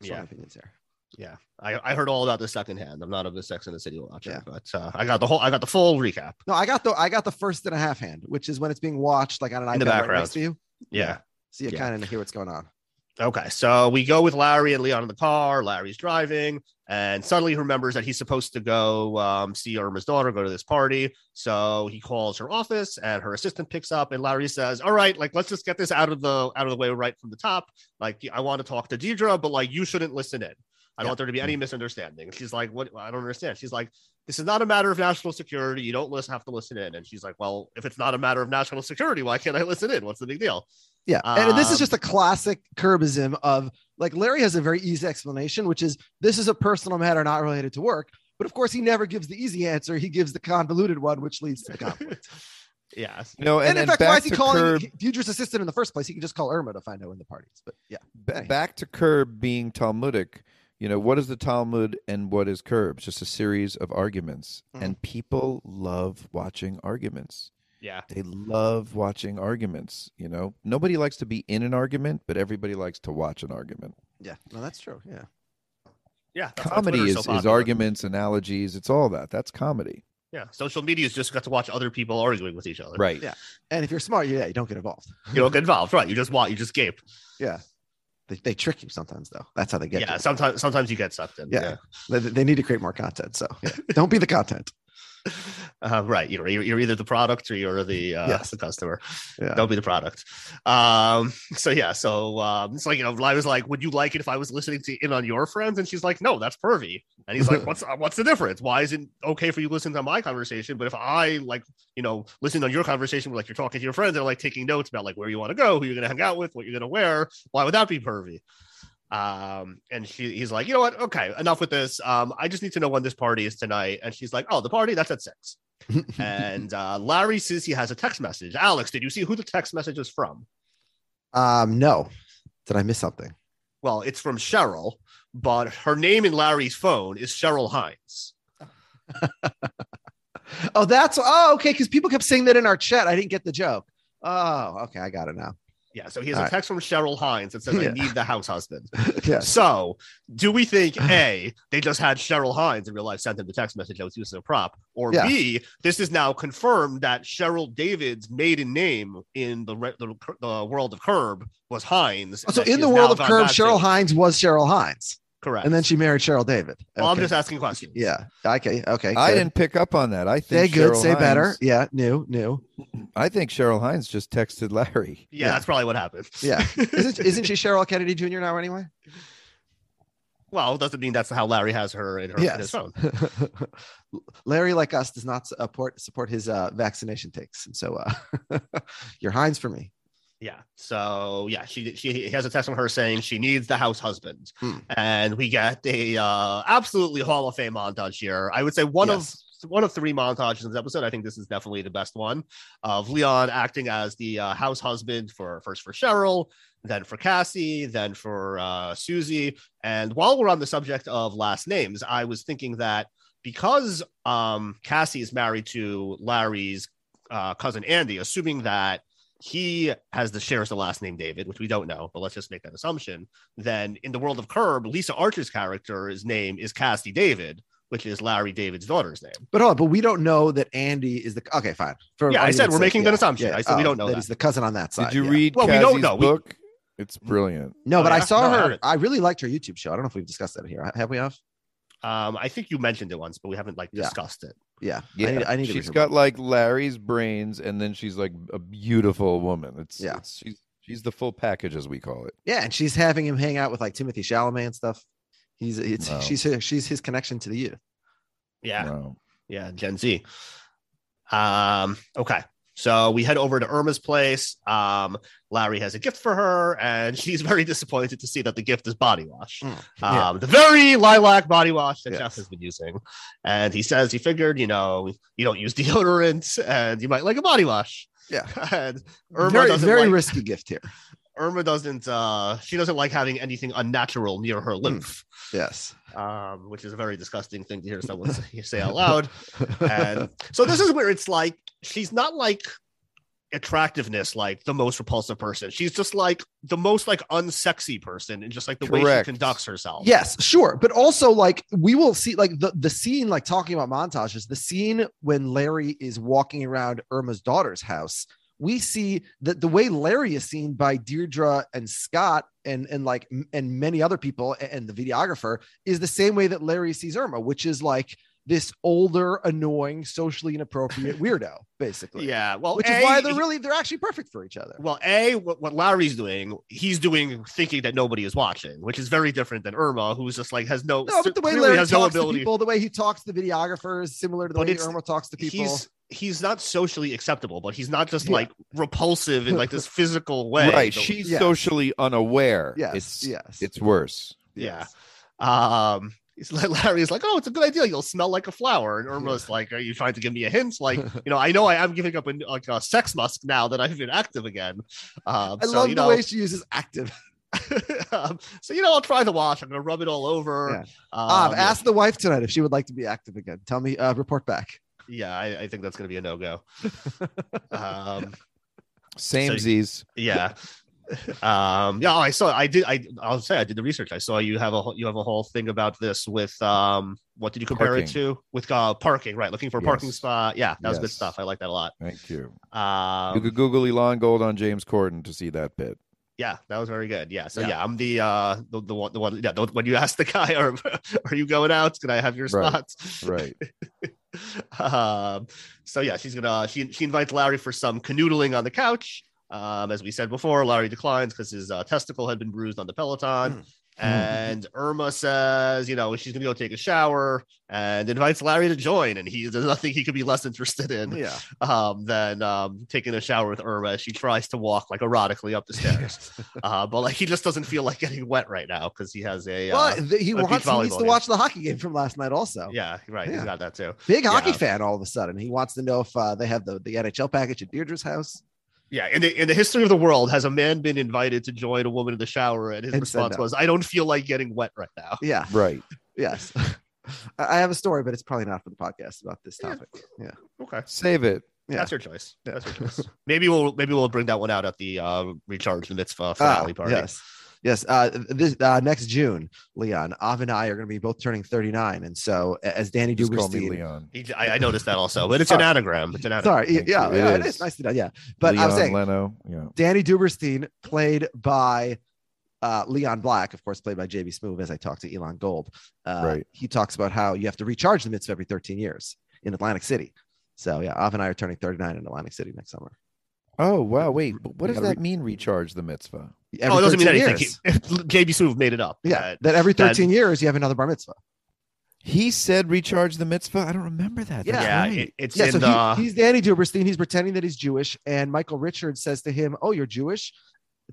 Yeah. opinions here." Yeah, I, I heard all about this secondhand. I'm not a Sex in the City watcher, Yeah. but uh, I got the whole I got the full recap. No, I got the I got the first and a half hand, which is when it's being watched like on an In the iPad right background. next to you. Yeah. So you Yeah. kind of hear what's going on. Okay, so we go with Larry and Leon in the car. Larry's driving, and suddenly he remembers that he's supposed to go um, see Irma's daughter, go to this party. So he calls her office, and her assistant picks up, and Larry says, "All right, like let's just get this out of the out of the way right from the top. Like I want to talk to Deirdre, but like you shouldn't listen in. I don't want there to be any misunderstanding." She's like, "What? I don't understand." She's like, "This is not a matter of national security. You don't listen, have to listen in." And she's like, "Well, if it's not a matter of national security, why can't I listen in? What's the big deal?" Yeah, and this is Um, just a classic curbism of like Larry has a very easy explanation, which is this is a personal matter not related to work. But of course, he never gives the easy answer. He gives the convoluted one, which leads to the conflict. Yeah. No, and, and, in and fact, why is he calling Curb, Deirdre's assistant in the first place? He can just call Irma to find out when the party is. But yeah, ba- back to Curb being Talmudic. You know, what is the Talmud and what is Curb? It's just a series of arguments. Mm. And people love watching arguments. Yeah. They love watching arguments. You know, nobody likes to be in an argument, but everybody likes to watch an argument. yeah, no, that's true. Yeah, Yeah. that's comedy is, so is arguments, analogies. It's all that. That's comedy. Yeah, social media is just got to watch other people arguing with each other. Right. yeah. And if you're smart, yeah, you don't get involved. You don't get involved, right? You just watch, you just gape. Yeah, they, they trick you sometimes though. That's how they get yeah, you. sometimes sometimes you get sucked in. Yeah. They, they need to create more content. So yeah. don't be the content. Uh, right. You're, you're you're either the product or you're the uh, Yes. the customer. Yeah. Don't be the product. Um. So yeah. So um. It's like you know, I was like, "Would you like it if I was listening to in on your friends?" And she's like, "No, that's pervy." And he's like, "What's uh, what's the difference? Why is it okay for you listening to my conversation, but if I like you know listening on your conversation, like you're talking to your friends and like taking notes about like where you want to go, who you're gonna hang out with, what you're gonna wear, why would that be pervy?" Um, and she, he's like, you know what? Okay, enough with this. Um, I just need to know when this party is tonight. And she's like, oh, the party that's at six. and uh, Larry says he has a text message. Alex, did you see who the text message is from? Um, no, did I miss something? Well, it's from Cheryl, but her name in Larry's phone is Cheryl Hines. Oh, that's oh okay. Because people kept saying that in our chat. I didn't get the joke. Oh, okay, I got it now. Yeah, so he has All a right. text from Cheryl Hines that says, Yeah. I need the house husband. Yes. So, do we think A, they just had Cheryl Hines in real life sent him the text message that was used as a prop? Or Yeah. B, this is now confirmed that Cheryl David's maiden name in the, re- the, the world of Curb was Hines. and So in the world of Curb, Cheryl Hines was Cheryl Hines, Correct. and then she married Cheryl David. Well, I'm just asking questions. Yeah. Okay. Okay. I good. didn't pick up on that. I Say think good. Cheryl say better. Yeah. New. New. I think Cheryl Hines just texted Larry. Yeah, Yeah. that's probably what happened. Yeah. Isn't isn't she Cheryl Kennedy Jr. now anyway? Well, it doesn't mean that's how Larry has her in, her, in his phone. Larry, like us, does not support support his uh, vaccination takes, and so uh, your Hines for me. Yeah. So yeah, she she has a text from her saying she needs the house husband, Hmm. and we get a uh, absolutely Hall of Fame montage here. I would say one Yes. of one of three montages in this episode. I think this is definitely the best one of Leon acting as the uh, house husband for first for Cheryl, then for Cassie, then for uh, Susie. And while we're on the subject of last names, I was thinking that because um, Cassie is married to Larry's uh, cousin Andy, assuming that he has the shares the last name David, which we don't know, but let's just make that assumption. Then in the world of Curb, Lisa Archer's character's name is Cassie David, which is Larry David's daughter's name. But hold on, but we don't know that Andy is the okay. Fine. For Yeah, I said we're sake, making yeah, an assumption. yeah. I said we Oh, don't know that that. he's the cousin on that side. Did you yeah. read Well, we don't Cassie's know. We- book? It's brilliant. No, Oh, but I saw No, her. haven't. I really liked her YouTube show. I don't know if we've discussed that here. Have we? Have? Um, I think you mentioned it once, but we haven't like Yeah. discussed it. Yeah. Yeah, I need, I need to read she's her got book. like Larry's brains, and then she's like a beautiful woman. It's Yeah. it's- she's she's the full package as we call it. Yeah, and she's having him hang out with like Timothée Chalamet and stuff. He's it's Wow. she's her, she's his connection to the youth. Yeah. Wow. Yeah, Gen Z. Um, okay. So we head over to Irma's place. Um, Larry has a gift for her, and she's very disappointed to see that the gift is body wash. Mm, Um, yeah. the very lilac body wash that Yes. Jeff has been using. And he says he figured, you know, you don't use deodorant and you might like a body wash. Yeah. And Irma very very like- risky gift here. Irma doesn't uh she doesn't like having anything unnatural near her lymph. Yes. Um, which is a very disgusting thing to hear someone say, say out loud. And so this is where it's like she's not like attractiveness like the most repulsive person. She's just like the most like unsexy person and just like the way she conducts herself. Yes, sure. But also like we will see like the, the scene, like talking about montages, the scene when Larry is walking around Irma's daughter's house, we see that the way Larry is seen by Deirdre and Scott and and like and many other people and the videographer is the same way that Larry sees Irma, which is like this older, annoying, socially inappropriate weirdo, basically. Yeah. Well, Which A, is why they're really they're actually perfect for each other. Well, A, what, what Larry's doing, he's doing thinking that nobody is watching, which is very different than Irma, who's just like has no, No, but the way Larry has no talks to people, the way he talks to the videographer is similar to the But way Irma talks to people. He's he's not socially acceptable, but he's not just Yeah. like repulsive in like this physical way. Right. So- She's Yes. socially unaware. Yes, It's yes. it's worse. yeah. Um, he's like Larry's like, oh, it's a good idea. You'll smell like a flower, and Irma's like, are you trying to give me a hint? Like, you know, I know I am giving up a, like a sex musk now that I've been active again. Um, I so, love you the know, way she uses active. um, so you know, I'll try the wash. I'm gonna rub it all over. Yeah. Um, Ah, yeah. ask the wife tonight if she would like to be active again. Tell me, uh, report back. Yeah, I, I think that's going to be a no go. um, Samesies. yeah, um, yeah. I saw. I did. I. I'll say I did the research. I saw you have a whole- you have a whole thing about this with um. What did you compare Parking. it to? With uh, parking, right? Looking for a parking spot. Yeah, that was good stuff. I like that a lot. Thank you. Um, you could Google Elon Gold on James Corden to see that bit. yeah, that was very good. Yeah. So Yeah. yeah, I'm the uh the, the one the one yeah the, when you ask the guy are are you going out? Can I have your Right. spots? Right. um, so yeah, she's gonna she she invites Larry for some canoodling on the couch. Um, as we said before, Larry declines because his uh, testicle had been bruised on the Peloton. And Irma says, you know, she's gonna go take a shower and invites Larry to join. And he there's nothing he could be less interested in Yeah. um, than um, taking a shower with Irma as she tries to walk like erotically up the stairs. uh, but like he just doesn't feel like getting wet right now because he has a uh, Well, th- he wants he needs to watch the hockey game from last night. Also, Yeah, right. Yeah. He's got that too. big hockey Yeah. fan. All of a sudden, he wants to know if uh, they have the the NHL package at Deirdre's house. Yeah, in the in the history of the world, has a man been invited to join a woman in the shower, and his And response no. was, "I don't feel like getting wet right now." Yeah. Right. Yes. I I have a story, but it's probably not for the podcast about this topic. Yeah. Okay, Save it. Yeah. that's your choice. That's your choice. maybe we'll maybe we'll bring that one out at the uh, recharge the mitzvah Ah, finale party. yes. Yes. Uh, this uh, next June, Leon, Av and I are going to be both turning 39. And so, as Danny Just call me Duberstein, Leon. He, I, I noticed that also, but it's an anagram. It's an anagram. sorry, yeah, Thank yeah, you. yeah, It it is. is nice to know. Yeah. But I was saying, Leno. Yeah. Danny Duberstein, played by uh, Leon Black, of course, played by JB Smoove, as I talked to Elon Gold. Uh, Right. He talks about how you have to recharge the mitzvah every 13 years in Atlantic City. So, yeah, Av and I are turning 39 in Atlantic City next summer. Oh wow. Wait. But what does gotta that mean? Recharge the mitzvah. Every oh, it doesn't mean 13 anything. years. He- JB Smoove made it up. yeah, That- that every that- 13 years you have another bar mitzvah. He said recharge the mitzvah. I don't remember that. That's yeah, right. it- it's Yeah, in so the. he, he's Danny Duberstein. He's pretending that he's Jewish, and Michael Richards says to him, "Oh, you're Jewish?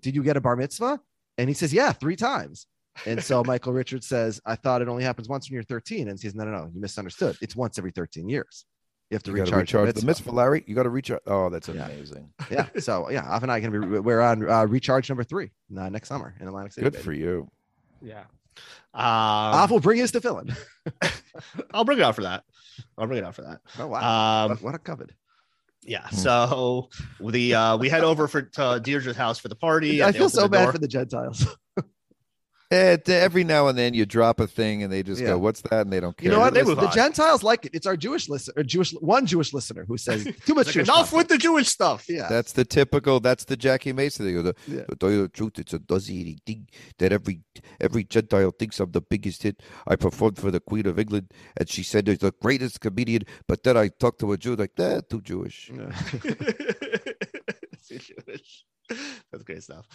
Did you get a bar mitzvah?" And he says, "Yeah, three times." And so Michael Richards says, "I thought it only happens once when you're 13." And he says, "No, no, no, you misunderstood. It's once every 13 years. You have to You recharge, recharge the mitzvah, Larry. You got to recharge. Oh, that's Yeah. amazing. yeah. So yeah, Av and I are gonna be we're on uh, recharge number three uh, next summer in Atlantic City. Good baby. for you. yeah. Av Um, will bring his to fill in. I'll bring it out for that. I'll bring it out for that. Oh wow, Um, what, what a cupboard. Yeah. So the uh we head over for to Deirdre's house for the party. I feel so bad door. for the Gentiles. Eh, every now and then you drop a thing and they just Yeah. go, "What's that?" and they don't care. You know what? They The, on. Gentiles like it. It's our Jewish listener, or Jewish one Jewish listener who says too much. Like, Jewish enough content." with the Jewish stuff. Yeah. That's the typical. That's the Jackie Mason. They go, the, Yeah. to tell you the truth, it's a dozy thing that every every Gentile thinks I'm the biggest hit. I performed for the Queen of England, and she said there's the greatest comedian. But then I talked to a Jew like that, too Jewish. Yeah. Too Jewish. That's great stuff.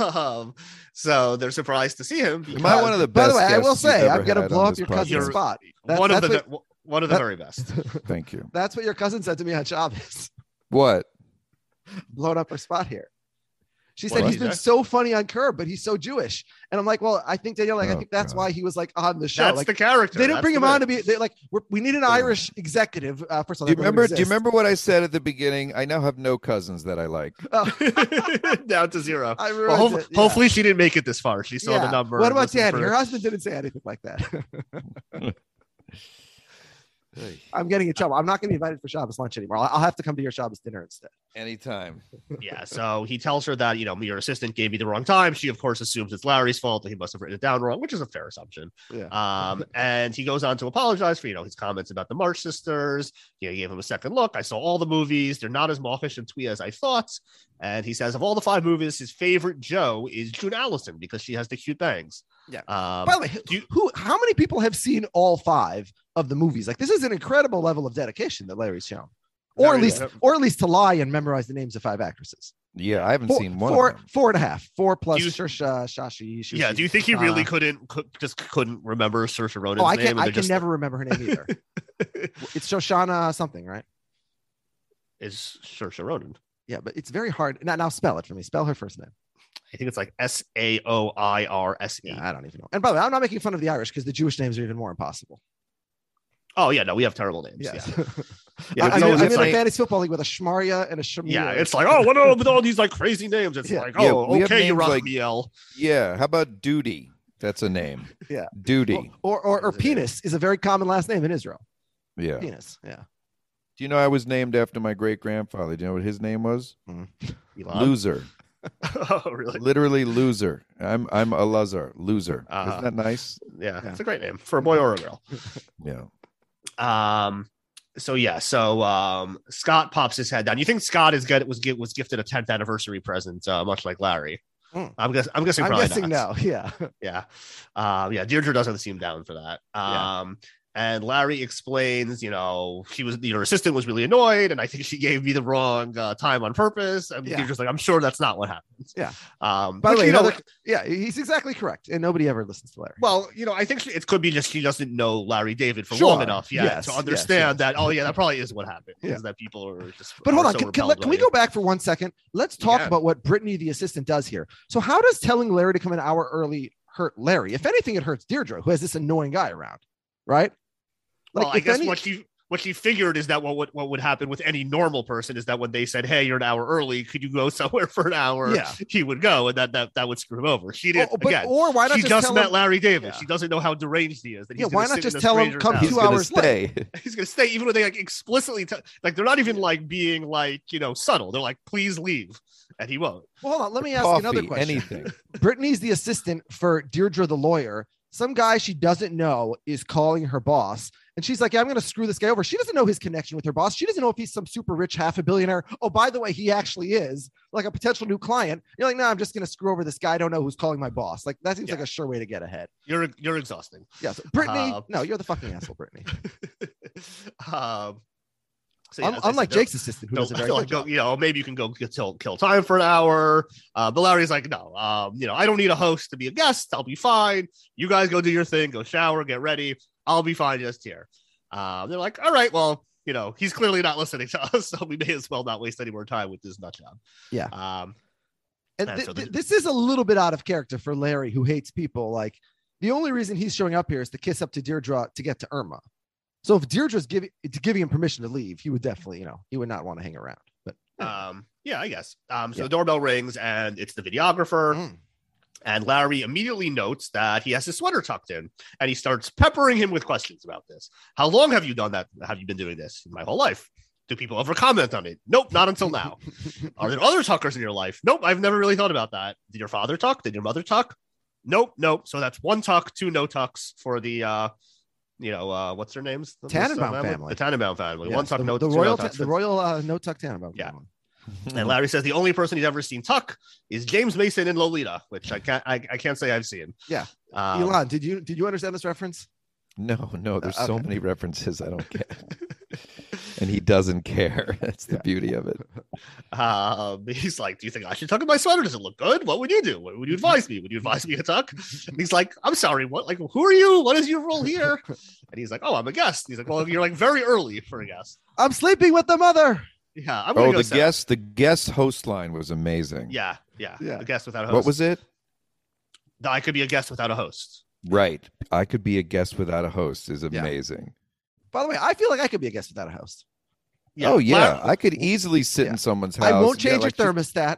Um, so they're surprised to see him. Am I one of the By the way, I will say, I'm gonna had blow up this your cousin's podcast? spot. That- one of the that's be- one of the that- very best. Thank you. That's what your cousin said to me on Shabbos. What? Blowing up her spot here. She said did he's he been say? so funny on Curb, but he's so Jewish. And I'm like, well, I think Danielle, like, I Oh, think that's God. why he was like on the show. That's like, the character. they didn't That's bring the him on to be they like we're, we need an Irish executive. Uh, first of all, Do you remember? Do you remember what I said at the beginning? I now have no cousins that I like. Oh, down to zero. I Well, ruined hope- it, yeah. Hopefully, she didn't make it this far. She saw yeah. the number. What about listened Danny? Her husband didn't say anything like that. I'm getting in trouble. I'm not going to be invited for Shabbos lunch anymore. I'll, I'll have to come to your Shabbos dinner instead. Anytime. yeah. So he tells her that you know your assistant gave me the wrong time. She of course assumes it's Larry's fault that he must have written it down wrong, which is a fair assumption. Yeah. Um, and he goes on to apologize for you know his comments about the March sisters. You know, he gave him a second look. I saw all the movies. They're not as mawkish and twee as I thought. And he says of all the five movies, his favorite Jo is June Allyson because she has the cute bangs. Yeah. Um, By the way, who, who? How many people have seen all five of the movies? Like this is an incredible level of dedication that Larry's shown, or at least, good. or at least to lie and memorize the names of five actresses. Yeah, I haven't Four, seen one. four, of them. four and a half, four plus Do you- Saoirse, Shashi. Shushi, yeah. Do you think he really uh, couldn't could, just couldn't remember Saoirse Ronan's Oh, I name? can. and I they're can just- never remember her name either. it's Shoshana something, right? Is Saoirse Ronan? Yeah, but it's very hard. Now, now spell it for me. Spell her first name. I think it's like S A O I R S E. Yeah, I don't even know. And by the way, I'm not making fun of the Irish because the Jewish names are even more impossible. Oh yeah, no, we have terrible names. Yes. Yeah, yeah. I, it's am in, always- I'm it's a like- fantasy football league with a Shmaria and a Shamir. yeah, it's like oh, what are with all these like crazy names? It's Yeah. like oh, we have okay, names like- Yerachmiel. Yeah. How about Duty? That's a name. Yeah. Duty. or or, or penis is a very common last name in Israel. Yeah. Penis. Yeah. Do you know I was named after my great grandfather? Do you know what his name was? Elon? Loser. oh, really? Literally loser. I'm I'm a loser. Loser. Uh-huh. Isn't that nice? Yeah, Yeah. it's a great name for a boy or a girl. Yeah. Um. So yeah, so um, Scott pops his head down. You think Scott is good? was was gifted a 10th anniversary present, uh, much like Larry? Hmm. I'm guess I'm guessing. I'm guessing not. no. Yeah. Yeah. Um, yeah, Deirdre doesn't seem down for that. Yeah. And Larry explains, you know, she was your assistant was really annoyed, and I think she gave me the wrong uh, time on purpose. And Yeah. Deirdre's like, I'm sure that's not what happened. Yeah. Um, By the way, you know, yeah, he's exactly correct, and nobody ever listens to Larry. well, you know, I think she, it could be just she doesn't know Larry David for Sure. long enough yet Yes, to understand yes. that. Oh, yeah, that probably is what happened. Yeah. Is that people are just. But hold on, so can, can, can we go back for one second? Let's talk can. about what Brittany, the assistant, does here. So, how does telling Larry to come an hour early hurt Larry? If anything, it hurts Deirdre, who has this annoying guy around, right? Well, I guess any- what she what she figured is that what would what would happen with any normal person is that when they said, "Hey, you're an hour early. Could you go somewhere for an hour?" Yeah. he would go, and that that that would screw him over. She didn't. Oh, but- again, or why not she just just tell met him- Larry David. Yeah. She doesn't know how deranged he is. That Yeah, he's why not just tell him, "Come two gonna hours late. stay. He's gonna stay, even when they like explicitly tell like they're not even like being like you know subtle. They're like, "Please leave," and he won't. Well, hold on. Let me ask you another question. anything. Brittany's the assistant for Deirdre, the lawyer. Some guy she doesn't know is calling her boss, and she's like, "Yeah, I'm going to screw this guy over." She doesn't know his connection with her boss. She doesn't know if he's some super rich half a billionaire. Oh, by the way, he actually is like a potential new client. You're like, "No, I'm just going to screw over this guy. I don't know who's calling my boss." Like that seems like a sure way to get ahead. You're you're exhausting. Yes, Brittany. Uh, no, you're the fucking asshole, Brittany. um, so I unlike said, Jake's assistant, who don't- does a very don't go- job. you know, maybe you can go till kill time for an hour. Uh, but Larry's like, no, um, you know, I don't need a host to be a guest. I'll be fine. You guys go do your thing, go shower, get ready. I'll be fine just here. Um, they're like, all right, well, you know, he's clearly not listening to us, so we may as well not waste any more time with this nut job. Yeah. Um, And so thi- this is a little bit out of character for Larry, who hates people. Like the only reason he's showing up here is to kiss up to Deirdre to get to Irma. So if Deirdre's giving giving him permission to leave, he would definitely, you know, he would not want to hang around. But um, yeah, I guess. Um, so Yeah. the doorbell rings and it's the videographer. Mm. And Larry immediately notes that he has his sweater tucked in and he starts peppering him with questions about this. How long have you done that? Have you been doing this? My whole life. Do people ever comment on it? Nope, not until now. Are there other tuckers in your life? Nope, I've never really thought about that. Did your father tuck? Did your mother tuck? Nope, nope. So that's one tuck, two no tucks for the uh you know, uh what's their names? The- Tenenbaum family. The Tenenbaum family. One Yes, tuck, the, no the royal, no tucks the royal uh, no tuck Tenenbaum. Yeah. family. and Larry says the only person he's ever seen tuck is James Mason in Lolita, which I can't I, I can't say I've seen. Yeah. Um, Elon, did you did you understand this reference? No, no, there's so Okay. many references I don't get. and he doesn't care. That's the beauty of it. Um, he's like, "Do you think I should tuck in my sweater? Does it look good? What would you do? What would you advise me? Would you advise me to tuck?" And he's like, "I'm sorry, what? Like, who are you? What is your role here?" And he's like, "Oh, I'm a guest." He's like, "Well, you're like very early for a guest." I'm sleeping with the mother. Yeah, I'm Oh, the guest, the guest host line was amazing. Yeah, yeah, Yeah. A guest without a host. What was it? I could be a guest without a host. Right. I could be a guest without a host is amazing. By the way, I feel like I could be a guest without a host. Oh yeah, Lar- I could easily sit in someone's house. I won't and get, change like, your thermostat.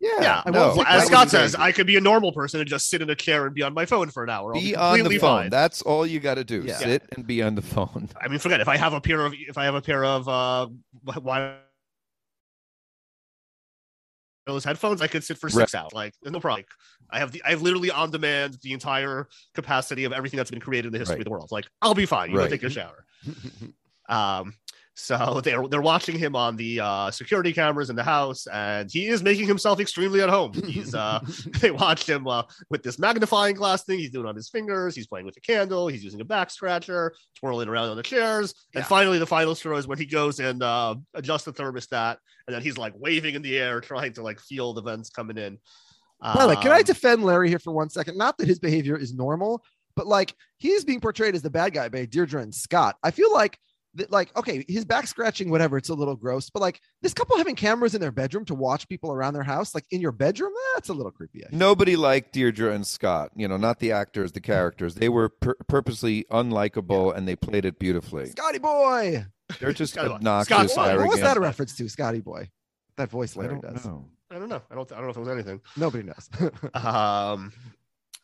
Yeah, yeah. I no, won't as that Scott says. I could be a normal person and just sit in a chair and be on my phone for an hour. I'll be be on the phone. fine. That's all you got to do. Yeah. Sit and be on the phone. I mean, forget if I have a pair of if I have a pair of uh wireless headphones, I could sit for six hours. Like, no problem. Like, I have the I have literally on demand the entire capacity of everything that's been created in the history Right. of the world. Like, I'll be fine. You go Right. take a shower. Um, so they're they're watching him on the uh, security cameras in the house, and he is making himself extremely at home. He's uh, they watched him uh, with this magnifying glass thing. He's doing on his fingers. He's playing with a candle. He's using a back scratcher, twirling around on the chairs. And finally, the final straw is when he goes and uh, adjusts the thermostat, and then he's like waving in the air, trying to like feel the vents coming in. By the way, can I Um, defend Larry here for one second? Not that his behavior is normal, but like he's being portrayed as the bad guy by Deirdre and Scott. I feel like that, like, okay, his back scratching, whatever, it's a little gross, but like this couple having cameras in their bedroom to watch people around their house, like in your bedroom, that's a little creepy. I think. Nobody liked Deirdre and Scott. You know, not the actors, the characters. They were pur- purposely unlikable, and they played it beautifully. Scotty boy. They're just Scotty boy. obnoxious, Scott. What was that a reference to? Scotty boy. That voice I Larry don't does. know. I don't know. I don't. I don't know if it was anything. Nobody knows. um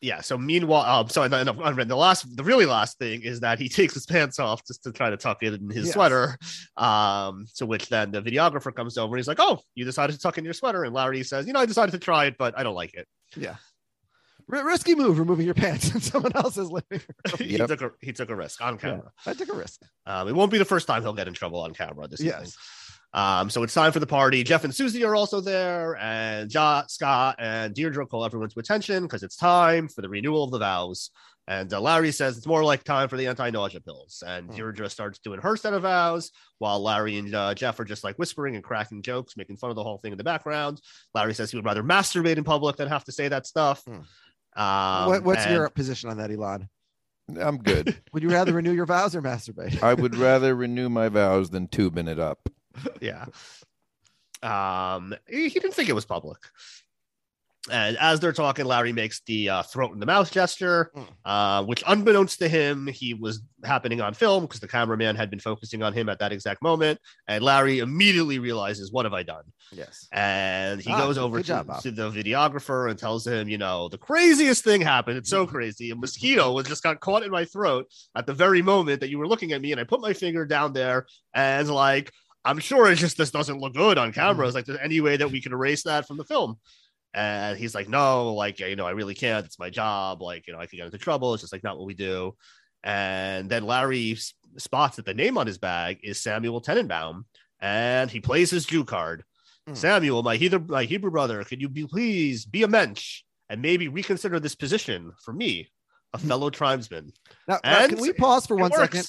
yeah so meanwhile um so no, no, no, the last the really last thing is that he takes his pants off just to try to tuck it in his Yes. sweater um to which then the videographer comes over and he's like oh you decided to tuck in your sweater and larry says you know i decided to try it but i don't like it yeah. R- risky move removing your pants in someone else's living room. he Yep. took a he took a risk on camera I took a risk. um it won't be the first time he'll get in trouble on camera this evening Yes. Um, so it's time for the party. Jeff and Susie are also there, and jo- Scott and Deirdre call everyone to attention because it's time for the renewal of the vows. And uh, Larry says it's more like time for the anti-nausea pills. And Deirdre starts doing her set of vows, while Larry and uh, Jeff are just like whispering and cracking jokes, making fun of the whole thing in the background. Larry says he would rather masturbate in public than have to say that stuff. Um, what, what's and- your position on that, Elon? I'm good. Would you rather renew your vows or masturbate? I would rather renew my vows than tubing it up. yeah. Um, he, he didn't think it was public. And as they're talking, Larry makes the uh, throat in the mouth gesture, uh, which, unbeknownst to him, he was happening on film because the cameraman had been focusing on him at that exact moment. And Larry immediately realizes, "What have I done?" Yes. And he Ah, goes over to, job, to the videographer and tells him, you know, the craziest thing happened. It's so crazy. A mosquito was just got caught in my throat at the very moment that you were looking at me. And I put my finger down there and like, I'm sure it's just this doesn't look good on camera. Mm-hmm. Is like, there's any way that we can erase that from the film? And he's like, no, like, you know, I really can't. It's my job. Like, you know, I could get into trouble. It's just like not what we do. And then Larry spots that the name on his bag is Samuel Tenenbaum, and he plays his Jew card. Mm. Samuel, my Hebrew, my Hebrew brother, could you be please be a mensch and maybe reconsider this position for me, a mm. fellow tribesman? Now, now, And can we pause for one works. second?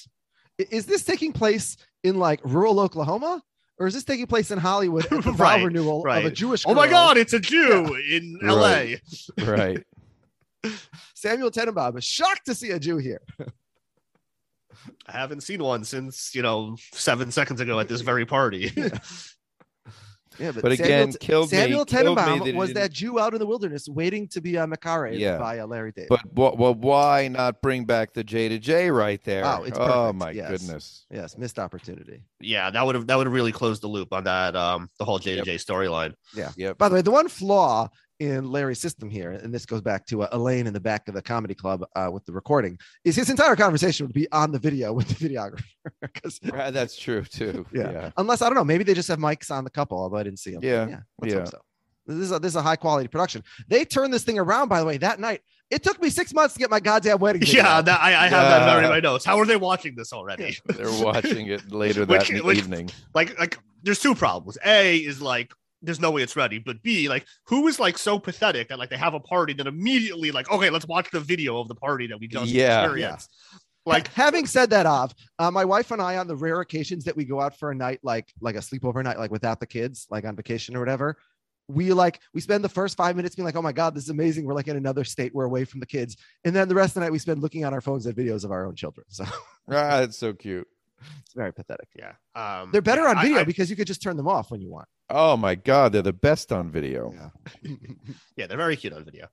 Is this taking place in like rural Oklahoma? Or is this taking place in Hollywood at the vow Right, renewal of a right. Jewish Oh my? God, it's a Jew in Right. LA. Right. Samuel Tenenbaum is shocked to see a Jew here. I haven't seen one since, you know, seven seconds ago at this very party. Yeah, But again, Samuel, killed me- Samuel killed me Tenenbaum that was that Jew out in the wilderness waiting to be on Makare Yeah. by uh, Larry David. But wh- well, why not bring back the J to J right there? Oh, it's oh my Yes. goodness. yes, missed opportunity. yeah, that would have that would have really closed the loop on that um the whole J to J storyline. Yeah. Yep. By the way, the one flaw in Larry's system here, and this goes back to uh, Elaine in the back of the comedy club uh, with the recording, is his entire conversation would be on the video with the videographer. 'Cause- Right, That's true too. yeah. Yeah. Unless I don't know, maybe they just have mics on the couple, although I didn't see them. Yeah, yeah. Let's hope yeah. so. This is a, this is a high quality production. They turned this thing around, by the way, that night. It took me six months to get my goddamn wedding. video Yeah, that, I, I have that in Yeah. my notes. How are they watching this already? They're watching it later Which- that which- evening. like like there's two problems. A is like there's no way it's ready, but B like who is like so pathetic that like they have a party that immediately like okay let's watch the video of the party that we just Yeah. experienced. Like having said that, Av, uh, my wife and I, on the rare occasions that we go out for a night, like like a sleepover night, like without the kids, like on vacation or whatever, we like we spend the first five minutes being like, "Oh my god, this is amazing! We're like in another state. We're away from the kids," and then the rest of the night we spend looking on our phones at videos of our own children. So Ah, that's so cute. It's very pathetic. yeah, um, They're better yeah, on video I- because you could just turn them off when you want. Oh my god, they're the best on video. yeah, they're very cute on video.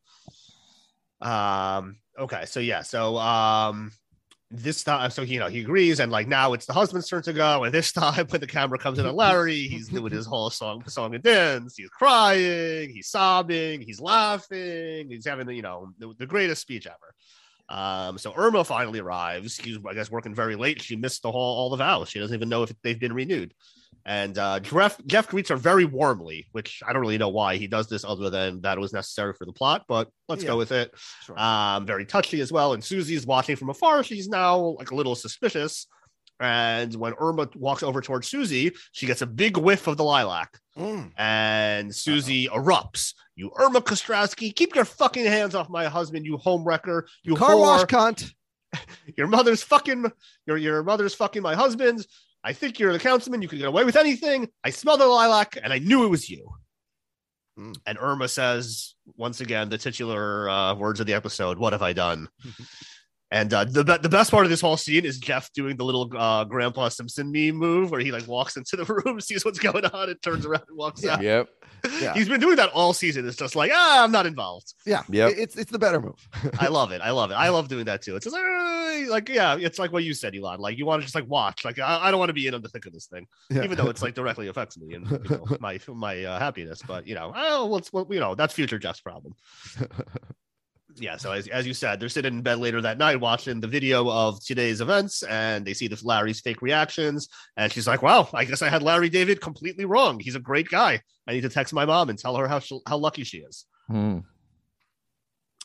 Um. Okay. So yeah. So um. This time, so you know, he agrees, and like now it's the husband's turn to go. And this time, when the camera comes in on Larry, he's doing his whole song, song and dance. He's crying, he's sobbing, he's laughing, he's having the you know the, the greatest speech ever. Um, so Irma finally arrives. She's I guess working very late. She missed the whole all the vows. She doesn't even know if they've been renewed. And uh, Jeff Jeff greets her very warmly, which I don't really know why he does this, other than that it was necessary for the plot. But let's Yeah. go with it. Sure. Um, very touchy as well. And Susie's watching from afar. She's now like a little suspicious. And when Irma walks over towards Susie, she gets a big whiff of the lilac. Mm. And Susie erupts. You Irma Kostrowski, keep your fucking hands off my husband, you homewrecker, you Car wash cunt. Your mother's fucking your your mother's fucking my husband. I think you're the councilman. You can get away with anything. I smell the lilac, and I knew it was you. Mm. And Irma says once again the titular uh, words of the episode: "What have I done?" and uh, the the best part of this whole scene is Jeff doing the little uh, Grandpa Simpson meme move where he like walks into the room, sees what's going on, and turns around and walks out. Yep. Yeah. He's been doing that all season. It's just like, ah, I'm not involved. Yeah. Yeah. It's it's the better move. I love it. I love it. I love doing that too. It's just like, like, yeah, it's like what you said, Elon. Like, you want to just like watch. Like, I, I don't want to be in on the thick of this thing, Yeah. even though it's like directly affects me and you know, my my uh, happiness. But you know, oh, well, it's well, you know, that's future Jeff's problem. Yeah. So as, as you said, they're sitting in bed later that night watching the video of today's events, and they see the Larry's fake reactions, and she's like, "Wow, I guess I had Larry David completely wrong. He's a great guy. I need to text my mom and tell her how she, how lucky she is." Hmm.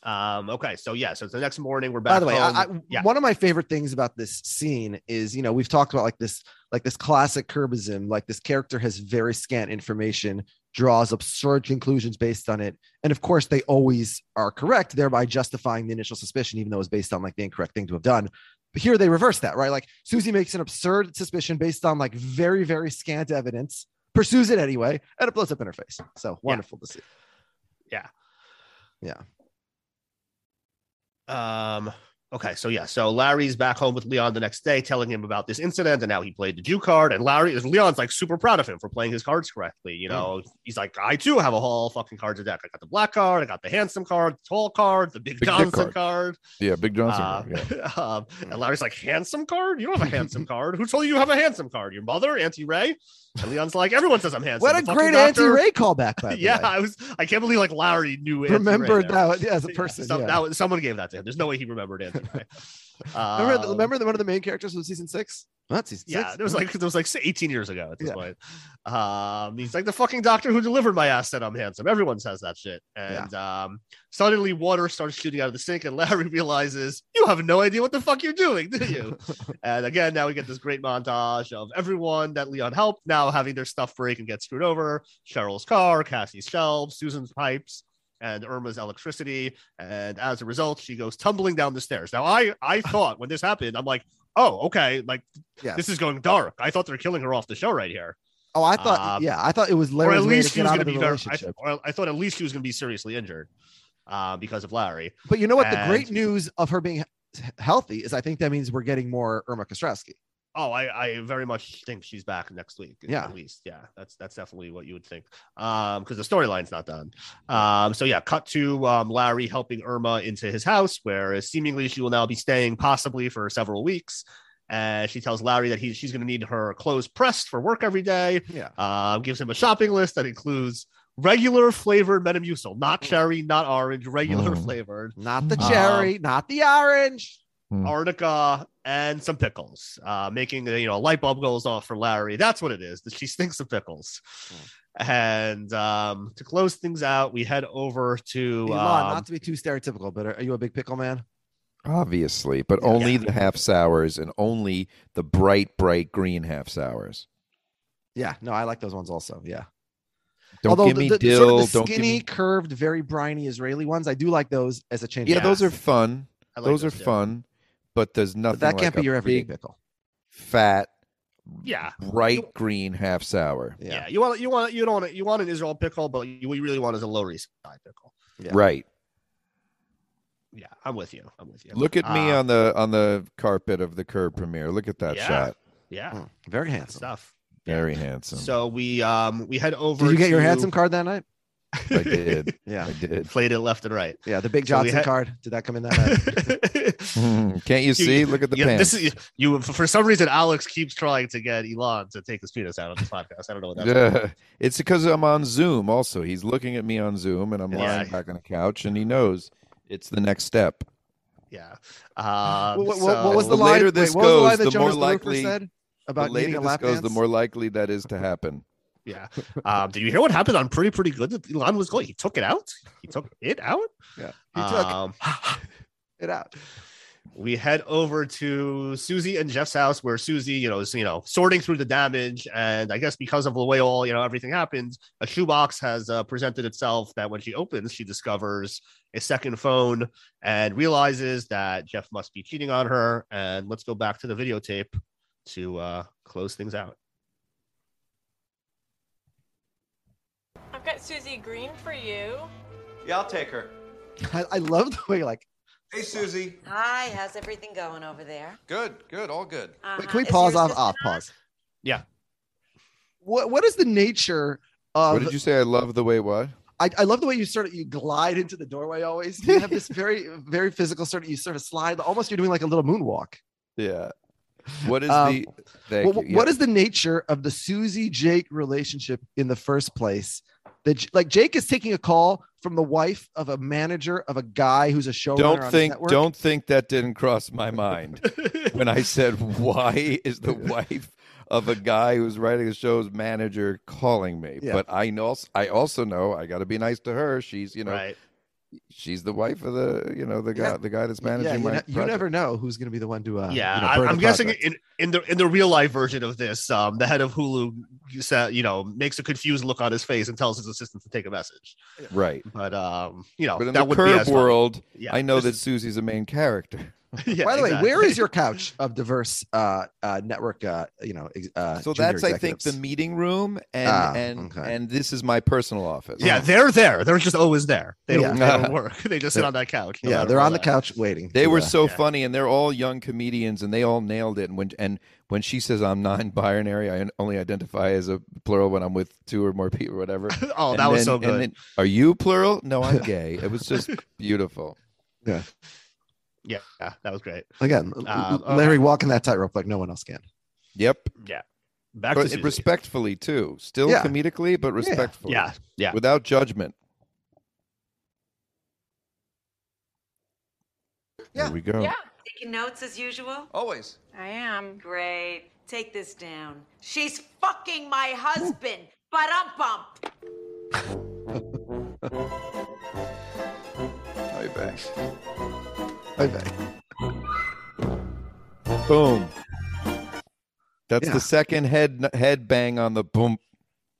Um. Okay. So yeah. So it's the next morning. We're back. By the way. I, I, yeah. one of my favorite things about this scene is, you know, we've talked about like this, like this classic Curbism, like this character has very scant information, draws absurd conclusions based on it, and of course they always are correct, thereby justifying the initial suspicion, even though it's based on like the incorrect thing to have done. But here they reverse that, right? Like Susie makes an absurd suspicion based on like very, very scant evidence, pursues it anyway, and it blows up in her face. So wonderful to see. Yeah. Yeah. Um. Okay, so yeah, so Larry's back home with Leon the next day, telling him about this incident, and now he played the Jew card. And Larry, is Leon's like super proud of him for playing his cards correctly. You know, he's like, I too have a whole fucking cards deck. I got the black card, I got the handsome card, the tall card, the big, Big Johnson card. card. Yeah, Big Johnson. Uh, yeah. um, and Larry's like, handsome card? You don't have a handsome card. Who told you you have a handsome card? Your mother, Auntie Ray? And Leon's like, everyone says I'm handsome. What a great doctor- anti-Ray callback, by yeah, way. I was. I can't believe like Larry knew. Auntie Ray Remembered that as a Yeah, person. some- yeah. that was- someone gave that to him. There's no way he remembered Ray. remember, Um, remember that one of the main characters was season six? That's season Yeah, six. it was like it was like 18 years ago at this Yeah. point. Um, he's like the fucking doctor who delivered my ass said I'm handsome. Everyone says that shit. And um, suddenly water starts shooting out of the sink, and Larry realizes you have no idea what the fuck you're doing, do you? and again, now we get this great montage of everyone that Leon helped now having their stuff break and get screwed over. Cheryl's car, Cassie's shelves, Susan's pipes. And Irma's electricity, and as a result, she goes tumbling down the stairs. Now, I I thought when this happened, I'm like, oh, okay, like Yes. this is going dark. I thought they're killing her off the show right here. Oh, I thought, Um, yeah, I thought it was or at least she was going to be very. I, or I thought at least she was going to be seriously injured uh, because of Larry. but you know what? The great news of her being healthy is I think that means we're getting more Irma Kostrowski. Oh, I, I very much think she's back next week. Yeah. at least, yeah, that's that's definitely what you would think. Um, because the storyline's not done. Um, so yeah, cut to um Larry helping Irma into his house, where seemingly she will now be staying possibly for several weeks. And she tells Larry that he she's going to need her clothes pressed for work every day. Yeah. Um, gives him a shopping list that includes regular flavored Metamucil, not cherry, not orange, regular Mm. flavored. Not the Um, cherry, not the orange. Arnica and some pickles, uh, making you know a light bulb goes off for Larry. That's what it is. That she stinks of pickles. And um, to close things out, we head over to Elon, um, not to be too stereotypical, but are, are you a big pickle man? Obviously, but only the half sours and only the bright, bright green half sours. Yeah, no, I like those ones also. Yeah. Don't Although give the, me the, dill. sort of the don't give skinny, me. curved, very briny Israeli ones, I do like those as a change. Yeah, of those are fun. I like those, those are too. fun. But there's nothing. But that can't be your everyday big, pickle. Fat, Yeah. bright green half sour. Yeah. yeah. You want you want you don't want you want an Israel pickle, but you, what you really want is a Lower East Side pickle. Right. Yeah, I'm with you. I'm with you. Look at me Uh, on the on the carpet of the curb premiere. Look at that Yeah. shot. Yeah. Very handsome. stuff. Very handsome. So we um we head over. Did you get your handsome card that night? I did. Yeah. I did. Played it left and right. Yeah, the Big So Johnson had- card. Did that come in that night? Hmm, Can't you see? Look at the yeah, pants. This is you. For some reason, Alex keeps trying to get Elon to take his penis out on this podcast. I don't know what that's. Yeah. It's because I'm on Zoom. Also, he's looking at me on Zoom, and I'm Yeah. lying back on the couch, and he knows it's the next step. Yeah. Um, what, what- so- what was the the line? later this wait, what was the, goes, the more likely- said about the later needing this goes, dance? the more likely that is to happen. Yeah. Um, did you hear what happened on Pretty Pretty Good? that Elon was going. He took it out. He took it out. Yeah. He took Um, it out. we head over to Susie and Jeff's house where Susie, you know, is you know sorting through the damage, and I guess because of the way all you know everything happens, a shoebox has uh, presented itself. That when she opens, she discovers a second phone and realizes that Jeff must be cheating on her. And let's go back to the videotape to uh, close things out. Got Susie Green for you. Yeah, I'll take her. I, I love the way you like. Hey, Susie. Hi, how's everything going over there? Good, good, all good. Uh-huh. Wait, can we Is pause off? Off. on? Pause. Yeah. What What is the nature of? what did you say? I love the way what? I, I love the way you sort of you glide into the doorway. Always you have this very very physical sort of you sort of slide. Almost you're doing like a little moonwalk. Yeah. What is Um, the? Thank Well, you. Yeah. is the nature of the Susie Jake relationship in the first place? That like Jake is taking a call from the wife of a manager of a guy who's a showrunner. Don't think. network? Don't think that didn't cross my mind when I said, "Why is the wife of a guy who's writing a show's manager calling me?" Yeah. But I know. I also know I got to be nice to her. She's, you know, right. She's the wife of the, you know, the guy, Yeah. the guy that's Yeah, managing you, my. ne- you never know who's going to be the one to. Uh, yeah, you know, I, burn I'm guessing in, in the in the real life version of this, um, the head of Hulu, you said, you know, makes a confused look on his face and tells his assistant to take a message. Right. But um, you know, But in that the would be curb as world, Yeah, I know this that is- Susie's a main character. yeah, By the way, where is your couch of diverse uh, uh, network? Uh, you know, uh, So junior that's, I think, the meeting room, and Ah, and okay. and this is my personal office. Yeah, they're there. They're just always there. They don't, they don't work. They just sit on that couch. no yeah, they're where on the couch waiting. They were so yeah. funny, and they're all young comedians, and they all nailed it. And when and when she says I'm non-binary, I only identify as a plural when I'm with two or more people, or whatever. Oh, And that was then- so and good. then, Are you plural? No, I'm gay. It was just beautiful. yeah. Yeah, yeah, that was great. Again, Um, Larry walking that tightrope like no one else can. Yep. Yeah, back But to respectfully too. Still Yeah. comedically, but respectfully. Yeah, yeah. Without judgment. Yeah. There we go. Yeah, Taking notes as usual? Always. I am. Great. Take this down. She's fucking my husband. But um bump. Hi, back. Okay. Boom. That's Yeah. the second head head bang on the boom.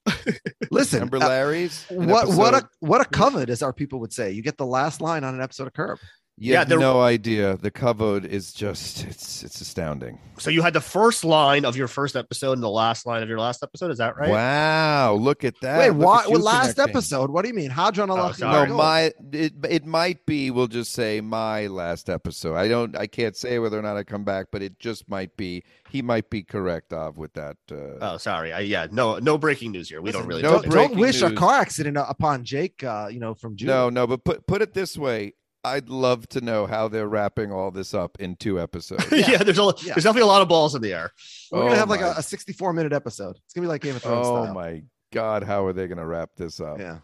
Listen, Remember uh, Larry's? in what what a what a kavod, as our people would say. You get the last line on an episode of Curb. You Yeah, have no idea. The kavod is just it's it's astounding. So you had the first line of your first episode and the last line of your last episode. Is that right? Wow, look at that. Wait, Look why? at you Well, last connecting. episode. What do you mean? Hadran Alach. sorry. No, my it, it might be. We'll just say my last episode. I don't. I can't say whether or not I come back, but it just might be. He might be correct, Of with that. Uh, Oh, sorry. I, yeah, no, no breaking news here. We don't really. no don't, don't wish a car accident upon Jake. Uh, you know, from June. no, no. But put put it this way. I'd love to know how they're wrapping all this up in two episodes. yeah, there's a Yeah. there's definitely a lot of balls in the air. We're gonna Oh have like a, a 64 minute episode. It's gonna be like Game of Thrones. Oh style. my God, how are they going to wrap this up? Yeah.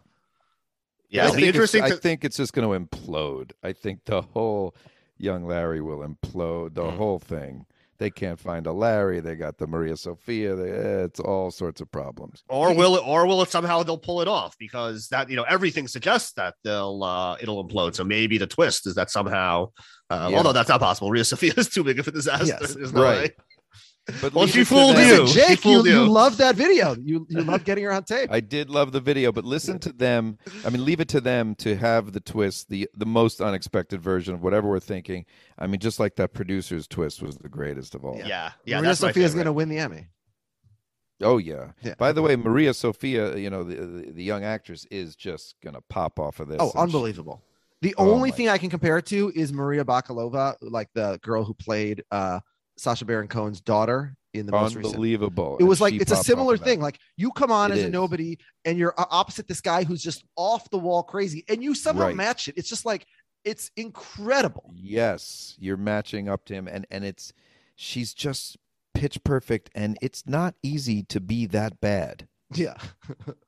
Yeah, I it'll be think it's- interesting. I think it's just going to implode. I think the whole young Larry will implode. The Mm. whole thing. They can't find a Larry. They got the Maria Sophia. They, eh, it's all sorts of problems. or will it? Or will it somehow they'll pull it off because that you know everything suggests that they'll uh it'll implode. So maybe the twist is that somehow, uh, Yeah. although that's not possible. Rhea Sophia is too big of a disaster. Yes. No Right. way. But Well, leave she it fooled them. you. Jake, She you, fooled you you. love that video. You you love getting her on tape. I did love the video, but listen to them. I mean, leave it to them to have the twist, the the most unexpected version of whatever we're thinking. I mean, just like that producer's twist was the greatest of all. Yeah, yeah. Maria that's my Sophia's going to win the Emmy. Oh yeah. Yeah. By the way, Maria Sophia, you know, the, the the young actress is just gonna pop off of this. Oh, and she- unbelievable. The Oh only my thing I can compare it to is Maria Bakalova, like the girl who played uh Sacha Baron Cohen's daughter in the most recent. unbelievable. It was like it's a similar thing. Like you come on It as a nobody and you're uh, opposite this guy who's just off the wall crazy, and you somehow Right. match it. It's just like it's incredible. Yes, you're matching up to him, and and it's she's just pitch perfect, and it's not easy to be that bad. Yeah.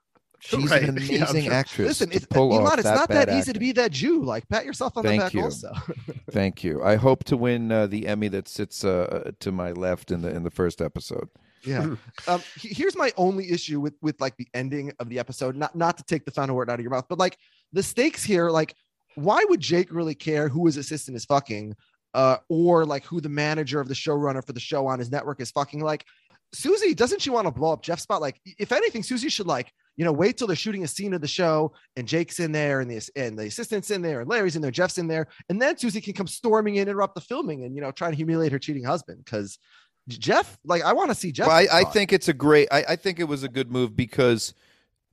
She's Right. an Yeah, amazing sure. actress. Listen, it's pull Elon, off it's that not that bad easy to be that Jew. Like pat yourself on Thank the back you. also. Thank you. I hope to win uh, the Emmy that sits uh, to my left in the in the first episode. Yeah. um, here's my only issue with with like the ending of the episode. Not not to take the final word out of your mouth, but like the stakes here. Like, why would Jake really care who his assistant is fucking, uh, or like who the manager of the showrunner for the show on his network is fucking? Like, Susie doesn't she want to blow up Jeff's spot? Like, if anything, Susie should like you know wait till they're shooting a scene of the show and Jake's in there and the and the assistant's in there and Larry's in there, Jeff's in there, and then Susie can come storming in, interrupt the filming, and you know try to humiliate her cheating husband because. Jeff, like I want to see Jeff. Well, I, I think it's a great. I, I think it was a good move because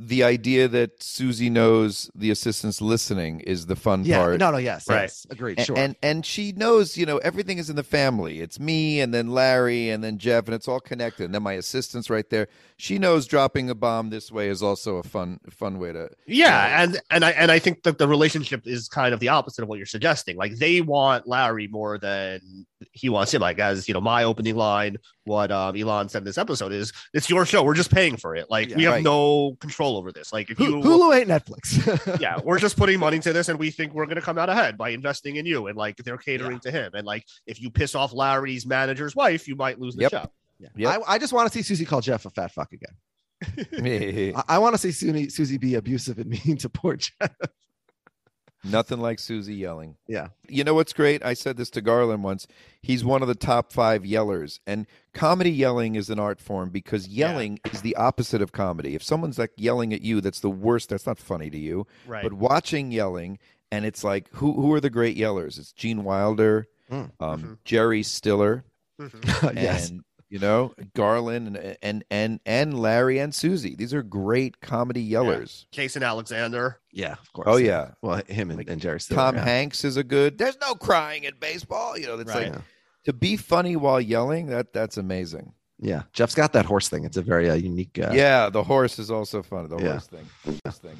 the idea that Susie knows the assistant's listening is the fun Yeah, part. no, no, yes, Right. yes, agreed, sure. And and she knows, you know, everything is in the family. It's me and then Larry and then Jeff and it's all connected. And then my assistant's right there. She knows dropping a bomb this way is also a fun fun way to Yeah, and and I and I think that the relationship is kind of the opposite of what you're suggesting. Like they want Larry more than he wants him. Like as you know, my opening line, what um, Elon said in this episode is, "It's your show. We're just paying for it. Like Yeah, we have right. no control over this. Like if you, Hulu ain't Netflix. yeah, we're just putting money to this, and we think we're going to come out ahead by investing in you. And like they're catering to him. And like if you piss off Larry's manager's wife, you might lose the Yep. show. Yeah. Yep. I, I just want to see Susie call Jeff a fat fuck again. I, I want to see Susie, Susie be abusive and mean to poor Jeff. Nothing like Susie yelling. Yeah. You know what's great? I said this to Garlin once. He's one of the top five yellers. And comedy yelling is an art form because yelling is the opposite of comedy. If someone's like yelling at you, that's the worst. That's not funny to you. Right. But watching yelling, and it's like, who who are the great yellers? It's Gene Wilder, Mm. um, Jerry Stiller, yes. and you know Garlin, and and and and Larry and Susie. These are great comedy yellers. Jason Alexander. Yeah, of course. Oh yeah. Well, him and, and Jerry Stiller. Tom yeah. Hanks is a good. There's no crying in baseball. You know, that's Right. like Yeah. to be funny while yelling. That that's amazing. Yeah. Jeff's got that horse thing. It's a very uh, unique. Uh, yeah, the horse is also fun. The Yeah. horse thing. Horse thing.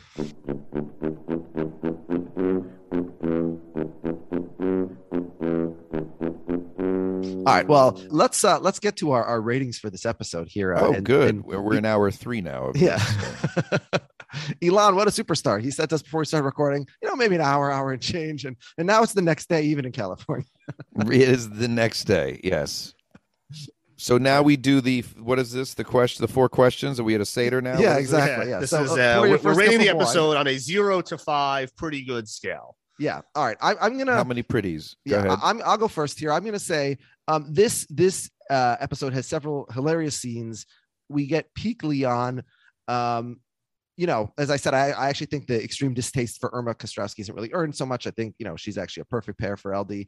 All right. Well, let's uh let's get to our, our ratings for this episode here. Uh, Oh, and- good. and we're, we're in hour three now. of Yeah. this. Elon, what a superstar. He said to us before we started recording, you know, maybe an hour, hour and change. And and now it's the next day, even in California. it is the next day. Yes. So now we do the what is this? The question, the four questions. Are we at a seder now? Yeah, What is this? exactly. yeah. This So, is uh, uh, pour your we're, we're rating the of wine. episode on a zero to five, pretty good scale. Yeah. All right. I, I'm gonna How many pretties? Go yeah, ahead. I, am I'll go first here. I'm gonna say um, this this uh, episode has several hilarious scenes. We get peak Leon. Um, you know, as I said, I, I actually think the extreme distaste for Irma Kostrowski isn't really earned so much. I think you know she's actually a perfect pair for LD.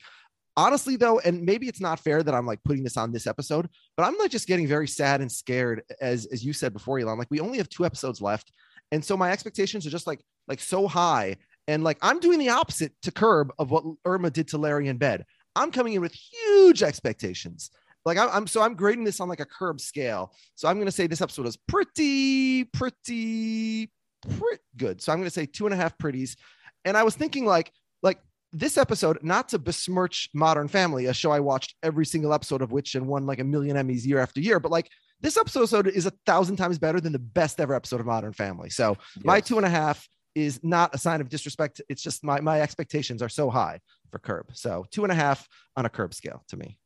Honestly, though, and maybe it's not fair that I'm like putting this on this episode, but I'm like just getting very sad and scared, as as you said before, Elon. Like we only have two episodes left, and so my expectations are just like like so high. And like I'm doing the opposite to Curb of what Irma did to Larry in bed. I'm coming in with huge expectations. Like I'm, I'm so I'm grading this on like a curb scale. So I'm gonna say this episode is pretty, pretty, pretty good. So I'm gonna say two and a half pretties. And I was thinking like, like this episode, not to besmirch Modern Family, a show I watched every single episode of which and won like a million Emmys year after year, but like this episode is a thousand times better than the best ever episode of Modern Family. So my two and a half is not a sign of disrespect. It's just my my expectations are so high for Curb. So two and a half on a Curb scale to me.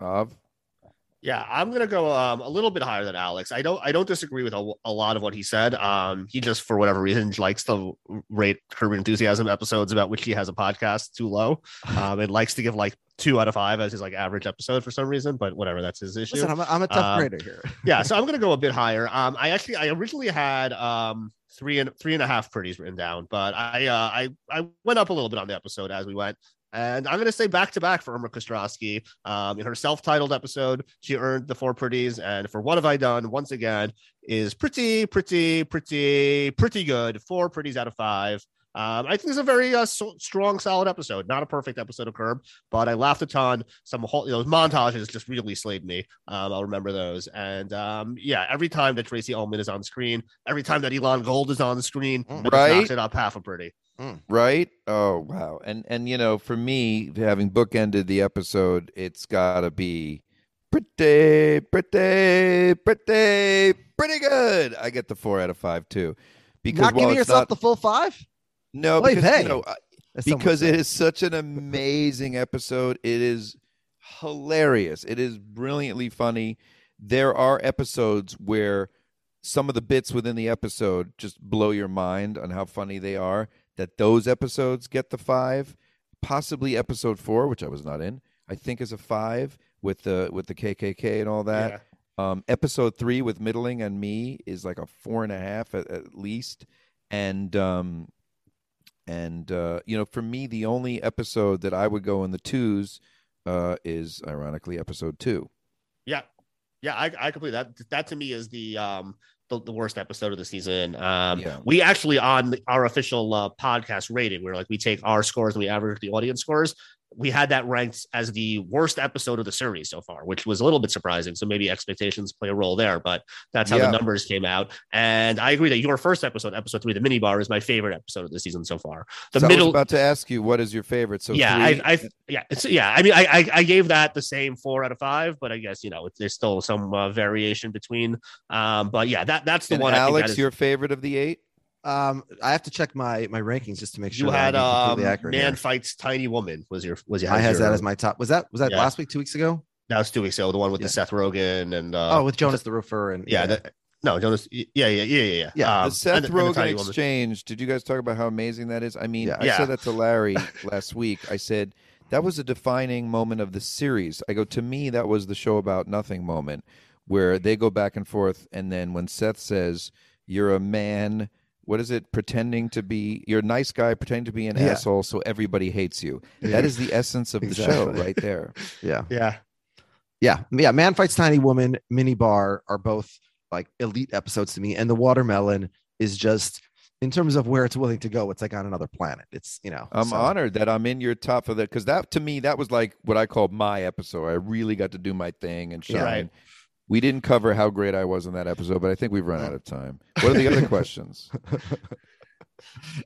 Of Yeah, I'm gonna go um, a little bit higher than Alex. I don't I don't disagree with a, a lot of what he said. Um, he just for whatever reason likes to rate Curb Enthusiasm episodes about which he has a podcast too low. Um, and likes to give like two out of five as his like average episode for some reason. But whatever, that's his issue. Listen, I'm a, I'm a tough Um, grader here. yeah, so I'm gonna go a bit higher. Um, I actually I originally had um three and three and a half pretties written down, but I uh I I went up a little bit on the episode as we went. And I'm going to say back to back for Irma Kostrowski. Um, in her self titled episode, she earned the four pretties. And for What Have I Done, once again, is pretty, pretty, pretty, pretty good. Four pretties out of five. Um, I think it's a very uh, so- strong, solid episode. Not a perfect episode of Curb, but I laughed a ton. Some whole, you know, montages just really slayed me. Um, I'll remember those. And um, yeah, every time that Tracey Ullman is on screen, every time that Elon Gold is on the screen, just Right. knocks it up half a pretty. right? Oh wow! And and you know, for me, having bookended the episode, it's got to be pretty, pretty, pretty, pretty good. I get the four out of five too, because Not giving yourself not, the full five? No, Oy because vey, you know, I- as someone because it is such an amazing episode. It is hilarious. It is brilliantly funny. There are episodes where some of the bits within the episode just blow your mind on how funny they are. That those episodes get the five, possibly episode four, which I was not in. I think is a five with the with the KKK and all that. Um, episode three with middling and me is like a four and a half at, at least, and um, and uh, you know, for me, the only episode that I would go in the twos uh, is ironically episode two. Yeah, yeah, I, I completely that that to me is the um the, the worst episode of the season. Um, Yeah. we actually on the- our official uh, podcast rating, where like we take our scores and we average the audience scores. We had that ranked as the worst episode of the series so far, which was a little bit surprising. So maybe expectations play a role there, but that's how Yeah. the numbers came out. And I agree that your first episode, episode three, the mini bar, is my favorite episode of the season so far. The So I was middle, about to ask you, what is your favorite? So yeah, three? I, I, yeah, it's yeah. I mean, I, I, I gave that the same four out of five, but I guess you know there's still some uh, variation between. Um, but yeah, that that's the and one. I think Alex, that is- your favorite of the eight? Um, I have to check my my rankings just to make sure you had um, man here. fights tiny woman was your was your I has that as my top. Was that was that Yeah. last week? Two weeks ago? that was two weeks ago the one with the Seth Rogen and uh, oh, with Jonas the Roofer and yeah, that, no Jonas yeah yeah yeah yeah yeah Yeah, Um, the Seth and and the Rogen woman. exchange. Did you guys talk about how amazing that is? I mean, I Yeah. said that to Larry last week. I said that was a defining moment of the series. I go to me that was the show about nothing moment where they go back and forth, and then when Seth says, "You're a man." What is it? Pretending to be you're a nice guy, pretending to be an Yeah. asshole, so everybody hates you. Yeah. That is the essence of the show, right there. Yeah. Yeah. Yeah. Yeah. Man Fights Tiny Woman, Mini Bar are both like elite episodes to me. And the watermelon is just in terms of where it's willing to go, it's like on another planet. It's you know, I'm so- honored that I'm in your top for that because that to me that was like what I called my episode. I really got to do my thing and shine. Yeah. Right. We didn't cover how great I was in that episode, but I think we've run out of time. What are the other questions?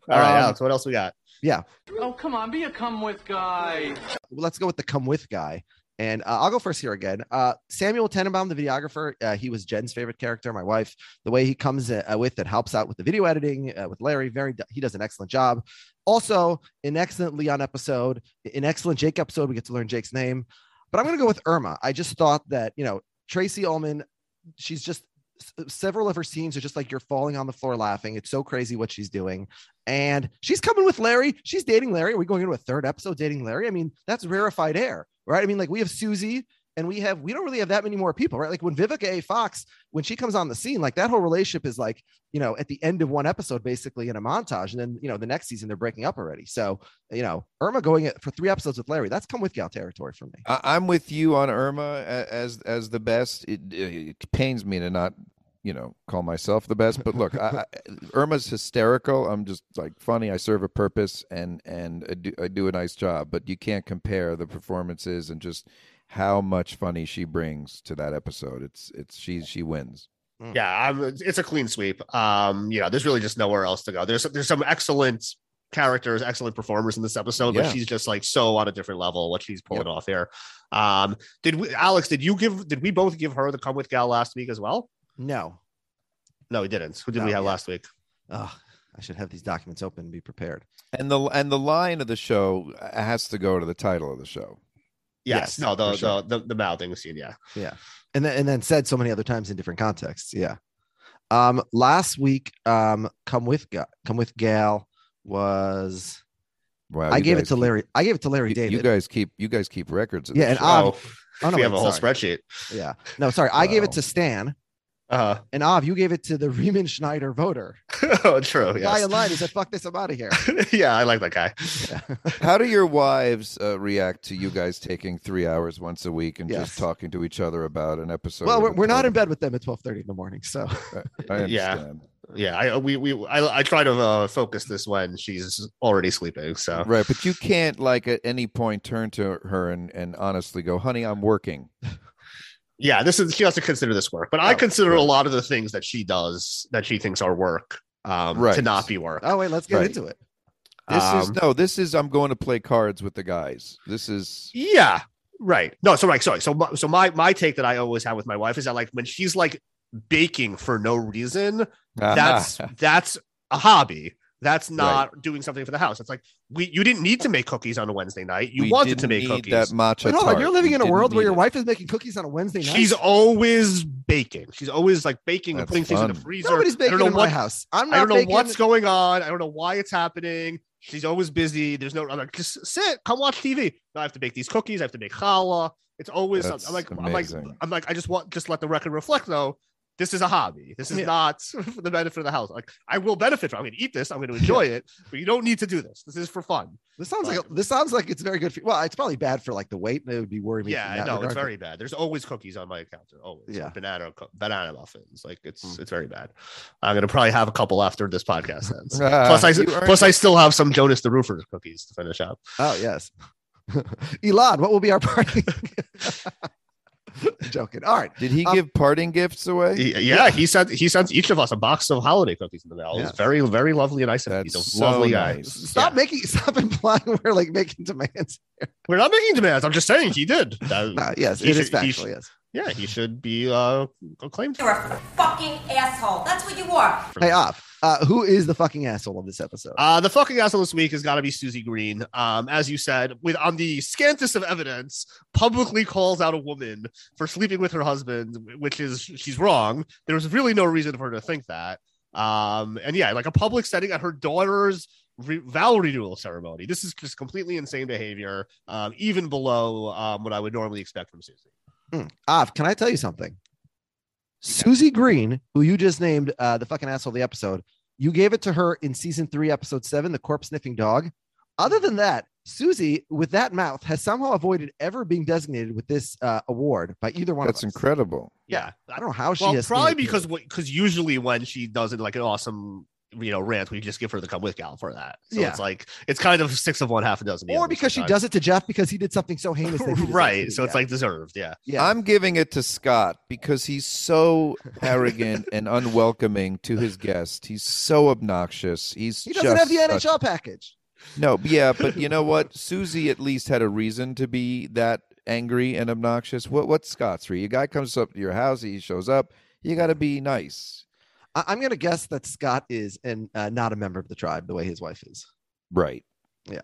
All right, Um, Alex, what else we got? Yeah. Oh, come on, be a come with guy. let's go with the come with guy. And uh, I'll go first here again. Uh, Samuel Tenenbaum, the videographer, uh, he was Jen's favorite character, my wife. The way he comes uh, with and helps out with the video editing uh, with Larry, very he does an excellent job. Also, an excellent Leon episode, an excellent Jake episode. We get to learn Jake's name, but I'm going to go with Irma. I just thought that you know Tracey Ullman, she's just uh, several of her scenes are just like you're falling on the floor laughing. It's so crazy what she's doing. And she's coming with Larry. She's dating Larry. Are we going into a third episode dating Larry? I mean, that's rarefied air, right? I mean, like we have Susie and we have, we don't really have that many more people, right? Like when Vivica A. Fox, when she comes on the scene, like that whole relationship is like, you know, at the end of one episode, basically in a montage. And then, you know, the next season they're breaking up already. So, you know, Irma going for three episodes with Larry, that's come with gal territory for me. I, I'm with you on Irma as as the best. It, it pains me to not, you know, call myself the best. But look, I, Irma's hysterical. I'm just like funny. I serve a purpose and and I do, I do a nice job. But you can't compare the performances and just how much funny she brings to that episode. It's it's she she wins. Yeah, I'm, it's a clean sweep. Um, you know, there's really just nowhere else to go. There's there's some excellent characters, excellent performers in this episode, but Yeah. she's just like so on a different level. What she's pulling off here. Um, did we, Alex? Did you give? Did we both give her the come with gal last week as well? No. No, we didn't. Who did No, we have yeah. last week? Oh, I should have these documents open and be prepared. And the and the line of the show has to go to the title of the show. Yes, Yes, no, the, for sure. the the the mouthing scene. Yeah, Yeah. And then and then said so many other times in different contexts. Yeah. Um last week, um, come with Ga- come with Gal was Wow, I gave it guys to keep- Larry. I gave it to Larry You, David. you guys keep you guys keep records. Of yeah, and shit. Av. Oh, no, we have wait, a whole spreadsheet. Yeah. No, sorry. I gave it to Stan. Uh, And Av, you gave it to the Riemann Schneider voter. oh, true. The guy Yes. in line who said, fuck this, I'm out of here. yeah, I like that guy. How do your wives uh, react to you guys taking three hours once a week and Yes. just talking to each other about an episode? well, we're, we're not in bed with them at 12:30 in the morning. So I Yeah. Yeah, I we we I, I try to uh, focus this when she's already sleeping. So Right, but you can't like at any point turn to her and, and honestly go, "Honey, I'm working." Yeah, this is she has to consider this work, but I Oh, consider right. a lot of the things that she does that she thinks are work um, to not be work. oh wait, let's get Right. into it. This is Um, no. This is I'm going to play cards with the guys. This is Yeah, right. No, so like sorry. So my, so my my take that I always have with my wife is that like when she's like baking for no reason, that's that's a hobby. That's not doing something for the house. It's like we you didn't need to make cookies on a Wednesday night. You We wanted to didn't make need cookies. that matcha. Wait, hold on. tart. You're living We in a world where your it. wife is making cookies on a Wednesday night. She's always baking. She's always like baking and That's putting things in the freezer. Nobody's I baking don't know in my house. I'm not I don't know baking. what's going on. I don't know why it's happening. She's always busy. There's no. I'm like, just sit, come watch TV. No, I have to make these cookies. I have to make challah. It's always. That's I'm like, I'm like. I'm like, I just want just let the record reflect though. This is a hobby. This is Yeah. not for the benefit of the house. Like I will benefit from. I'm going to eat this. I'm going to enjoy it. But you don't need to do this. This is for fun. This sounds like this sounds like it's very good for well, it's probably bad for like the weight. It would be worrying me. Yeah, from I that know regard, it's very bad. There's always cookies on my counter. Always. Yeah. Banana banana muffins. Like it's Mm. it's very bad. I'm gonna probably have a couple after this podcast ends. Ah, plus I plus I still have some Jonas the Roofer cookies to finish up. Oh yes. Elon, what will be our party? Joking. All right. Did he Um, give parting gifts away? He- yeah, he sent he sent each of us a box of holiday cookies in the mail. It was very very lovely and nice. of him. He's a so lovely guy. nice. Stop making stop implying we're like making demands. We're not making demands. I'm just saying he did. That- No, yes, he it is should- he factual, should- yes. Yeah, he should be uh acclaimed. You're a fucking asshole. That's what you are. Hey off. Uh, who is the fucking asshole of this episode? Uh, the fucking asshole this week has got to be Susie Green. Um, as you said, with on the scantest of evidence, publicly calls out a woman for sleeping with her husband, which is she's wrong. There was really no reason for her to think that. Um, and yeah, like a public setting at her daughter's re- vow renewal ceremony. This is just completely insane behavior, um, even below um, what I would normally expect from Susie. Hmm. Av, can I tell you something? Susie Green, who you just named uh, the fucking asshole of the episode, you gave it to her in season three, episode seven, the corpse sniffing dog. Other than that, Susie, with that mouth, has somehow avoided ever being designated with this uh, award by either one That's of us. incredible. Yeah, I don't know how she well, has. probably because because usually when she does it like an awesome you know rant, we just give her the come with gal for that. So Yeah. it's like it's kind of six of one, half a dozen. or other because she sometimes. does it to Jeff because he did something so heinous. That he right. So it's yeah. like deserved. Yeah. Yeah. I'm giving it to Scott because he's so arrogant and unwelcoming to his guest. He's so obnoxious. He's he doesn't have the just such- NHL package. No, yeah, but you know what? Susie at least had a reason to be that angry and obnoxious. What what's Scott's reason? A guy comes up to your house, he shows up. You got to be nice, I- I'm going to guess that Scott is and uh, not a member of the tribe the way his wife is. right? Yeah.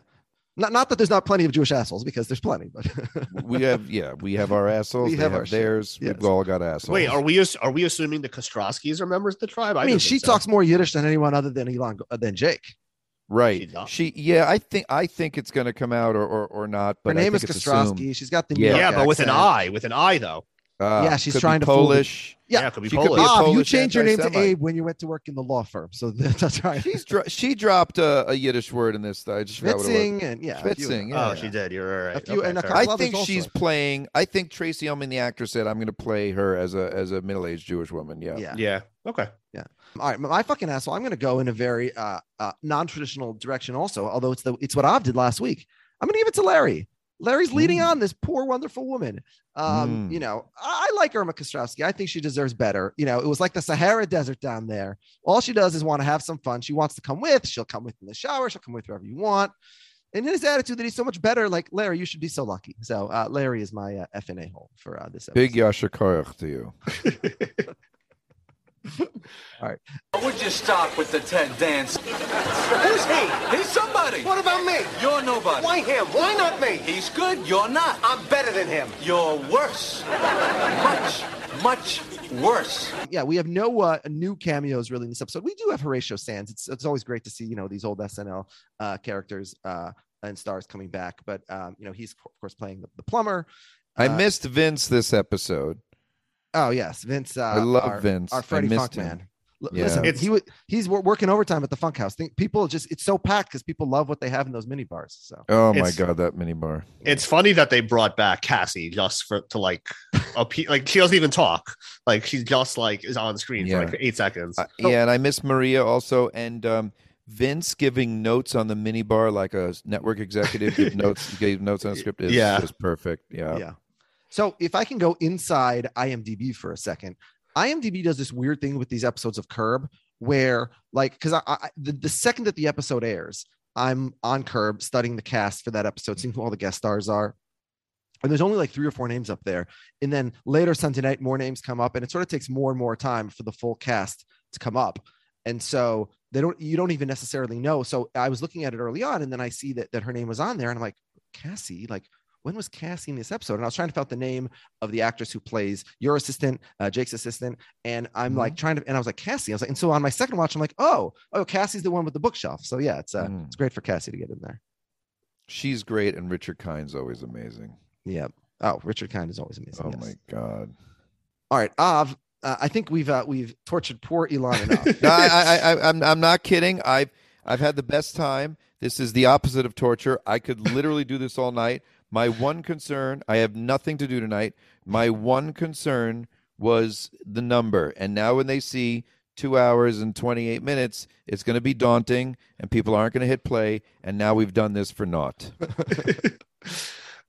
Not, not that there's not plenty of Jewish assholes because there's plenty, but We have yeah, we have our assholes. We they have have, our theirs. Yes. We've all got assholes. Wait, are we are we assuming the Kostroskis are members of the tribe? I mean, she think so. talks more Yiddish than anyone other than Elon uh, than Jake. right? does. She yeah, I think I think it's going to come out or or, or not. But Her name is think it's assumed. She's got the New Yeah. York Yeah, but with an accent. I, with an I though. Ah, Yeah, she's trying to fool the- Polish. Yeah, Yeah, could be She could Polish. be a Ah, you Polish changed your name to. Abe when you went to work in the law firm, so that's right. She's dro- she dropped a, a Yiddish word in this. I just forgot what it was. Schwitzing and yeah, a few of Schwitzing, yeah. oh, she did. You're right. A few- Okay, and a fair couple I think also. she's playing. I think Tracey Ullman, the actor, said, "I'm going to play her as a as a middle aged Jewish woman." Yeah. Yeah. Yeah. Okay. Yeah. All right, my fucking asshole. I'm going to go in a very uh, uh, non-traditional direction. Also, although it's the it's what Av did last week. I'm going to give it to Larry. Larry's leading on this poor, wonderful woman. Um, Mm. You know, I, I like Irma Kostrowski. I think she deserves better. You know, it was like the Sahara Desert down there. All she does is want to have some fun. She wants to come with. She'll come with in the shower. She'll come with wherever you want. And in his attitude that he's so much better, like Larry, you should be so lucky. So uh, Larry is my uh, FNA hole for uh, this episode. Big Yasha Koyach to you. Would you stop with the Ted Danson? Who's he? He's somebody. What about me? You're nobody. Why him? Why not me? He's good. You're not. I'm better than him. You're worse. much, much worse. Yeah, we have no uh, new cameos really in this episode. We do have Horatio Sanz. It's it's always great to see you know these old SNL uh, characters uh, and stars coming back. But um, you know he's of course playing the, the plumber. I Uh, missed Vince this episode. Oh yes, Vince. Uh, I love our, Vince. Our Freddie missed Funk him. man. L- Yeah. Listen, It's- he wa- he's wor- working overtime at the Funk House. Think people just it's so packed because people love what they have in those mini bars. So Oh my It's- god, that mini bar. It's funny that they brought back Cassie just for to like appe- like she doesn't even talk. Like she just like is on screen Yeah. for like eight seconds. Uh, yeah, and I miss Maria also, and um, Vince giving notes on the mini bar like a network executive give notes gave notes on a script is Yeah. is perfect. Yeah. yeah. So if I can go inside IMDb for a second, IMDb does this weird thing with these episodes of Curb where like because I, I the, the second that the episode airs, I'm on Curb studying the cast for that episode, seeing who all the guest stars are. And there's only like three or four names up there. And then later Sunday night, more names come up, and it sort of takes more and more time for the full cast to come up. And so they don't you don't even necessarily know. So I was looking at it early on, and then I see that that her name was on there, and I'm like, Cassie, like when was Cassie in this episode? And I was trying to find out the name of the actress who plays your assistant, uh, Jake's assistant. And I'm like trying to, and I was like, Cassie. I was like, and so on my second watch, I'm like, oh, oh, Cassie's the one with the bookshelf. So yeah, it's uh, Mm. it's great for Cassie to get in there. She's great, and Richard Kine's always amazing. Yeah. Oh, Richard Kind is always amazing. Oh yes. my god. All right, Av. Uh, I think we've uh, we've tortured poor Elon enough. no, I, I, I, I'm, I'm not kidding. I've, I've had the best time. This is the opposite of torture. I could literally do this all night. My one concern, I have nothing to do tonight. My one concern was the number. And now when they see two hours and 28 minutes, it's going to be daunting and people aren't going to hit play. And now we've done this for naught.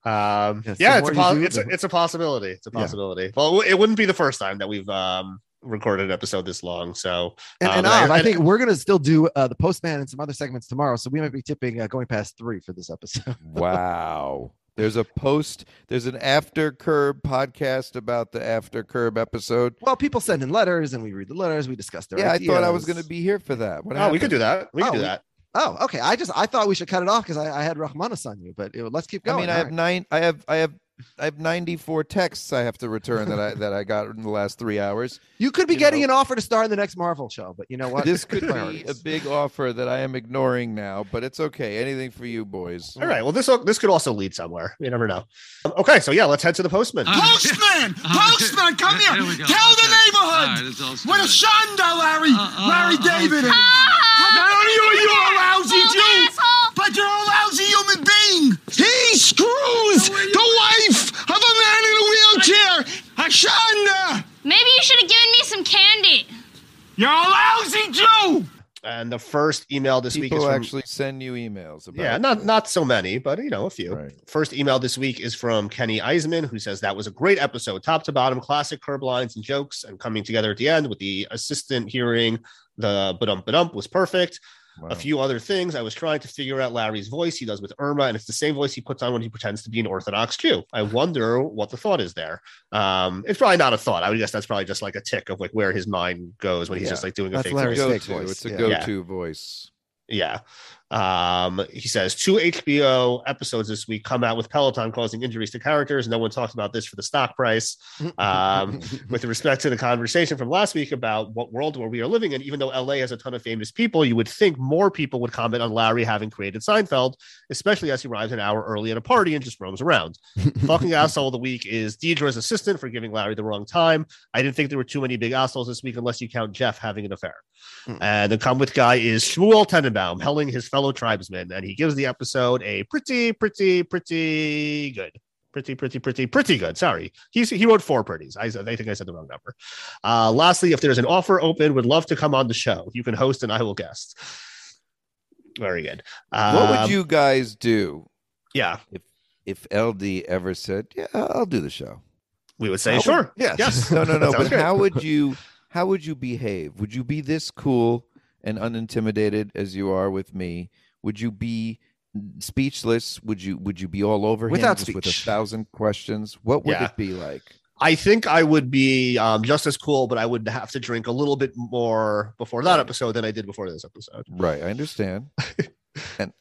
Um, Yeah, yeah, it's a, more po- you do, it's a it's a possibility. It's a Yeah. possibility. Well, it wouldn't be the first time that we've um recorded an episode this long. So And, um, and Av, I think we're gonna still do uh, the postman and some other segments tomorrow, so we might be tipping uh, going past three for this episode. Wow. There's a post, there's an after curb podcast about the after curb episode. Well, people send in letters, and we read the letters. We discuss their Yeah, I thought I was going to be here for that. What oh, we could do that. We could Oh, do we- that. Oh, okay. I just I thought we should cut it off because I, I had Rahmanis on you, but uh, let's keep going. I going. mean, I All have right. nine. I have. I have. I have 94 texts I have to return that I that I got in the last three hours. You could be you getting know. an offer to star in the next Marvel show, but you know what? This could be a big offer that I am ignoring now, but it's okay. Anything for you boys. All right. Well, this this could also lead somewhere. You never know. Um, okay, so yeah, let's head to the postman. Postman! Postman, come here! Here we. Tell the Okay. neighborhood! All right, it's all What a good. shonda, Larry! uh, Larry uh, David! okay. Not only are you a lousy Bald Jew, but you're a lousy human being! He screws the wife of a man in a wheelchair! Ashanda! Maybe you should have given me some candy. You're a lousy Jew! And the first email this week is People from actually send you emails about. Yeah, not not so many, but you know, a few. Right. First email this week is from Kenny Eisman, who says that was a great episode, top to bottom, classic curb lines and jokes, and coming together at the end with the assistant hearing the ba-dump ba-dump was perfect. Wow. A few other things. I was trying to figure out Larry's voice he does with Irma, and it's the same voice he puts on when he pretends to be an Orthodox Jew. I wonder what the thought is there. Um, it's probably not a thought. I would guess that's probably just like a tick of like where his mind goes when he's Yeah. just like doing a That's fake Larry's voice. Go-to. voice, It's a yeah. go-to voice. Yeah. Um, he says two HBO episodes this week come out with Peloton causing injuries to characters. No one talks about this for the stock price. Um, with respect to the conversation from last week about what world where we are living in, even though LA has a ton of famous people, you would think more people would comment on Larry having created Seinfeld, especially as he arrives an hour early at a party and just roams around. Fucking asshole of the week is Deirdre's assistant for giving Larry the wrong time. I didn't think there were too many big assholes this week unless you count Jeff having an affair. And the come with guy is Shmuel Tenenbaum, helling his fellow tribesmen, and he gives the episode a pretty, pretty, pretty good. Pretty, pretty, pretty, pretty good. Sorry. He's, he wrote four pretties. I, I think I said the wrong number. Uh, lastly, if there's an offer open, would love to come on the show. You can host and I will guest. Very good. what Um, would you guys do Yeah. if if LD ever said, "Yeah, I'll do the show"? We would say, How would- sure. Yes. Yes. No, no, no. But good. how would you how would you behave? Would you be this cool and unintimidated as you are with me? Would you be speechless? Would you would you be all over him Without just with a thousand questions? What would Yeah. it be like? I think I would be um, just as cool, but I would have to drink a little bit more before that episode than I did before this episode. Right, I understand. and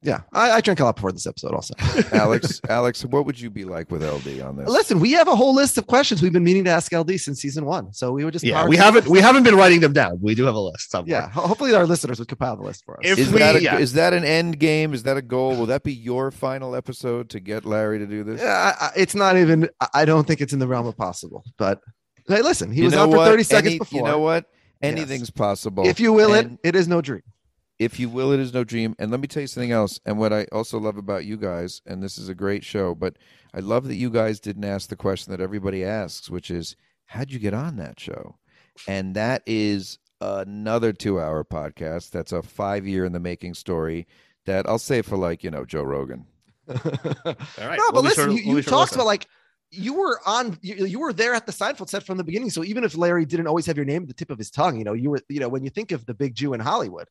Yeah, I, I drank a lot before this episode. Also, Alex, Alex, what would you be like with LD on this? listen, we have a whole list of questions we've been meaning to ask LD since season one. So we would just Yeah, we haven't this. we haven't been writing them down. We do have a list. Somewhere. Yeah, hopefully our listeners would compile the list for us. If is we- that a, yeah. is that an end game? Is that a goal? Will that be your final episode to get Larry to do this? Yeah, I, I- it's not even. I- I don't think it's in the realm of possible. But hey, listen, he You was know on for thirty seconds Any- before. You know what? Anything's possible. If you will And it, it is no dream. If you will, it is no dream. And let me tell you something else. And what I also love about you guys, and this is a great show, but I love that you guys didn't ask the question that everybody asks, which is, how'd you get on that show? And that is another two hour podcast. That's a five year in the making story that I'll say for like, you know, Joe Rogan. All right. no, we'll but listen, sure you, we'll you sure talked listen. about like you were on, you, you were there at the Seinfeld set from the beginning. So even if Larry didn't always have your name at the tip of his tongue, you know, you were, you know, when you think of the big Jew in Hollywood,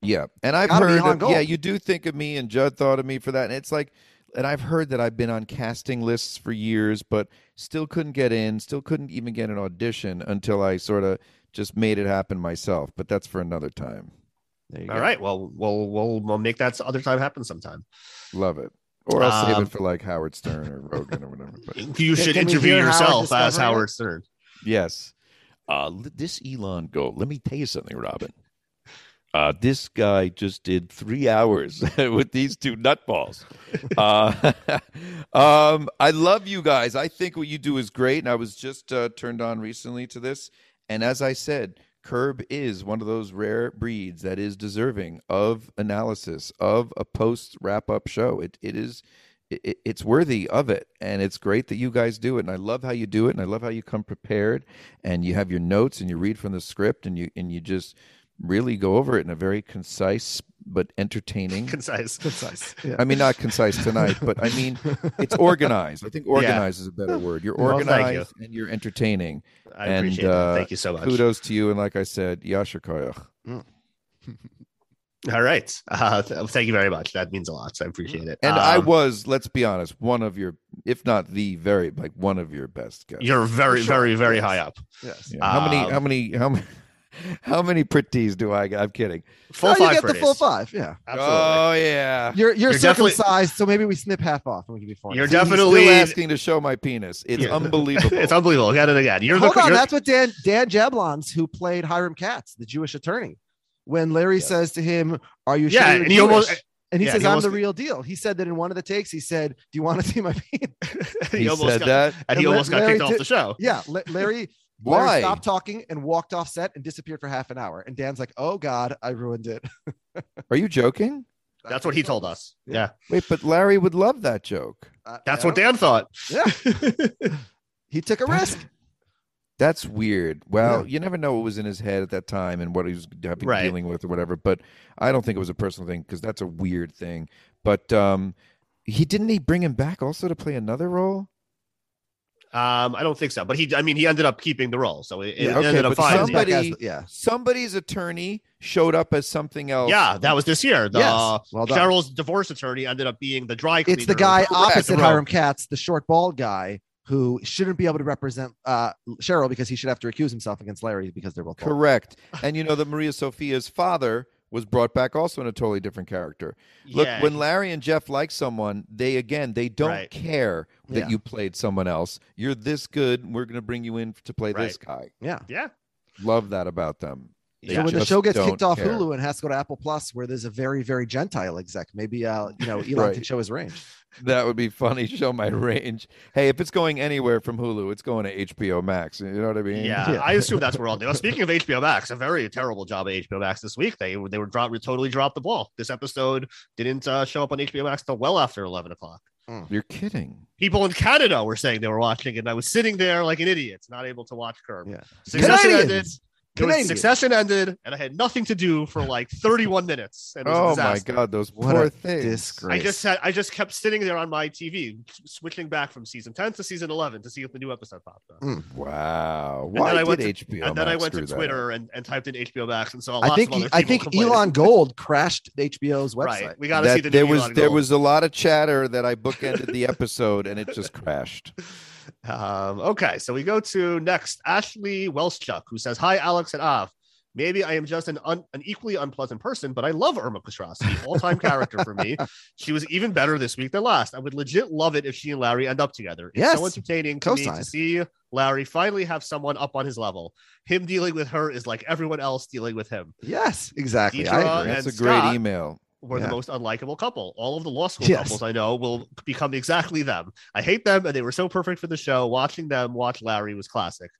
Yeah, and I've Gotta heard, of- yeah, you do think of me, and Judd thought of me for that, and it's like, and I've heard that I've been on casting lists for years, but still couldn't get in, still couldn't even get an audition until I sort of just made it happen myself. But that's for another time. All right. Well, we'll we'll we'll make that other time happen sometime. Love it, or I'll save Um, it for like Howard Stern or Rogan or whatever. But You should interview yourself as Howard Stern. Yes. Uh, l- this Elon go. Let me tell you something, Robin. Uh, this guy just did three hours with these two nutballs. Uh, um, I love you guys. I think what you do is great, and I was just uh, turned on recently to this. And as I said, Curb is one of those rare breeds that is deserving of analysis of a post wrap up show. It it is it, it's worthy of it and it's great that you guys do it and i love how you do it and i love how you come prepared and you have your notes and you read from the script and you and you just really go over it in a very concise but entertaining concise concise i mean not concise tonight but i mean it's organized i think organized is a better word you're Well, you. organized and you're entertaining I and appreciate that. uh, Thank you so much. kudos to you and like i said yasher koyach All right. Uh, th- thank you very much. That means a lot. So I appreciate it. and i Um, was let's be honest one of your if not the very like one of your best guests You're very, sure. very, very Yes. high up. Yes. Yeah. How many? Um, How many? How many? How many pretties do I? get? I'm kidding. Full No, you five get the full five. Yeah, Absolutely. Oh yeah. you're you're, You're circumcised, so maybe we snip half off and we can be four. You're See, he's definitely still asking to show my penis. It's Yeah. unbelievable. it's unbelievable. Again and again. You're Hold the on, you're, that's what Dan Dan Jablons, who played Hiram Katz, the Jewish attorney, when Larry says to him, "Are you sure Yeah, you're and he almost- and he yeah, says, he "I'm the real deal." He said that in one of the takes. He said, "Do you want to see my penis?" he, He almost said got, that? and he And almost got Larry kicked off the show. Yeah, La- Larry. Why? Larry stopped talking and walked off set and disappeared for half an hour. And Dan's like, "Oh God, I ruined it." Are you joking? That's what he told us. Yeah. Wait, but Larry would love that joke. Uh, That's what Dan thought. Yeah, he took a risk. That's weird. Well, Yeah. you never know what was in his head at that time and what he was Right. dealing with or whatever. But I don't think it was a personal thing because that's a weird thing. But um, he didn't he bring him back also to play another role? Um, I don't think so, but he, I mean, he ended up keeping the role, so it, it Yeah, okay, ended up fine. somebody- Back yeah. Somebody's attorney showed up as something else. yeah, that was this year. The Yes, well. Cheryl's divorce attorney ended up being the dry cleaner. It's the guy who- opposite Correct. Hiram Katz, the short bald guy who shouldn't be able to represent uh, Cheryl because he should have to recuse himself against Larry because they're both bald. Correct. and you know that Maria Sophia's father was brought back also in a totally different character. Look, Yeah. when Larry and Jeff like someone, they again they don't Right. care that Yeah. you played someone else. You're this good. We're going to bring you in to play this guy. Yeah. Yeah. Love that about them. They So when the show gets kicked off care. Hulu and has to go to Apple Plus, where there's a very, very Gentile exec, maybe uh, you know, Elon Right. can show his range. That would be funny. Show my range. Hey, if it's going anywhere from Hulu, it's going to HBO Max. You know what I mean? Yeah, I assume that's where all. Now, speaking of HBO Max, a very terrible job at HBO Max this week. They they were drop, totally dropped the ball. This episode didn't uh, show up on HBO Max till well after eleven o'clock. You're kidding. People in Canada were saying they were watching it, and I was sitting there like an idiot, not able to watch Curb. Yeah. Succession. Canadians. It was- Canadians. Succession ended, and I had nothing to do for like 31 minutes. And it was a Oh my. God, those What poor a things. disgrace. I just had I just kept sitting there on my TV, switching back from season 10 to season 11 to see if the new episode popped up. Mm. Wow. And Why then I did went to, HBO and then I went to Twitter and, and typed in HBO Max and saw lots I think of other he- I think. Elon Gold crashed HBO's website. Right, we got to see the there new was Elon there Gold. was a lot of chatter that I bookended the episode and it just crashed. Um, okay, so we go to next Ashley Welschuk, who says, Hi, Alex and Av. Maybe I am just an un- an equally unpleasant person, but I love Irma Kostrowski, all time character for me. She was even better this week than last. I would legit love it if she and Larry end up together. It's so entertaining to me to see Larry finally have someone up on his level. Him dealing with her is like everyone else dealing with him. Yes, exactly. Deirdre I agree. That's a great email. Were Yeah. the most unlikable couple. All of the law school Yes. couples I know will become exactly them. I hate them, and they were so perfect for the show. Watching them watch Larry was classic.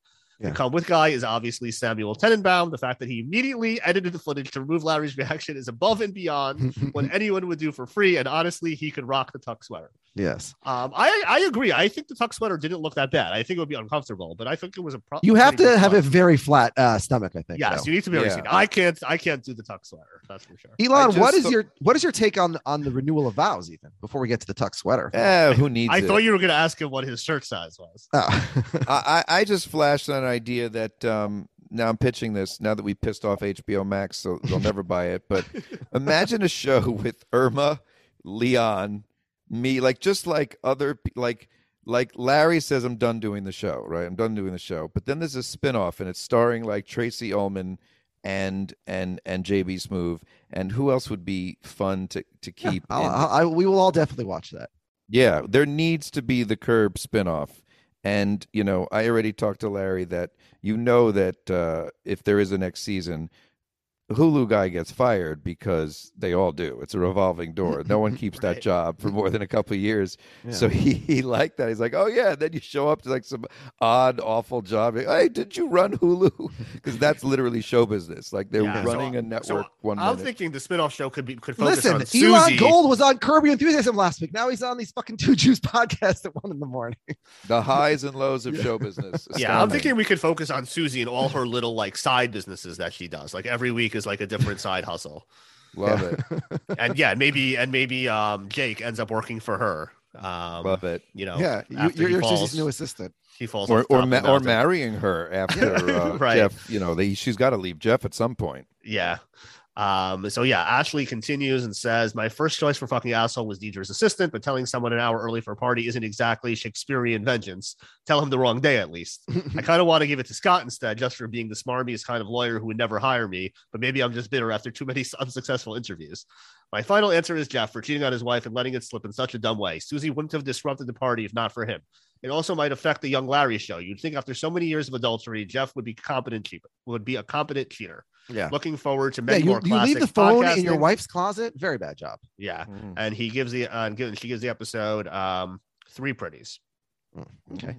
Yeah. The come with guy is obviously Samuel Tenenbaum. The fact that he immediately edited the footage to remove Larry's reaction is above and beyond what anyone would do for free. And honestly, he could rock the tuck sweater. Yes. Um, I I agree. I think the tuck sweater didn't look that bad. I think it would be uncomfortable, but I think it was a. problem. You have to have tuck. a very flat uh, stomach, I think. Yes, though. you need to be able to see. Yeah. it. I can't. I can't do the tuck sweater. That's for sure. Elon, what is what just is thought- your what is your take on on the renewal of vows, Ethan? Before we get to the tuck sweater. Eh, who needs I it? thought you were going to ask him what his shirt size was. Oh. I, I I just flashed an idea that um, now I'm pitching this now that we pissed off HBO Max, so they'll never buy it. But imagine a show with Irma, Leon, me, like just like other like like Larry says, I'm done doing the show, right? I'm done doing the show. But then there's a spinoff, and it's starring like Tracey Ullman and and and JB Smoove, and who else would be fun to to keep? I'll, in- I'll, I, we will all definitely watch that. yeah, there needs to be the Curb spinoff. And, you know, I already talked to Larry that you know that uh, if there is a next season, Hulu guy gets fired because they all do. It's a revolving door. No one keeps that job for more than a couple of years. So he, he liked that. He's like, oh, yeah. And Then you show up to like some odd, awful job. Like, hey, did you run Hulu? Because that's literally show business. Like they're Yeah, so- running a so network one I'm minute. thinking the spinoff show could be could focus Listen, on Elon Gold was on Curb Your Enthusiasm last week. Now he's on these fucking two Jews podcasts at one in the morning. the highs and lows of show business. Yeah, I'm thinking we could focus on Susie and all her little like side businesses that she does. Like every week is like a different side hustle. Love it. And yeah, maybe and maybe um Jake ends up working for her. Um Love it. You know, yeah, you, after you're, you're falls, Susie's new assistant. He falls or or, ma- or marrying her after uh, Right. Jeff. You know, they, she's got to leave Jeff at some point. Yeah. Um, so yeah, Ashley continues and says, My first choice for fucking asshole was Deirdre's assistant, but telling someone an hour early for a party isn't exactly Shakespearean vengeance. Tell him the wrong day at least. I kind of want to give it to Scott instead, just for being the smarmiest kind of lawyer who would never hire me, but maybe I'm just bitter after too many unsuccessful interviews. My final answer is Jeff for cheating on his wife and letting it slip in such a dumb way. Susie wouldn't have disrupted the party if not for him. It also might affect the young Larry show. You'd think after so many years of adultery, Jeff would be competent cheater, would be a competent cheater. Yeah. Looking forward to Yeah, many you, more you leave the phone in your wife's closet. Very bad job. Yeah, Mm. and he gives the uh, gives, she gives the episode um three pretties. Okay.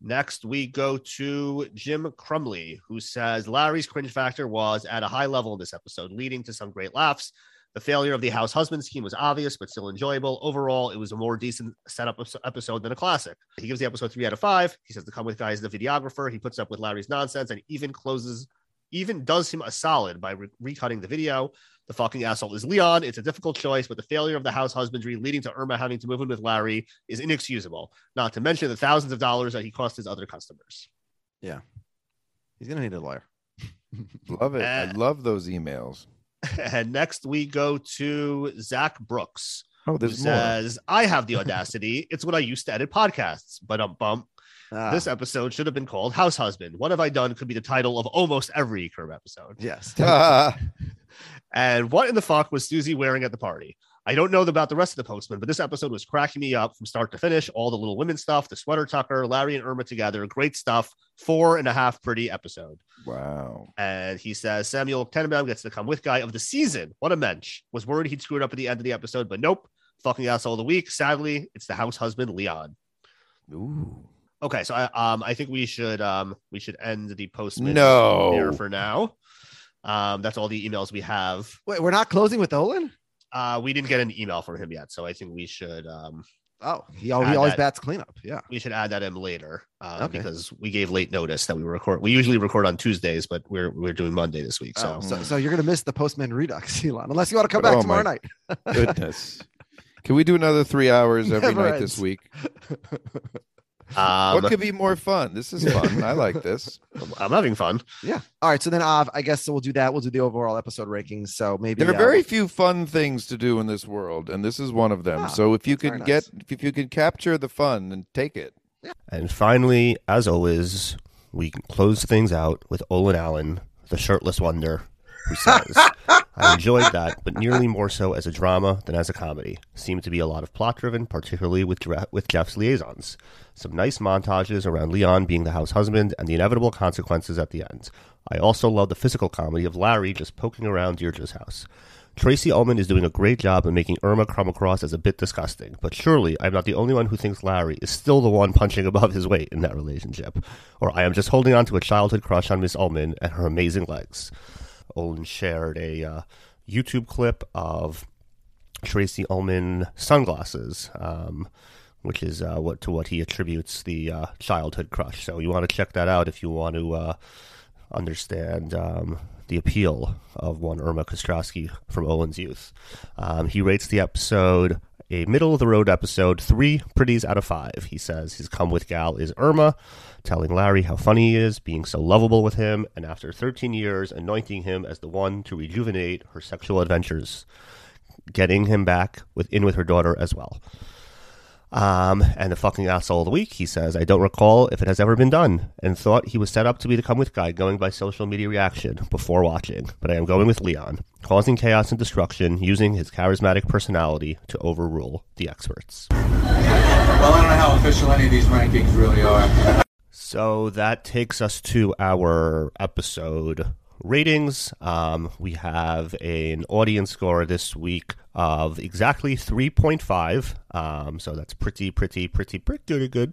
Next, we go to Jim Crumley, who says Larry's cringe factor was at a high level in this episode, leading to some great laughs. The failure of the house husband scheme was obvious, but still enjoyable. Overall, it was a more decent setup of- episode than a classic. He gives the episode three out of five. He says the come with guy is the videographer. He puts up with Larry's nonsense and even closes, even does him a solid by re- recutting the video. The fucking asshole is Leon. It's a difficult choice, but the failure of the house husbandry leading to Irma having to move in with Larry is inexcusable. Not to mention the thousands of dollars that he cost his other customers. Yeah. He's gonna need a lawyer. Love it. I Uh, love those emails. And next we go to Zach Brooks. Oh, who there's more. says, I have the audacity. it's what I used to edit podcasts, but um bump. Ah. This episode should have been called House Husband. What have I done could be the title of almost every Curb episode. Yes. and what in the fuck was Susie wearing at the party? I don't know about the rest of the postman, but this episode was cracking me up from start to finish. All the little women stuff, the sweater tucker, Larry and Irma together, great stuff. Four and a half pretty episode. Wow. And he says Samuel Tenenbaum gets the come with guy of the season. What a mensch. Was worried he'd screwed up at the end of the episode, but nope. Fucking asshole of the week. Sadly, it's the house husband Leon. Ooh. Okay, so I um I think we should um we should end the postman No. here for now. Um, that's all the emails we have. Wait, we're not closing with Olin? Uh, we didn't get an email from him yet, so I think we should um Oh, he, al- he always that- bats cleanup. Yeah. we should add that in later um, Okay. because we gave late notice that we record. We usually record on Tuesdays, but we're we're doing Monday this week. So, Oh, so, so you're gonna miss the postman redux, Elon, unless you want to come back Oh, tomorrow night. Goodness. Can we do another three hours every Never night this week? um, what could be more fun? This is fun. I like this. I'm having fun. Yeah. All right. So then, uh, I guess we'll do that. We'll do the overall episode rankings. So maybe There are uh, very few fun things to do in this world, and this is one of them. Ah, so if you can nice. get, if you can capture the fun, and take it. Yeah. And finally, as always, we close things out with Olin Allen the shirtless wonder, who says, I enjoyed that, but nearly more so as a drama than as a comedy. Seemed to be a lot of plot driven, particularly with, with Jeff's liaisons. Some nice montages around Leon being the house husband and the inevitable consequences at the end. I also love the physical comedy of Larry just poking around Deirdre's house. Tracey Ullman is doing a great job of making Irma come across as a bit disgusting, but surely I'm not the only one who thinks Larry is still the one punching above his weight in that relationship. Or I am just holding on to a childhood crush on Miss Ullman and her amazing legs. Olin shared a uh, YouTube clip of Tracey Ullman sunglasses, um, which is uh, what to what he attributes the uh, childhood crush. So you want to check that out if you want to uh, understand um, the appeal of one Irma Kostrowski from Olin's youth. Um, he rates the episode a middle of the road episode, three pretties out of five. He says his come with gal is Irma, telling Larry how funny he is, being so lovable with him, and after 13 years, anointing him as the one to rejuvenate her sexual adventures, getting him back with, in with her daughter as well. Um, and the fucking asshole of the week, he says, I don't recall if it has ever been done, and thought he was set up to be the come with guy going by social media reaction before watching, but I am going with Leon, causing chaos and destruction, using his charismatic personality to overrule the experts. Well, I don't know how official any of these rankings really are. So that takes us to our episode ratings. Um, we have an audience score this week of exactly 3.5. Um, so that's pretty, pretty, pretty, pretty good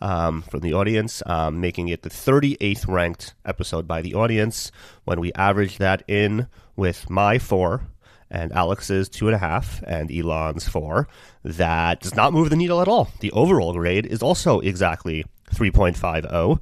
um, from the audience, um, making it the 38th ranked episode by the audience. When we average that in with my four, and Alex's two and a half, and Elon's four. That does not move the needle at all. The overall grade is also exactly 3.50,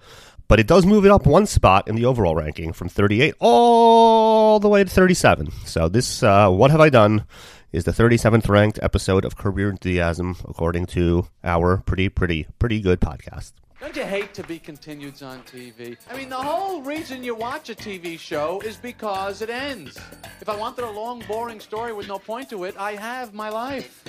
but it does move it up one spot in the overall ranking from 38 all the way to 37. So this, uh, what have I done? Is the 37th ranked episode of Curb Your Enthusiasm, according to our pretty, pretty, pretty good podcast. Don't you hate to be continued on TV? I mean, the whole reason you watch a TV show is because it ends. If I wanted a long, boring story with no point to it, I have my life.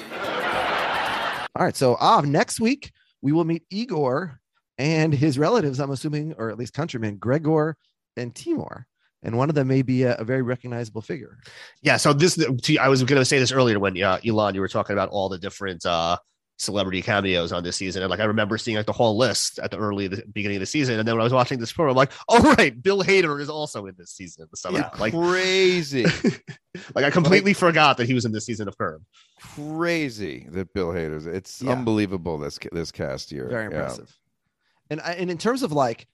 All right. So, ah, next week we will meet Igor and his relatives, I'm assuming, or at least countrymen, Gregor and Timur. And one of them may be a, a very recognizable figure. Yeah. So this, I was going to say this earlier when uh, Elon, you were talking about all the different uh, celebrity cameos on this season, and like I remember seeing like the whole list at the early the beginning of the season, and then when I was watching this program, I'm like, oh right, Bill Hader is also in this season somehow. It's like crazy. like I completely forgot that he was in this season of Curb. Crazy that Bill Hader's. It's Yeah. unbelievable this this cast year. Very Yeah. impressive. And and in terms of like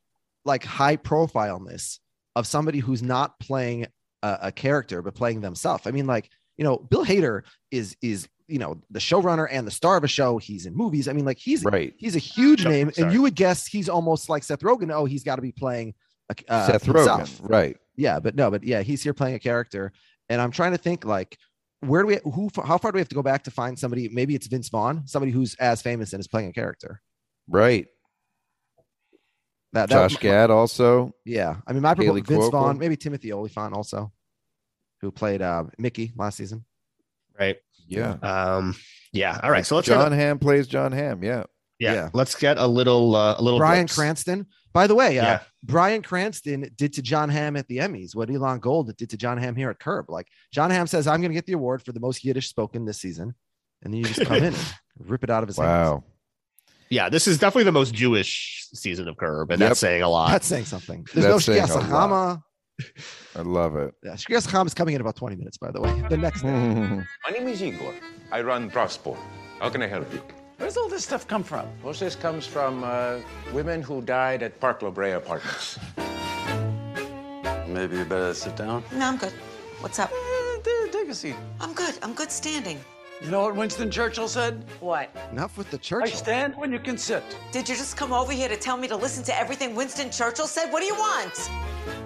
like high profileness of somebody who's not playing a, a character but playing themselves. I mean, like you know, Bill Hader is is you know the showrunner and the star of a show. He's in movies. I mean, like he's right. He's a huge Sorry, name, and you would guess he's almost like Seth Rogen. Oh, he's got to be playing a, uh, Seth himself. Rogen, right? Yeah, but no, but yeah, he's here playing a character, and I'm trying to think like where do we who how far do we have to go back to find somebody? Maybe it's Vince Vaughn, somebody who's as famous and is playing a character. Right. That, Josh Gad also. Yeah, I mean, my Kaley Vince Cuoco. Vaughn, maybe Timothy Olyphant also, who played uh, Mickey last season. Right. Yeah. Um. Yeah. All right. So let's Jon Hamm plays Jon Hamm. Yeah. Yeah, Yeah. Let's get a little uh, a little Bryan glimpse. Cranston. By the way, uh, Yeah. Bryan Cranston did to Jon Hamm at the Emmys what Elon Gold did to Jon Hamm here at Curb. Like Jon Hamm says, "I'm going to get the award for the most Yiddish spoken this season," and then you just come in and rip it out of his hands. Wow. Yeah, this is definitely the most Jewish season of Curb, and Yep. that's saying a lot. That's saying something. There's That's no saying Shkias a I love it. Yeah, Shkias Hachama is coming in about 20 minutes. By the way, the next day. My name is Igor. I run Draftsport. How can I help you? Where's all this stuff come from? Most of this comes from uh, women who died at Park La Brea Apartments. Maybe you better sit down. No, I'm good. What's up? Eh, Take a seat. I'm good. I'm good standing. You know what Winston Churchill said? What? Enough with the Churchill. I stand when you can sit. Did you just come over here to tell me to listen to everything Winston Churchill said? What do you want?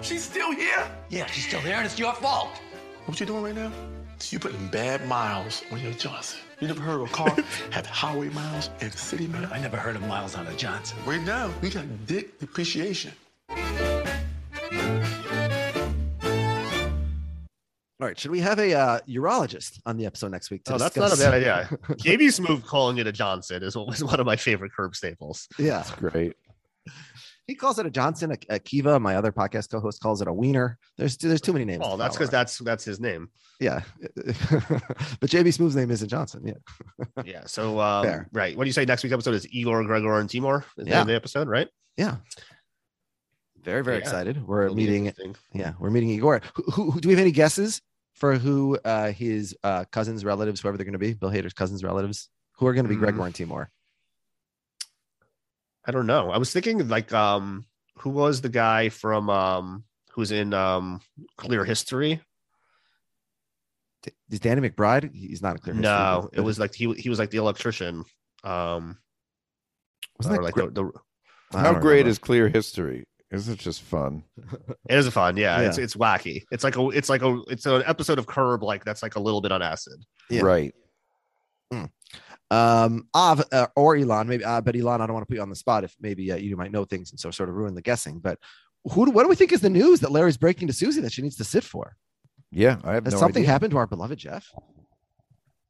She's still here. Yeah, she's still here, and it's your fault. What you doing right now? You putting bad miles on your Johnson. You never heard of a car have highway miles and city miles? I never heard of miles on a Johnson. Right now, we got dick depreciation. All right, should we have a uh, urologist on the episode next week? To Oh, that's not a bad idea. JB Smoove calling it a Johnson is, is one of my favorite Curb staples. yeah, Great. He calls it a Johnson. A, Kiva, my other podcast co-host, calls it a wiener. There's there's too many names. Oh, that's because that's that's his name. yeah. but JB Smoove's name isn't Johnson. Yeah. Yeah. So um, right. What do you say? Next week's episode is Igor, Gregor, and Timur. Is Yeah. yeah. the episode, right? Yeah. Very very Yeah. excited. We're It'll meeting. Yeah, we're meeting Igor. Who, who, who- do we have any guesses for who uh, his uh, cousins, relatives, whoever they're going to be? Bill Hader's cousins, relatives, who are going to be Mm. Gregor and Timur? I don't know. I was thinking like um who was the guy from um who's in um Clear History? Is Danny McBride? He's not a clear. history, no, but- it was like he he was like the electrician. Um Wasn't that like Gre- the, the I How great remember. is Clear History? Isn't it just fun? it is fun, yeah, It's Yeah. it's wacky. It's like a it's like a it's an episode of Curb like that's like a little bit on acid. Yeah. Right. Um, Av uh, or Elon, maybe. Uh, but Elon, I don't want to put you on the spot if maybe uh, you might know things and so sort of ruin the guessing. But who? Do, what do we think is the news that Larry's breaking to Susie that she needs to sit for? Yeah, I have Has no something idea. happened to our beloved Jeff?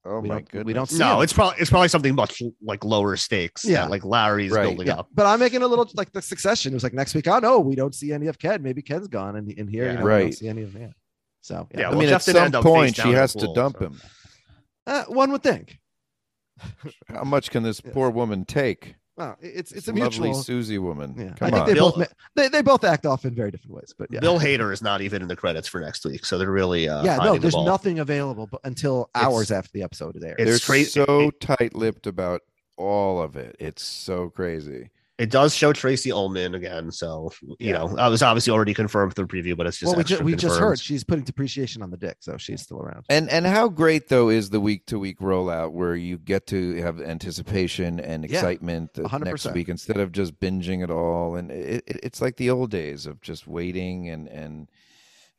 Oh we my don't, goodness. We don't see No, him. it's probably it's probably something much like lower stakes. Yeah. like Larry's Right. building Yeah, up. but I'm making a little like the succession. It was like next week. Oh no, we don't see any of Ken. Maybe Ken's gone, and in here, Yeah. you know, we don't Right. see any of him. So Yeah, yeah, I mean, Jeff at some end up face point, she in the has to dump so. him. uh, one would think. How much can this poor woman take? Well, it's it's This a lovely mutual. Susie woman. Yeah, Come I think on. they Bill- both they, they both act off in very different ways. But yeah, Bill Hader is not even in the credits for next week, so they're really uh, yeah, no, hiding the there's nothing available but until It's- hours after the episode is aired. They're cra- so tight-lipped about all of it. It's so crazy. It does show Tracey Ullman again, so you Yeah. know I was obviously already confirmed through preview, but it's just well, we, ju- we just heard she's putting depreciation on the dick, so she's still around. And and how great though is the week to week rollout where you get to have anticipation and excitement the next week instead of just binging it all. And it, it, it's like the old days of just waiting and and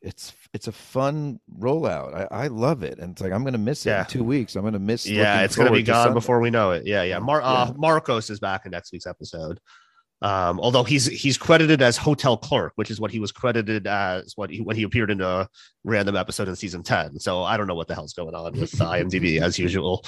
it's it's a fun rollout. I, I love it, and it's like I'm gonna miss it Yeah. in two weeks. I'm gonna miss. It. Yeah, it's gonna be gone Sunday. before we know it. Yeah, yeah. Mar- Uh, Marcos is back in next week's episode. Um, although he's he's credited as hotel clerk, which is what he was credited as what he, when he appeared in a random episode in season ten. So I don't know what the hell's going on with IMDb as usual.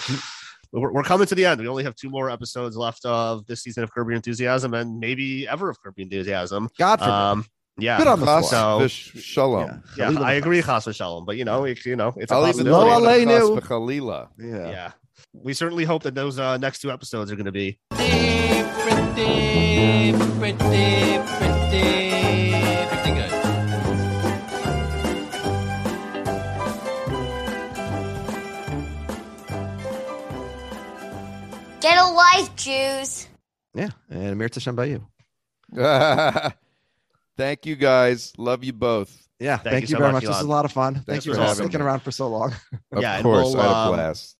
We're, we're coming to the end. We only have two more episodes left of this season of Curb Your Enthusiasm, and maybe ever of Curb Your Enthusiasm. God forbid. Um, yeah, Good on the Chas spot. so v'sh- shalom. yeah, I agree, Chas v'shalom, but you know, it, you know, it's a I'll even possibility. Lo throw in a aleinu. Yeah. Yeah. We certainly hope that those uh, next two episodes are going to be. Pretty, pretty, pretty, pretty, pretty good. Get a life, Jews. Yeah, and Amir Tashem by you. Thank you guys. Love you both. Yeah, Thank thank, you you so very much, much. This is a lot of fun. Thank Thanks you for for having sticking me. around for so long. Of Yeah, course, we'll, I had a um, blast.